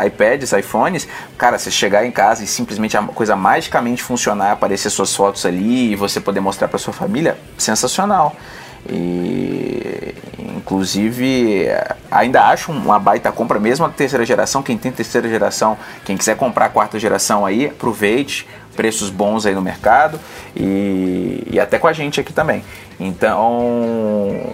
Speaker 6: iPads, iPhones, cara, você chegar em casa e simplesmente a coisa magicamente funcionar, aparecer suas fotos ali e você poder mostrar para sua família, sensacional. E inclusive ainda acho uma baita compra mesmo a terceira geração. Quem tem terceira geração, quem quiser comprar a quarta geração aí, aproveite, preços bons aí no mercado e, e até com a gente aqui também. Então,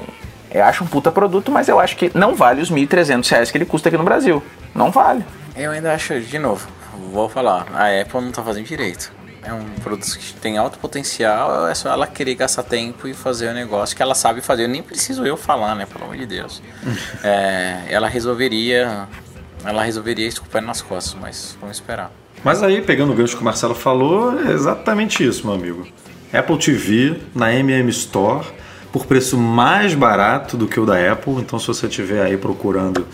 Speaker 6: eu acho um puta produto, mas eu acho que não vale os 1.300 reais que ele custa aqui no Brasil. Não vale.
Speaker 5: Eu ainda acho, de novo, vou falar, a Apple não tá fazendo direito. É um produto que tem alto potencial, é só ela querer gastar tempo e fazer o negócio que ela sabe fazer. Nem preciso eu falar, né? Pelo amor de Deus. É, ela resolveria. Ela resolveria isso com o pé nas costas, mas vamos esperar.
Speaker 4: Mas aí, pegando o gancho que o Marcelo falou, é exatamente isso, meu amigo. Apple TV na MM Store por preço mais barato do que o da Apple. Então, se você estiver aí procurando,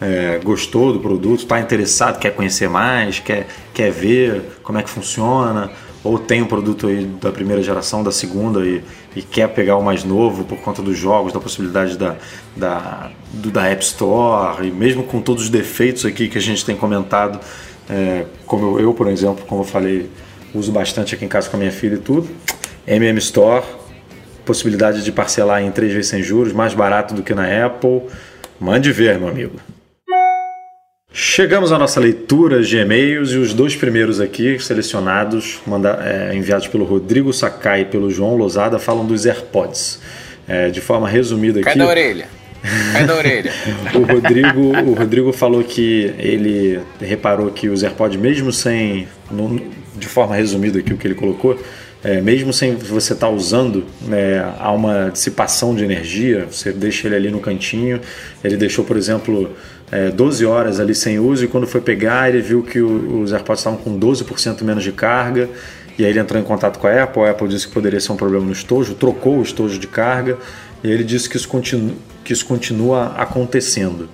Speaker 4: é, gostou do produto, está interessado, quer conhecer mais, quer, quer ver como é que funciona, ou tem um produto aí da primeira geração, da segunda e, e quer pegar o mais novo por conta dos jogos, da possibilidade da, da, do, da App Store, e mesmo com todos os defeitos aqui que a gente tem comentado, é, como eu, por exemplo, como eu falei, uso bastante aqui em casa com a minha filha e tudo. MM Store, possibilidade de parcelar em três vezes sem juros, mais barato do que na Apple. Mande ver, meu amigo. Chegamos à nossa leitura de e-mails e os dois primeiros aqui, selecionados, manda, é, enviados pelo Rodrigo Sakai e pelo João Lozada, falam dos AirPods. É, de forma resumida aqui.
Speaker 5: Cai da orelha. Cai da orelha.
Speaker 4: o Rodrigo, o Rodrigo falou que ele reparou que os AirPods, mesmo sem, no- de forma resumida aqui o que ele colocou, é, mesmo sem você estar usando, né, há uma dissipação de energia, você deixa ele ali no cantinho, ele deixou, por exemplo, é, 12 horas ali sem uso e quando foi pegar ele viu que o- os AirPods estavam com 12% menos de carga e aí ele entrou em contato com a Apple, a Apple disse que poderia ser um problema no estojo, trocou o estojo de carga e ele disse que isso, continu, que isso continua acontecendo.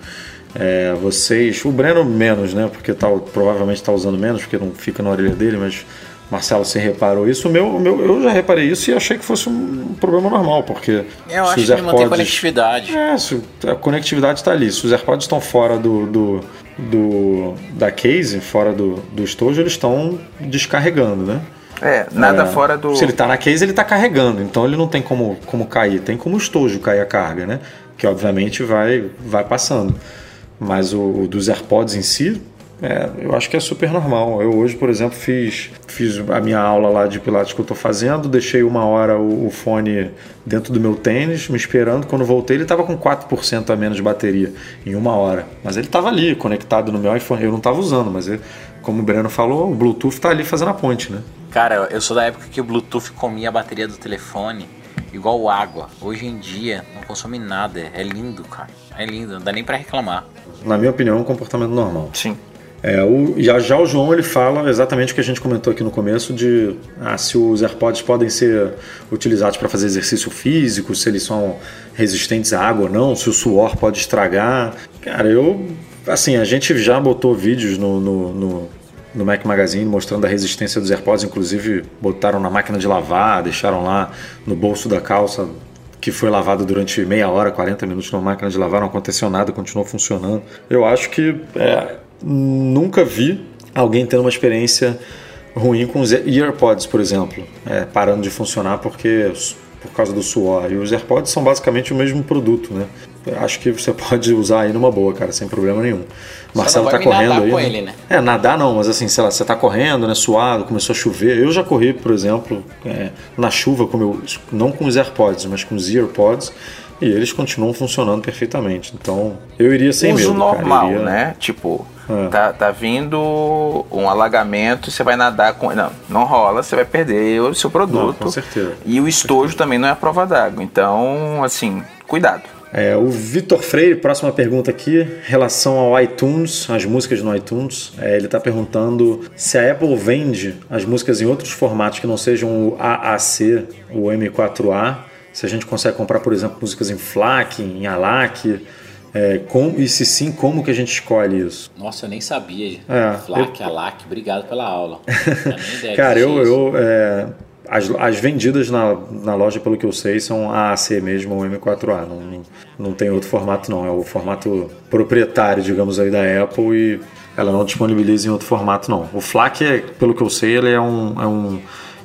Speaker 4: É, vocês, o Breno menos, né? Porque tá, provavelmente está usando menos, porque não fica na orelha dele, mas Marcelo, você reparou isso? O meu, o meu, eu já reparei isso e achei que fosse um problema normal, porque
Speaker 5: Eu
Speaker 4: se
Speaker 5: acho
Speaker 4: os
Speaker 5: que ele mantém
Speaker 4: AirPods-
Speaker 5: conectividade.
Speaker 4: é, se a conectividade está ali. Se os AirPods estão fora do, do, do- da case, fora do, do estojo, eles estão descarregando, né?
Speaker 6: É, nada
Speaker 4: É,
Speaker 6: fora do.
Speaker 4: Se ele está na case, ele está carregando, então ele não tem como, como cair, tem como o estojo cair a carga, né? Que obviamente vai, vai passando. Mas o, o dos AirPods em si, é, eu acho que é super normal. Eu hoje, por exemplo, fiz, fiz a minha aula lá de Pilates que eu estou fazendo, deixei uma hora o, o fone dentro do meu tênis, me esperando. Quando voltei, ele estava com 4% a menos de bateria em uma hora. Mas ele estava ali, conectado no meu iPhone. Eu não estava usando, mas ele, como o Breno falou, o Bluetooth está ali fazendo a ponte, né?
Speaker 5: Cara, eu sou da época que o Bluetooth comia a bateria do telefone igual água. Hoje em dia não consome nada. É lindo, cara. É lindo, não dá nem pra reclamar.
Speaker 4: Na minha opinião, é um comportamento normal.
Speaker 6: Sim.
Speaker 4: É, o, já, já o João ele fala exatamente o que a gente comentou aqui no começo de ah, se os AirPods podem ser utilizados para fazer exercício físico, se eles são resistentes à água ou não, se o suor pode estragar. Cara, eu assim a gente já botou vídeos no, no, no, no Mac Magazine mostrando a resistência dos AirPods, inclusive botaram na máquina de lavar, deixaram lá no bolso da calça que foi lavado durante meia hora, 40 minutos na máquina de lavar, não aconteceu nada, continuou funcionando. Eu acho que é, nunca vi alguém tendo uma experiência ruim com os AirPods, por exemplo, é, parando de funcionar porque por causa do suor. E os AirPods são basicamente o mesmo produto, né? Acho que você pode usar aí numa boa, cara, sem problema nenhum. Marcelo tá correndo
Speaker 5: nadar
Speaker 4: aí.
Speaker 5: com
Speaker 4: né?
Speaker 5: ele, né?
Speaker 4: É, nadar não, mas assim, sei lá, você tá correndo, né, suado, começou a chover. Eu já corri, por exemplo, é, na chuva, com meu, não com os AirPods, mas com os EarPods, e eles continuam funcionando perfeitamente. Então, eu iria sem
Speaker 6: Uso
Speaker 4: medo,
Speaker 6: normal,
Speaker 4: Iria-
Speaker 6: né? Tipo,
Speaker 4: É.
Speaker 6: tá, tá vindo um alagamento, você vai nadar com. Não, não rola, você vai perder o seu produto.
Speaker 4: Não, com certeza.
Speaker 6: E o estojo também não é a prova d'água. Então, assim, cuidado.
Speaker 4: É, o Vitor Freire, próxima pergunta aqui, relação ao iTunes, as músicas no iTunes. É, ele está perguntando se a Apple vende as músicas em outros formatos que não sejam o AAC, o M4A. Se a gente consegue comprar, por exemplo, músicas em FLAC, em ALAC. É, como, e se sim, como que a gente escolhe isso?
Speaker 5: Nossa, eu nem sabia.
Speaker 4: É,
Speaker 5: Flac, Alac, obrigado pela aula.
Speaker 4: Cara, eu, eu é, as, as vendidas na, na loja, pelo que eu sei, são AAC mesmo ou M4A. Não, não, não tem outro formato, não. É o formato proprietário, digamos aí, da Apple e ela não disponibiliza em outro formato, não. O FLAC, é, pelo que eu sei, ele é um, é um,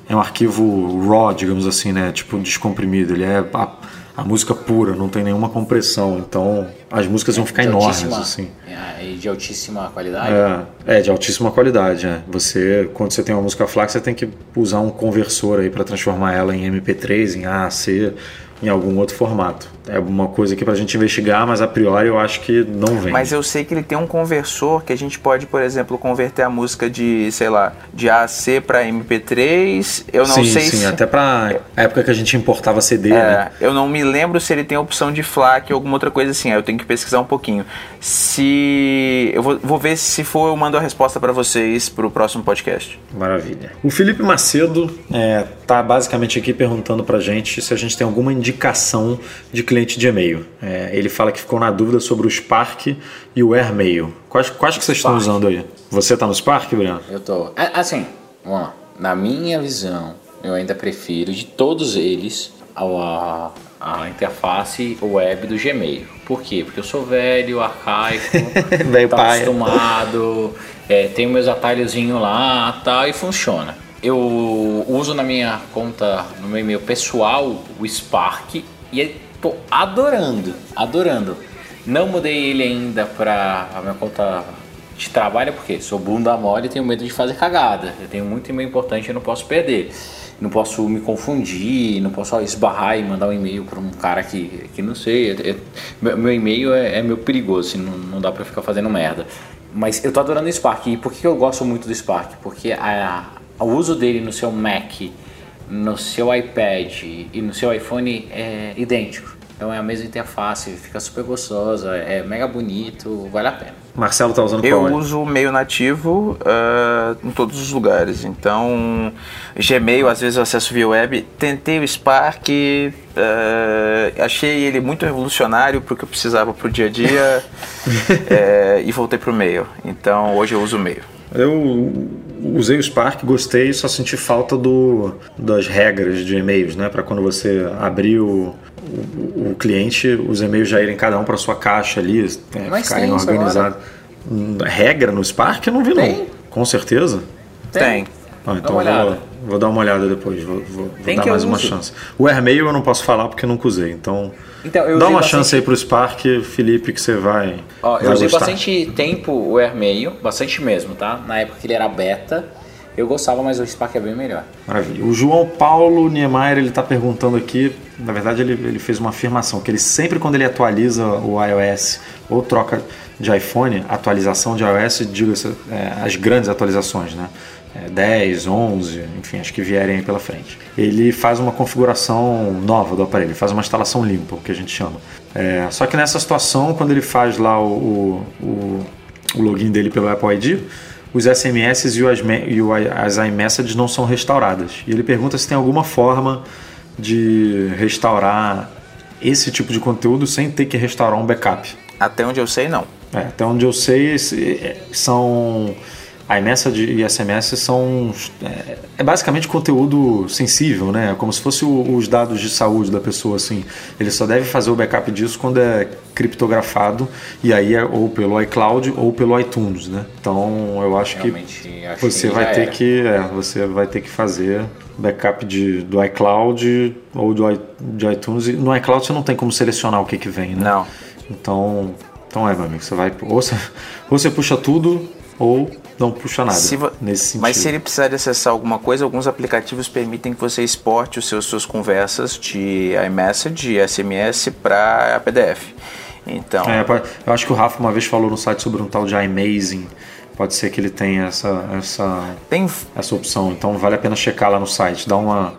Speaker 4: é um arquivo RAW, digamos assim, né? Tipo descomprimido. Ele é a, a música pura, não tem nenhuma compressão. Então as músicas vão ficar enormes, assim.
Speaker 5: é, e de altíssima qualidade.
Speaker 4: É, é, de altíssima qualidade. É. Você, quando você tem uma música FLAC, você tem que usar um conversor aí para transformar ela em MP3, em AAC, em algum outro formato. É uma coisa que pra gente investigar, mas a priori eu acho que não vem.
Speaker 6: Mas eu sei que ele tem um conversor que a gente pode, por exemplo, converter a música de, sei lá, de AAC para MP3. Eu não
Speaker 4: sim,
Speaker 6: sei
Speaker 4: sim,
Speaker 6: se.
Speaker 4: até pra época que a gente importava CD,
Speaker 6: É,
Speaker 4: né?
Speaker 6: eu não me lembro se ele tem a opção de FLAC ou alguma outra coisa assim. Eu tenho que pesquisar um pouquinho. Se eu vou, vou ver se for eu mando a resposta para vocês pro próximo podcast.
Speaker 4: Maravilha. O Felipe Macedo é, tá basicamente aqui perguntando pra gente se a gente tem alguma indicação de cliente de e-mail. É, ele fala que ficou na dúvida sobre o Spark e o AirMail. Quais, quais que vocês estão usando aí? Você tá no Spark, Breno?
Speaker 5: Eu tô. é, Assim, vamos lá. Na minha visão, eu ainda prefiro de todos eles a, a interface web do Gmail. Por quê? Porque eu sou velho, arcaico,
Speaker 4: Velho paia.
Speaker 5: acostumado, é, tenho meus atalhozinhos lá tal, e funciona. Eu uso na minha conta, no meu e-mail pessoal, o Spark e tô adorando, adorando. Não mudei ele ainda para a minha conta de trabalho porque sou bunda mole e tenho medo de fazer cagada. Eu tenho muito e-mail importante e não posso perder. Não posso me confundir, não posso esbarrar e mandar um e-mail para um cara que, que não sei. Eu- eu- meu, meu e-mail é, é meio perigoso, assim, não, não dá para ficar fazendo merda. Mas eu tô adorando o Spark. E por que eu gosto muito do Spark? Porque o uso dele no seu Mac, no seu iPad e no seu iPhone é idêntico. Então é a mesma interface, fica super gostosa, é mega bonito, vale a pena.
Speaker 4: Marcelo tá usando
Speaker 6: Eu
Speaker 4: qual?
Speaker 6: uso o meio nativo ah, em todos os lugares. Então, Gmail, às vezes eu acesso via web. Tentei o Spark, ah, achei ele muito revolucionário porque eu precisava pro dia a dia eh, e voltei pro meio. Então, hoje eu uso o meio.
Speaker 4: Eu usei o Spark, gostei, só senti falta do, das regras de e-mails, né? Para quando você abrir o, o, o cliente, os e-mails já irem cada um para sua caixa ali, é,
Speaker 5: Mas
Speaker 4: ficarem organizados. Hum, Regra no Spark eu não vi
Speaker 5: Tem.
Speaker 4: não. Com certeza.
Speaker 6: Tem.
Speaker 4: Ah,
Speaker 5: Dá
Speaker 4: então
Speaker 5: uma
Speaker 4: vou. Vou dar uma olhada depois, vou, vou- vou dar mais uma chance. O AirMail eu não posso falar porque nunca usei, então,
Speaker 5: Então,
Speaker 4: dá uma
Speaker 5: bastante-
Speaker 4: chance aí pro Spark, Felipe, que você vai,
Speaker 5: Ó, eu
Speaker 4: vai
Speaker 5: usei
Speaker 4: gostar.
Speaker 5: bastante tempo o AirMail, bastante mesmo, tá? Na época que ele era beta, eu gostava, mas o Spark é bem melhor.
Speaker 4: Maravilha. O João Paulo Niemeyer ele está perguntando aqui, na verdade ele, ele fez uma afirmação que ele sempre quando ele atualiza o iOS ou troca de iPhone, atualização de iOS, diga-se é, as grandes atualizações, né? É, 10, 11, enfim, as que vierem aí pela frente. Ele faz uma configuração nova do aparelho, faz uma instalação limpa, o que a gente chama. É, só que nessa situação, quando ele faz lá o, o, o- login dele pelo Apple ID, os SMS e, asme- e as iMessages não são restauradas. E ele pergunta se tem alguma forma de restaurar esse tipo de conteúdo sem ter que restaurar um backup.
Speaker 6: Até onde eu sei, não.
Speaker 4: É, até onde eu sei, é, são iMessage e SMS são é, é, basicamente conteúdo sensível, né? Como se fosse o, os dados de saúde da pessoa, assim. Ele só deve fazer o backup disso quando é criptografado e aí é ou pelo iCloud ou pelo iTunes, né? Então eu acho
Speaker 5: Realmente,
Speaker 4: que
Speaker 5: acho
Speaker 4: você
Speaker 5: que
Speaker 4: vai ter
Speaker 5: era.
Speaker 4: que é, você vai ter que fazer backup de, do iCloud ou do i- de iTunes. E No iCloud você não tem como selecionar o que que vem, né?
Speaker 6: Não.
Speaker 4: Então, então é, meu amigo, você vai ou você, ou você puxa tudo ou não puxa nada.
Speaker 6: Se vo-
Speaker 4: nesse sentido.
Speaker 6: Mas se ele precisar de acessar alguma coisa, alguns aplicativos permitem que você exporte os seus, suas conversas de iMessage e SMS para PDF. Então,
Speaker 4: É, eu acho que o Rafa uma vez falou no site sobre um tal de iMazing. Pode ser que ele tenha essa, essa,
Speaker 6: tem
Speaker 4: essa opção. Então vale a pena checar lá no site. Dá uma.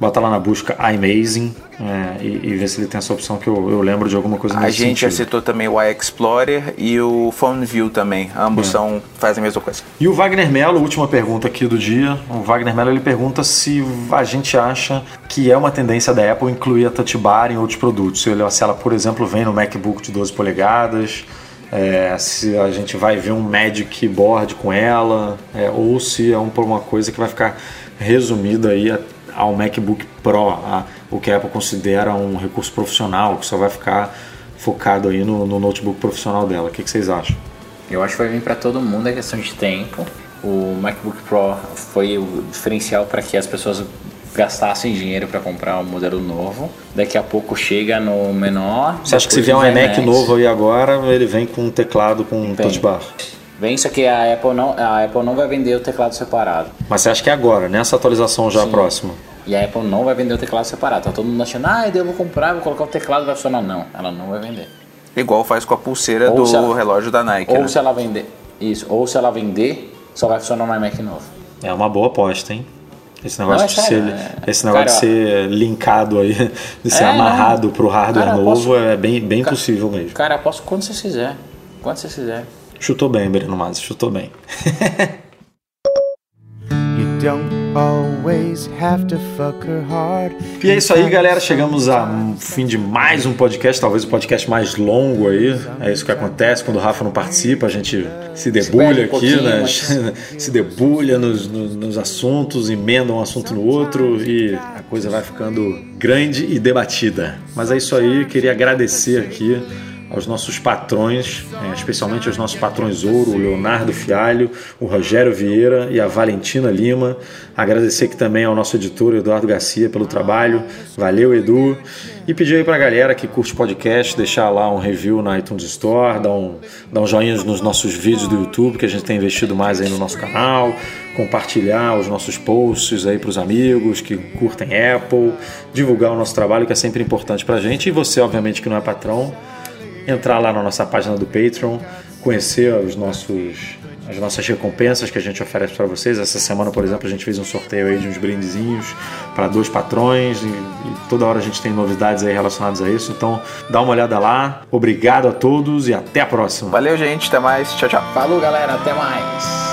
Speaker 4: Bota lá na busca iMazing é, e, e ver se ele tem essa opção que eu, eu lembro de alguma coisa
Speaker 6: a
Speaker 4: nesse
Speaker 6: gente já
Speaker 4: sentido.
Speaker 6: citou também o iExplorer e o Phone View também. Ambos
Speaker 4: É.
Speaker 6: são, fazem a mesma coisa.
Speaker 4: E o Wagner Mello, última pergunta aqui do dia. O Wagner Mello ele pergunta se a gente acha que é uma tendência da Apple incluir a Touch Bar em outros produtos. Se ela, se ela, por exemplo, vem no MacBook de 12 polegadas, é, se a gente vai ver um Magic Board com ela, é, ou se é um- uma coisa que vai ficar resumida aí ao MacBook Pro, a- o que a Apple considera um recurso profissional, que só vai ficar focado aí no, no notebook profissional dela. O que, que vocês acham?
Speaker 5: Eu acho que vai vir para todo mundo, é questão de tempo. O MacBook Pro foi o diferencial para que as pessoas gastassem dinheiro para comprar um modelo novo. Daqui a pouco chega no menor.
Speaker 4: Você acha que se vier um iMac novo aí agora, ele vem com um teclado com um touch bar?
Speaker 5: Vem, só que a Apple não, a Apple não vai vender o teclado separado.
Speaker 4: Mas você acha que é agora, nessa atualização já
Speaker 5: Sim.
Speaker 4: próxima?
Speaker 5: E a Apple não vai vender o teclado separado. Tá todo mundo achando, ah, eu vou comprar, vou colocar o teclado vai funcionar. Não, ela não vai vender.
Speaker 6: Igual faz com a pulseira
Speaker 5: Ou
Speaker 6: do
Speaker 5: ela-
Speaker 6: relógio da Nike.
Speaker 5: Ou
Speaker 6: né?
Speaker 5: se ela vender. Isso, ou se ela vender, só vai funcionar no iMac novo.
Speaker 4: É uma boa aposta, hein? Esse negócio,
Speaker 5: Não, é
Speaker 4: de,
Speaker 5: sério,
Speaker 4: ser,
Speaker 5: é.
Speaker 4: esse negócio
Speaker 5: Cara,
Speaker 4: de ser linkado aí, de ser
Speaker 5: É,
Speaker 4: amarrado
Speaker 5: não.
Speaker 4: pro hardware
Speaker 5: Cara,
Speaker 4: novo
Speaker 5: posso-
Speaker 4: é bem, bem
Speaker 5: Ca-
Speaker 4: possível mesmo.
Speaker 5: Cara, aposto quando você quiser. Quando você quiser.
Speaker 4: Chutou bem, Breno Masi, chutou bem.
Speaker 2: You don't always have to fuck her hard.
Speaker 4: E é isso aí, galera. Chegamos ao fim de mais um podcast, talvez o podcast mais longo aí. É isso que acontece quando o Rafa não participa, a gente se debulha
Speaker 5: um
Speaker 4: aqui, né?
Speaker 5: mas-
Speaker 4: se debulha nos, nos- nos assuntos, emenda um assunto no outro e a coisa vai ficando grande e debatida. Mas é isso aí, queria agradecer aqui aos nossos patrões, eh, especialmente aos nossos patrões ouro, o Leonardo Fialho, o Rogério Vieira e a Valentina Lima. Agradecer aqui também ao nosso editor Eduardo Garcia pelo trabalho. Valeu, Edu. E pedir aí pra galera que curte podcast, deixar lá um review na iTunes Store, dar um, dar um joinha nos nossos vídeos do YouTube, que a gente tem investido mais aí no nosso canal, compartilhar os nossos posts aí pros amigos que curtem Apple, divulgar o nosso trabalho, que é sempre importante pra gente. E você, obviamente, que não é patrão, entrar lá na nossa página do Patreon, conhecer os nossos as nossas recompensas que a gente oferece para vocês. Essa semana, por exemplo, a gente fez um sorteio aí de uns brindezinhos para dois patrões e, e toda hora a gente tem novidades aí relacionadas a isso. Então, dá uma olhada lá. Obrigado a todos e até a próxima.
Speaker 6: Valeu, gente. Até mais. Tchau, tchau.
Speaker 5: Falou, galera. Até mais.